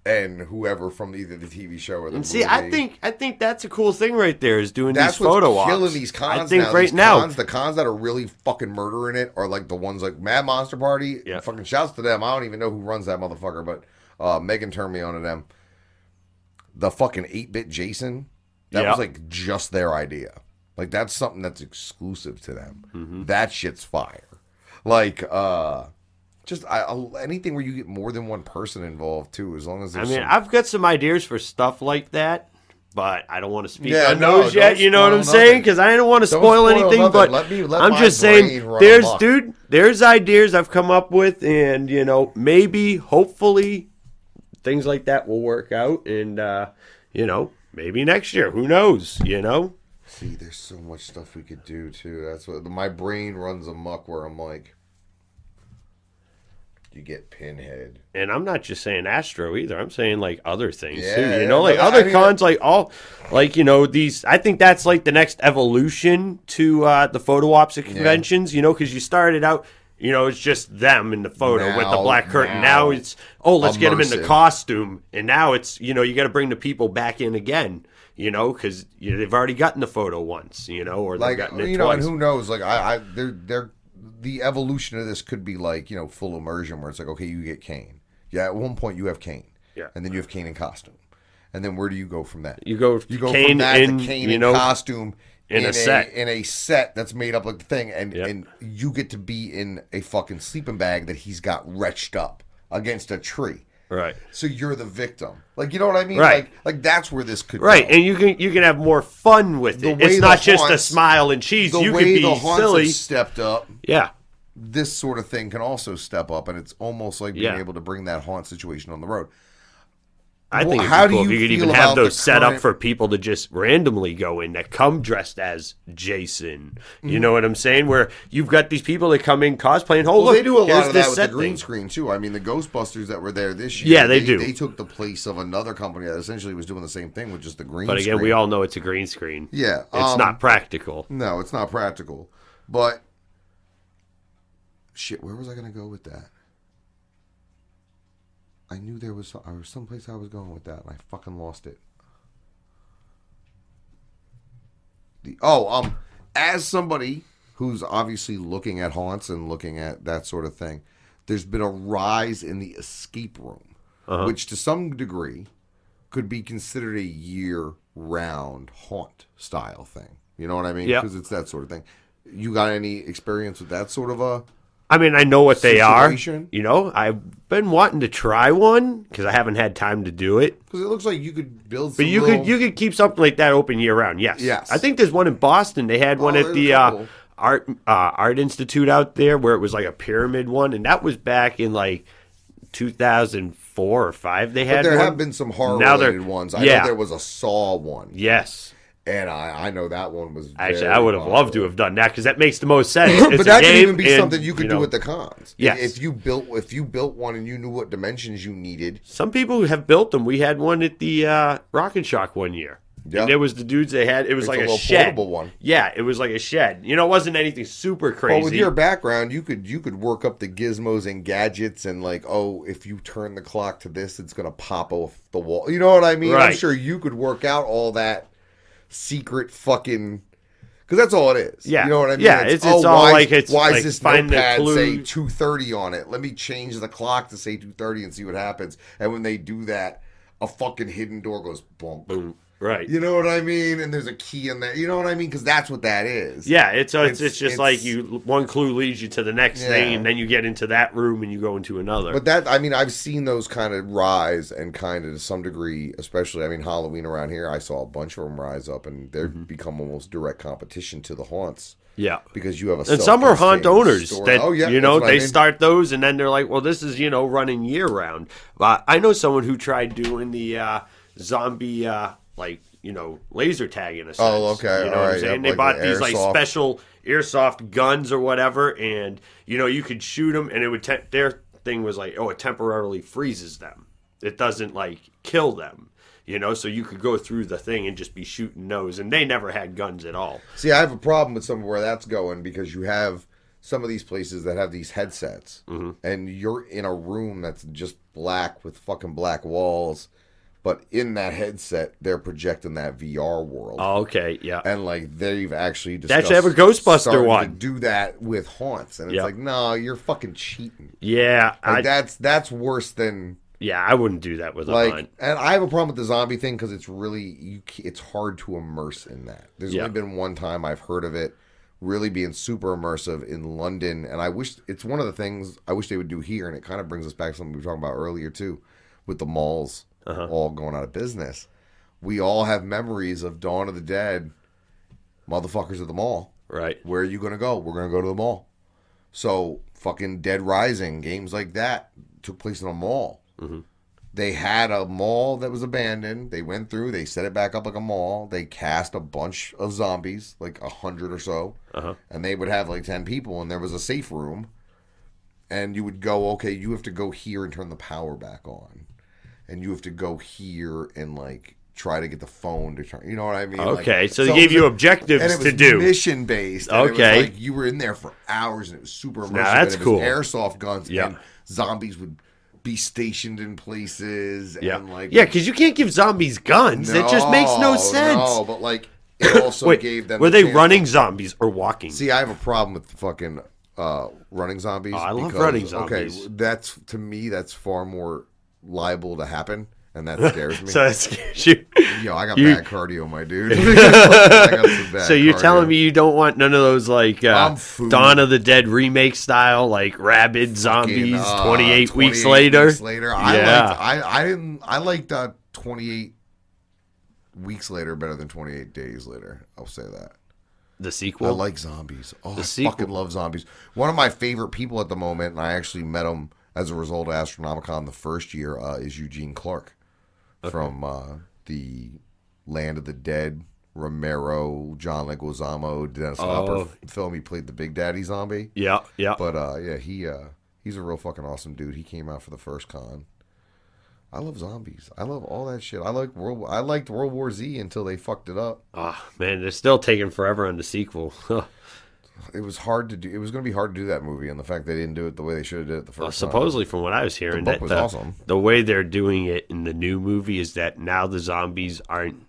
and whoever from either the TV show or the And see, I think I think that's a cool thing right there is doing that's these photo what's killing ops. these cons I think now. right These now, cons, the cons that are really fucking murdering it are like the ones like Mad Monster Party. Yeah. Fucking shouts to them. I don't even know who runs that motherfucker, but uh, Megan turned me on to them. The fucking eight bit Jason. That Yeah. was like just their idea. Like that's something that's exclusive to them. Mm-hmm. That shit's fire. Like uh just I, I, anything where you get more than one person involved too, as long as I mean, some- I've got some ideas for stuff like that. But I don't want to speak Yeah, on no, those yet. You know what I'm spoil saying? Because I don't want to spoil, spoil anything. nothing. But Let me- let I'm just saying, there's amok. dude, there's ideas I've come up with, and you know, maybe, hopefully, things like that will work out, and uh, you know, maybe next year. Who knows? You know. See, there's so much stuff we could do too. That's what my brain runs amok where I'm like, you get pinhead. And I'm not just saying Astro either. I'm saying like other things Yeah, too. yeah, You know, like but I other mean, cons, like all, like you know these. I think that's like the next evolution to uh, the photo ops at conventions. You know, because you started out. You know, it's just them in the photo with the black curtain. now, Now, it's oh, let's get them in the costume, and now it's you know you got to bring the people back in again. You know, because you know, they've already gotten the photo once. You know, or they've Like gotten it you know, and who knows? Like I, I, they're, they're, the evolution of this could be like you know full immersion where it's like okay, you get Kane. Yeah, at one point you have Kane. Yeah. and then you have Kane in costume, and then where do you go from that? you go, You go Kane from that in, to Kane you in costume in a set. in a set that's made up like the thing, and Yep. and you get to be in a fucking sleeping bag that he's got retched up against a tree. Right. So you're the victim. Like you know what I mean? Right. Like like that's where this could Right, go. and you can you can have more fun with The it. It's not just a smile and cheese. the you way can be the haunts silly. have stepped up, Yeah, this sort of thing can also step up, and it's almost like being Yeah. able to bring that haunt situation on the road. I think it'd how be do cool if you you could even have those set up for people to just randomly go in that come dressed as Jason. Mm-hmm. You know what I'm saying? Where you've got these people that come in cosplaying. Oh, Well, look, they do a lot of that with the green thing. screen too. I mean, the Ghostbusters that were there this year, Yeah, they do. They took the place of another company that essentially was doing the same thing with just the green. Screen. But again, screen. we all know it's a green screen. yeah, It's um, not practical. No, it's not practical. But shit, where was I going to go with that? I knew there was I was someplace I was going with that, and I fucking lost it. The oh um, as somebody who's obviously looking at haunts and looking at that sort of thing, there's been a rise in the escape room, which to some degree could be considered a year-round haunt style thing. You know what I mean? Because it's that sort of thing. You got any experience with that sort of a? I mean, I know what they are. Situation? You know, I've been wanting to try one because I haven't had time to do it. Because it looks like you could build. But you little- could you could keep something like that open year round. Yes. Yes. I think there's one in Boston. They had one Oh, at the uh, art uh, art institute out there where it was like a pyramid one, and that was back in like 2004 or five. They But had there one. have been some horror Now related ones. I yeah. know there was a Saw one, Yes. And I, I know that one was. Actually, I would have loved to have done that because that makes the most sense. But that could even be and, something you could know, do at the cons. If- If, you built if you built one and you knew what dimensions you needed. Some people have built them. We had one at the uh, Rock and Shock one year. Yeah. And there was the dudes they had. It was It's like a a, shed. portable one. Yeah, it was like a shed. You know, it wasn't anything super crazy. Well, with your background, you could you could work up the gizmos and gadgets and like, oh, if you turn the clock to this, it's gonna pop off the wall. You know what I mean? I'm sure you could work out all that secret fucking. Because that's all it is. Yeah. You know what I mean? Yeah, it's- it's oh, all why, like it's why like does this notepad say two thirty on it? Let me change the clock to say two thirty and see what happens. And when they do that, a fucking hidden door goes boom. Boom. Right. You know what I mean? And there's a key in there. You know what I mean? Because that's what that is. Yeah, it's uh, it's, It's- just it's- like you one clue leads you to the next thing, and then you get into that room and you go into another. But that, I mean, I've seen those kind of rise and kind of to some degree, especially, I mean, Halloween around here, I saw a bunch of them rise up and they've Mm-hmm. become almost direct competition to the haunts yeah. because you have a And some are haunt owners story. that oh, yeah, you know what I they mean. start those and then they're like, well, this is you know running year round. But I know someone who tried doing the uh, zombie uh, like you know laser tag in a sense. Oh, okay, You know all what I'm saying? yep, they like bought the these like special airsoft guns or whatever, and you know you could shoot them, and it would te- their thing was like, oh, it temporarily freezes them. It doesn't like kill them. You know, so you could go through the thing and just be shooting those, and they never had guns at all. See, I have a problem with some of where that's going because you have some of these places that have these headsets Mm-hmm. and you're in a room that's just black with fucking black walls. But in that headset, they're projecting that VR world. Oh, okay, yeah. and like they've actually They discussed actually have a Ghostbuster one. do that with haunts, and it's Yep. like, no, you're fucking cheating. Yeah, Like I, that's that's worse than yeah, I wouldn't do that with a like. hunt. And I have a problem with the zombie thing because it's really you. It's hard to immerse in that. There's Yeah. only been one time I've heard of it really being super immersive in London, and I wish it's one of the things I wish they would do here, and it kind of brings us back to something we were talking about earlier too, with the malls Uh-huh. all going out of business. We all have memories of Dawn of the Dead, motherfuckers at the mall. Right. Where are you gonna go? We're gonna go to the mall. So fucking Dead Rising games like that took place in a mall. They had a mall that was abandoned. They went through. They set it back up like a mall. They cast a bunch of zombies, like a hundred or so, Uh-huh. and they would have like ten people. And there was a safe room, and you would go, okay, you have to go here and turn the power back on, and you have to go here and like try to get the phone to turn. You know what I mean? Like, Okay, so they it gave you a- objectives and it was to do. mission based. Okay. like you were in there for hours, and it was super immersive. that's and it cool. Airsoft guns. Yeah. and zombies would be stationed in places. Yeah, and like yeah, because you can't give zombies guns. it just makes no sense. No, but like it also Wait, gave them. were the they running zombies or walking? See, I have a problem with fucking uh, running zombies. Oh, I love running zombies. Okay, that's to me that's far more liable to happen, and that scares me. so that scares you. Yo, I got you- bad cardio, my dude. I got some bad So you're cardio. telling me you don't want none of those like uh, I'm food. Dawn of the Dead remake style, like rabid zombies, Fucking, uh, 28, weeks later. weeks later. I Yeah. liked, I I didn't I liked uh, 28 weeks later better than 28 days later. I'll say that. the sequel. I like zombies. Oh, I sequel. fucking love zombies. One of my favorite people at the moment, and I actually met him as a result of Astronomicon the first year, uh, is Eugene Clark from uh, the Land of the Dead, Romero, John Leguizamo, Dennis Hopper Oh. f- film. He played the Big Daddy zombie. yeah, yeah. But uh, yeah, he uh, he's a real fucking awesome dude. He came out for the first con. I love zombies. I love all that shit. I like World. I liked World War Z until they fucked it up. Oh man, they're still taking forever on the sequel. it was hard to do. It was going to be hard to do that movie, and the fact they didn't do it the way they should have did it the first Well, time. supposedly, from what I was hearing, book that was the, awesome. the way they're doing it in the new movie is that now the zombies aren't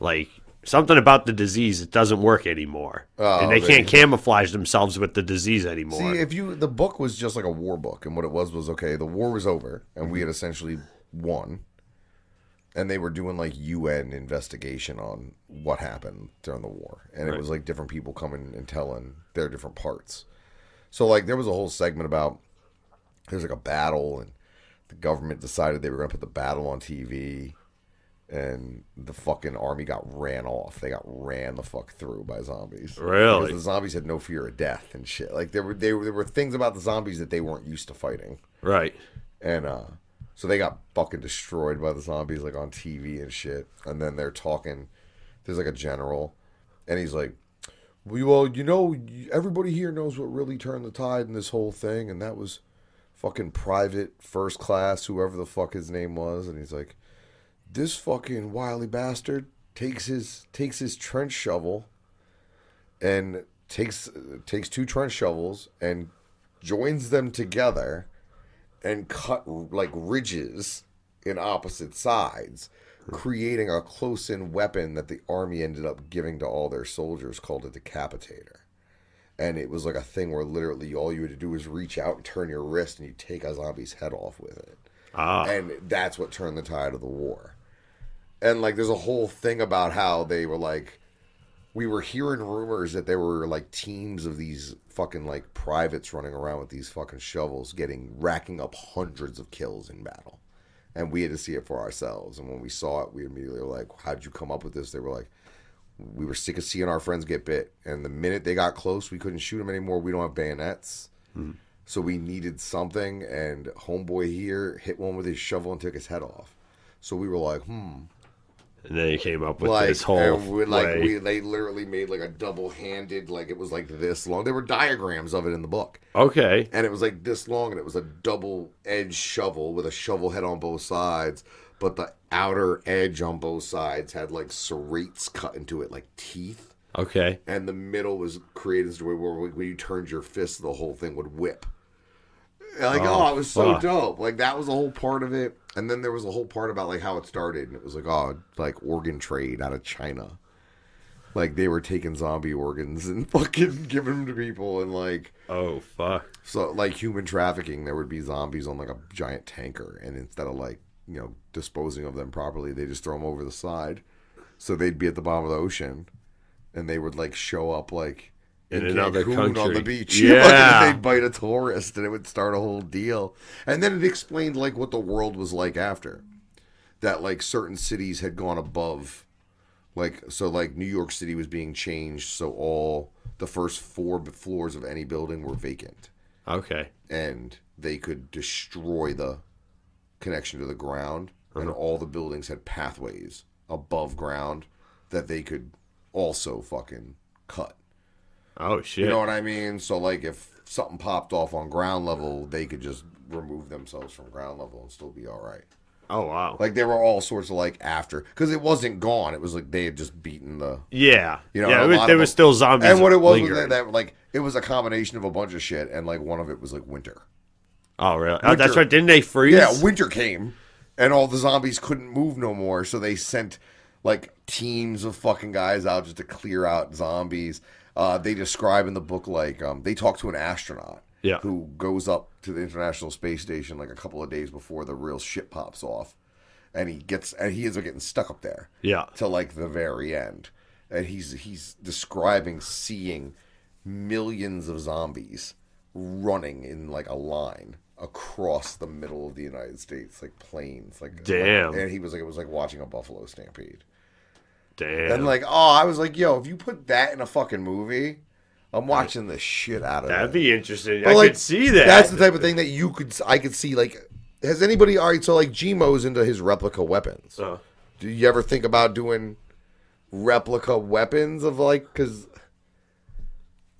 like something about the disease. It doesn't work anymore, Oh, and they they- can't camouflage themselves with the disease anymore. See, if you the book was just like a war book, and what it was was okay. The war was over, and we had essentially won, and they were doing like UN investigation on what happened during the war, and it was like different people coming and telling their different parts. So like there was a whole segment about there's like a battle, and the government decided they were going to put the battle on TV. And the fucking army got ran off. They got ran the fuck through by zombies. Really? Because the zombies had no fear of death and shit. Like there were they, were- there were things about the zombies that they weren't used to fighting, right? and uh, so they got fucking destroyed by the zombies like on TV and shit. And then they're talking. There's like a general, and he's like, "Well, well, you know, everybody here knows what really turned the tide in this whole thing, and that was fucking private first class, whoever the fuck his name was." And he's like, "This fucking wily bastard takes his takes his trench shovel." and takes takes two trench shovels and joins them together and cut like ridges in opposite sides creating a close-in weapon that the army ended up giving to all their soldiers called a decapitator. And it was like a thing where literally all you had to do was reach out and turn your wrist and you take a zombie's head off with it. Ah, and that's what turned the tide of the war. And like, there's a whole thing about how they were like, we were hearing rumors that there were like teams of these fucking like privates running around with these fucking shovels, getting racking up hundreds of kills in battle. And we had to see it for ourselves. And when we saw it, we immediately were like, "How'd you come up with this?" They were like, "We were sick of seeing our friends get bit, and the minute they got close, we couldn't shoot them anymore. We don't have bayonets." So we needed something, and homeboy here hit one with his shovel and took his head off. So we were like, hmm. And then he came up with Like, this whole we, like way. we, they literally made like a double-handed, like it was like this long. There were diagrams of it in the book, okay, and it was like this long, and it was a double-edged shovel with a shovel head on both sides. But the outer edge on both sides had like serrates cut into it, like teeth okay, and the middle was created as a way where when you turned your fist, the whole thing would whip. Like, oh, Oh, it was so fuck. dope. Like that was a whole part of it, and then there was a whole part about like how it started, and it was like, oh, like organ trade out of China. Like they were taking zombie organs and fucking giving them to people, and like oh fuck, so like human trafficking. There would be zombies on like a giant tanker, and instead of like you know disposing of them properly, they just throw them over the side. So they'd be at the bottom of the ocean, and they would like show up like In another Cancun on country. the beach. Yeah. they'd bite a tourist, and it would start a whole deal. And then it explained like what the world was like after that. Like certain cities had gone above, like so like New York City was being changed, so all the first four floors of any building were vacant okay, and they could destroy the connection to the ground uh-huh. and all the buildings had pathways above ground that they could also fucking cut oh shit, you know what i mean? So like if something popped off on ground level they could just remove themselves from ground level and still be all right. Oh wow, like there were all sorts of like after because it wasn't gone. It was like they had just beaten the yeah, you know, yeah, was, there was still zombies, and what it was was that, that like it was a combination of a bunch of shit and like one of it was like winter. Oh really? Oh, that's right. Didn't they freeze? Yeah, winter came, and all the zombies couldn't move no more, so they sent like teams of fucking guys out just to clear out zombies. Uh, they describe in the book like um, they talk to an astronaut Yeah. who goes up to the International Space Station like a couple of days before the real shit pops off, and he gets and he ends up getting stuck up there yeah, till like the very end, and he's he's describing seeing millions of zombies running in like a line across the middle of the United States, like planes, like Damn. and he was like, it was like watching a buffalo stampede, damn. and like, oh, I was like, yo, if you put that in a fucking movie, I'm watching the shit out of it. That'd be interesting. But, I like, could see that. That's the type of thing that you could, I could see. Like, has anybody? All right, so like G-Mo's into his replica weapons. Uh, Do you ever think about doing replica weapons of like because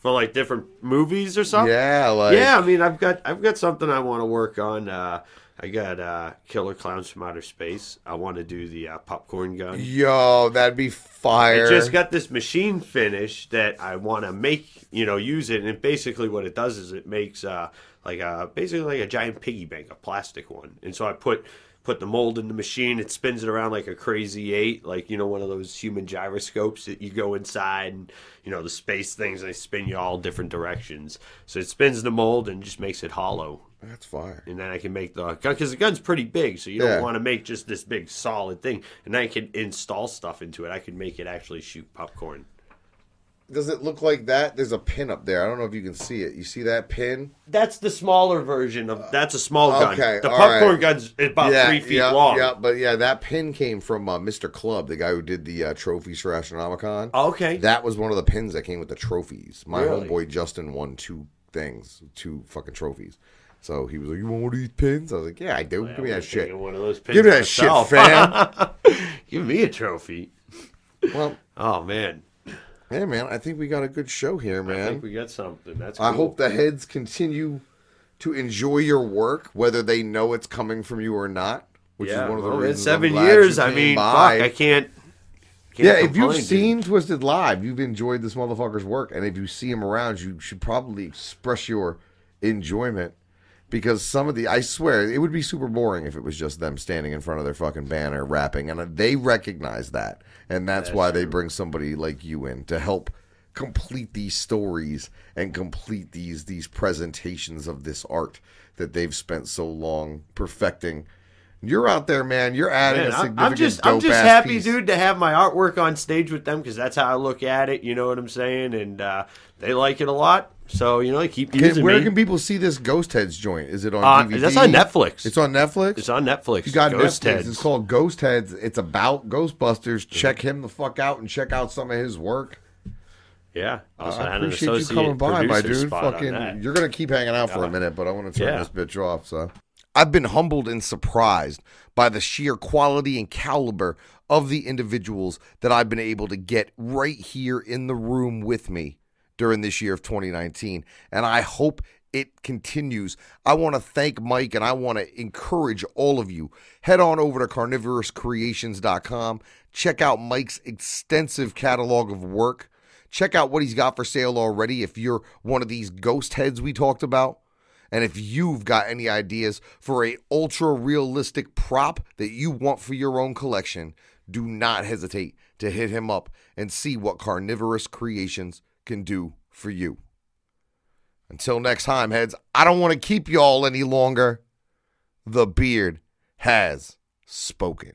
for like different movies or something. Yeah, like yeah. I mean, I've got I've got something I want to work on. Uh, I got uh, Killer Klowns from Outer Space. I want to do the uh, popcorn gun. Yo, that'd be fire. I just got this machine finish that I want to make, you know, use it. And basically, what it does is it makes uh, like a basically like a giant piggy bank, a plastic one. And so I put put the mold in the machine. It spins it around like a crazy eight, like you know one of those human gyroscopes that you go inside and you know the space things. They spin you all different directions. So it spins the mold and just makes it hollow. That's fire. And then I can make the gun because the gun's pretty big, so you Yeah. don't want to make just this big solid thing. And I can install stuff into it. I can make it actually shoot popcorn. Does it look like that? There's a pin up there. I don't know if you can see it. You see that pin? That's the smaller version of. That's a small gun. Okay, the popcorn right. gun's about yeah, three feet yeah, long. Yeah, but yeah, that pin came from uh, Mr. Club, the guy who did the uh, trophies for Astronomicon. Okay. That was one of the pins that came with the trophies. My Really? homeboy Justin won two things, two fucking trophies. So he was like, "You want one of these pins?" I was like, "Yeah, I do. Give me that shit. One of those pins Give me that pins shit, myself. fam." Give me a trophy. well, Oh man, yeah, man. I think we got a good show here, I man. think we got something. That's. I hope the heads continue to enjoy your work, whether they know it's coming from you or not. Which yeah, is one of the well, reasons. it's I'm seven glad years. you I mean, by. fuck, I can't. can't Yeah, if you've dude. seen Twiztid Live, you've enjoyed this motherfucker's work, and if you see him around, you should probably express your enjoyment. Because some of the, I swear, it would be super boring if it was just them standing in front of their fucking banner rapping, and they recognize that, and that's, why they bring somebody like you in to help complete these stories and complete these these presentations of this art that they've spent so long perfecting. You're out there, man. You're adding Man, a significant I'm just, I'm just happy, piece. dude, to have my artwork on stage with them because that's how I look at it. You know what I'm saying? And uh, they like it a lot, so you know they keep Can- where me. can people see this Ghostheads joint? Is it on Uh, DVD? that's on Netflix. It's on Netflix. It's on Netflix. You got Ghost Netflix. Heads. It's called Ghostheads. It's about Ghostbusters. Check him the fuck out and check out some of his work. Yeah. Also I appreciate you coming by, my dude. Fucking, you're gonna keep hanging out for a Uh, minute, but I want to turn yeah. this bitch off. So, I've been humbled and surprised by the sheer quality and caliber of the individuals that I've been able to get right here in the room with me during this year of 2019, and I hope it continues. I want to thank Mike and I want to encourage all of you. Head on over to karnivorouscreations.com. Check out Mike's extensive catalog of work. Check out what he's got for sale already if you're one of these Ghostheads we talked about. And if you've got any ideas for a ultra realistic prop that you want for your own collection, do not hesitate to hit him up and see what Karnivorous Creations can do for you. Until next time, heads, I don't want to keep y'all any longer. The beard has spoken.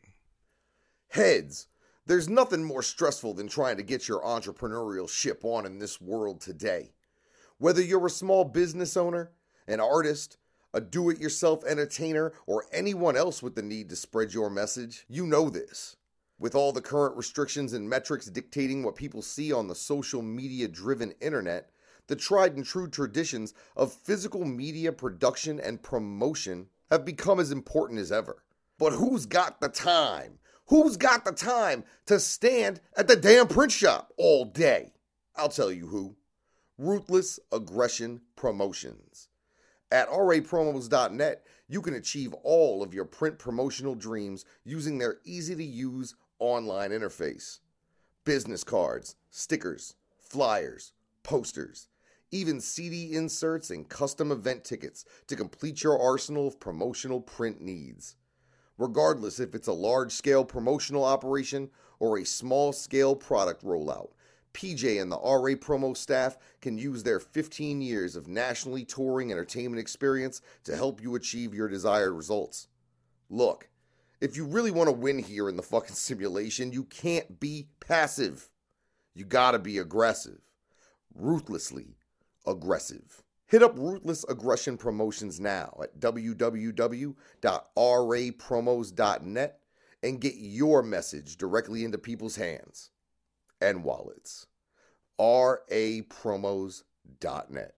Heads, there's nothing more stressful than trying to get your entrepreneurial ship on in this world today. Whether you're a small business owner, an artist, a do it yourself entertainer, or anyone else with the need to spread your message, you know this. With all the current restrictions and metrics dictating what people see on the social media driven internet, the tried and true traditions of physical media production and promotion have become as important as ever. But who's got the time? Who's got the time to stand at the damn print shop all day? I'll tell you who. Ruthless Aggression Promotions. At rapromos.net, you can achieve all of your print promotional dreams using their easy to use online interface. Business cards, stickers, flyers, posters, even CD inserts and custom event tickets to complete your arsenal of promotional print needs. Regardless if it's a large scale promotional operation or a small scale product rollout, PJ and the RA promo staff can use their 15 years of nationally touring entertainment experience to help you achieve your desired results. Look, if you really want to win here in the fucking simulation, you can't be passive. You gotta be aggressive. Ruthlessly aggressive. Hit up Ruthless Aggression Promotions now at www.rapromos.net and get your message directly into people's hands and wallets. rapromos.net.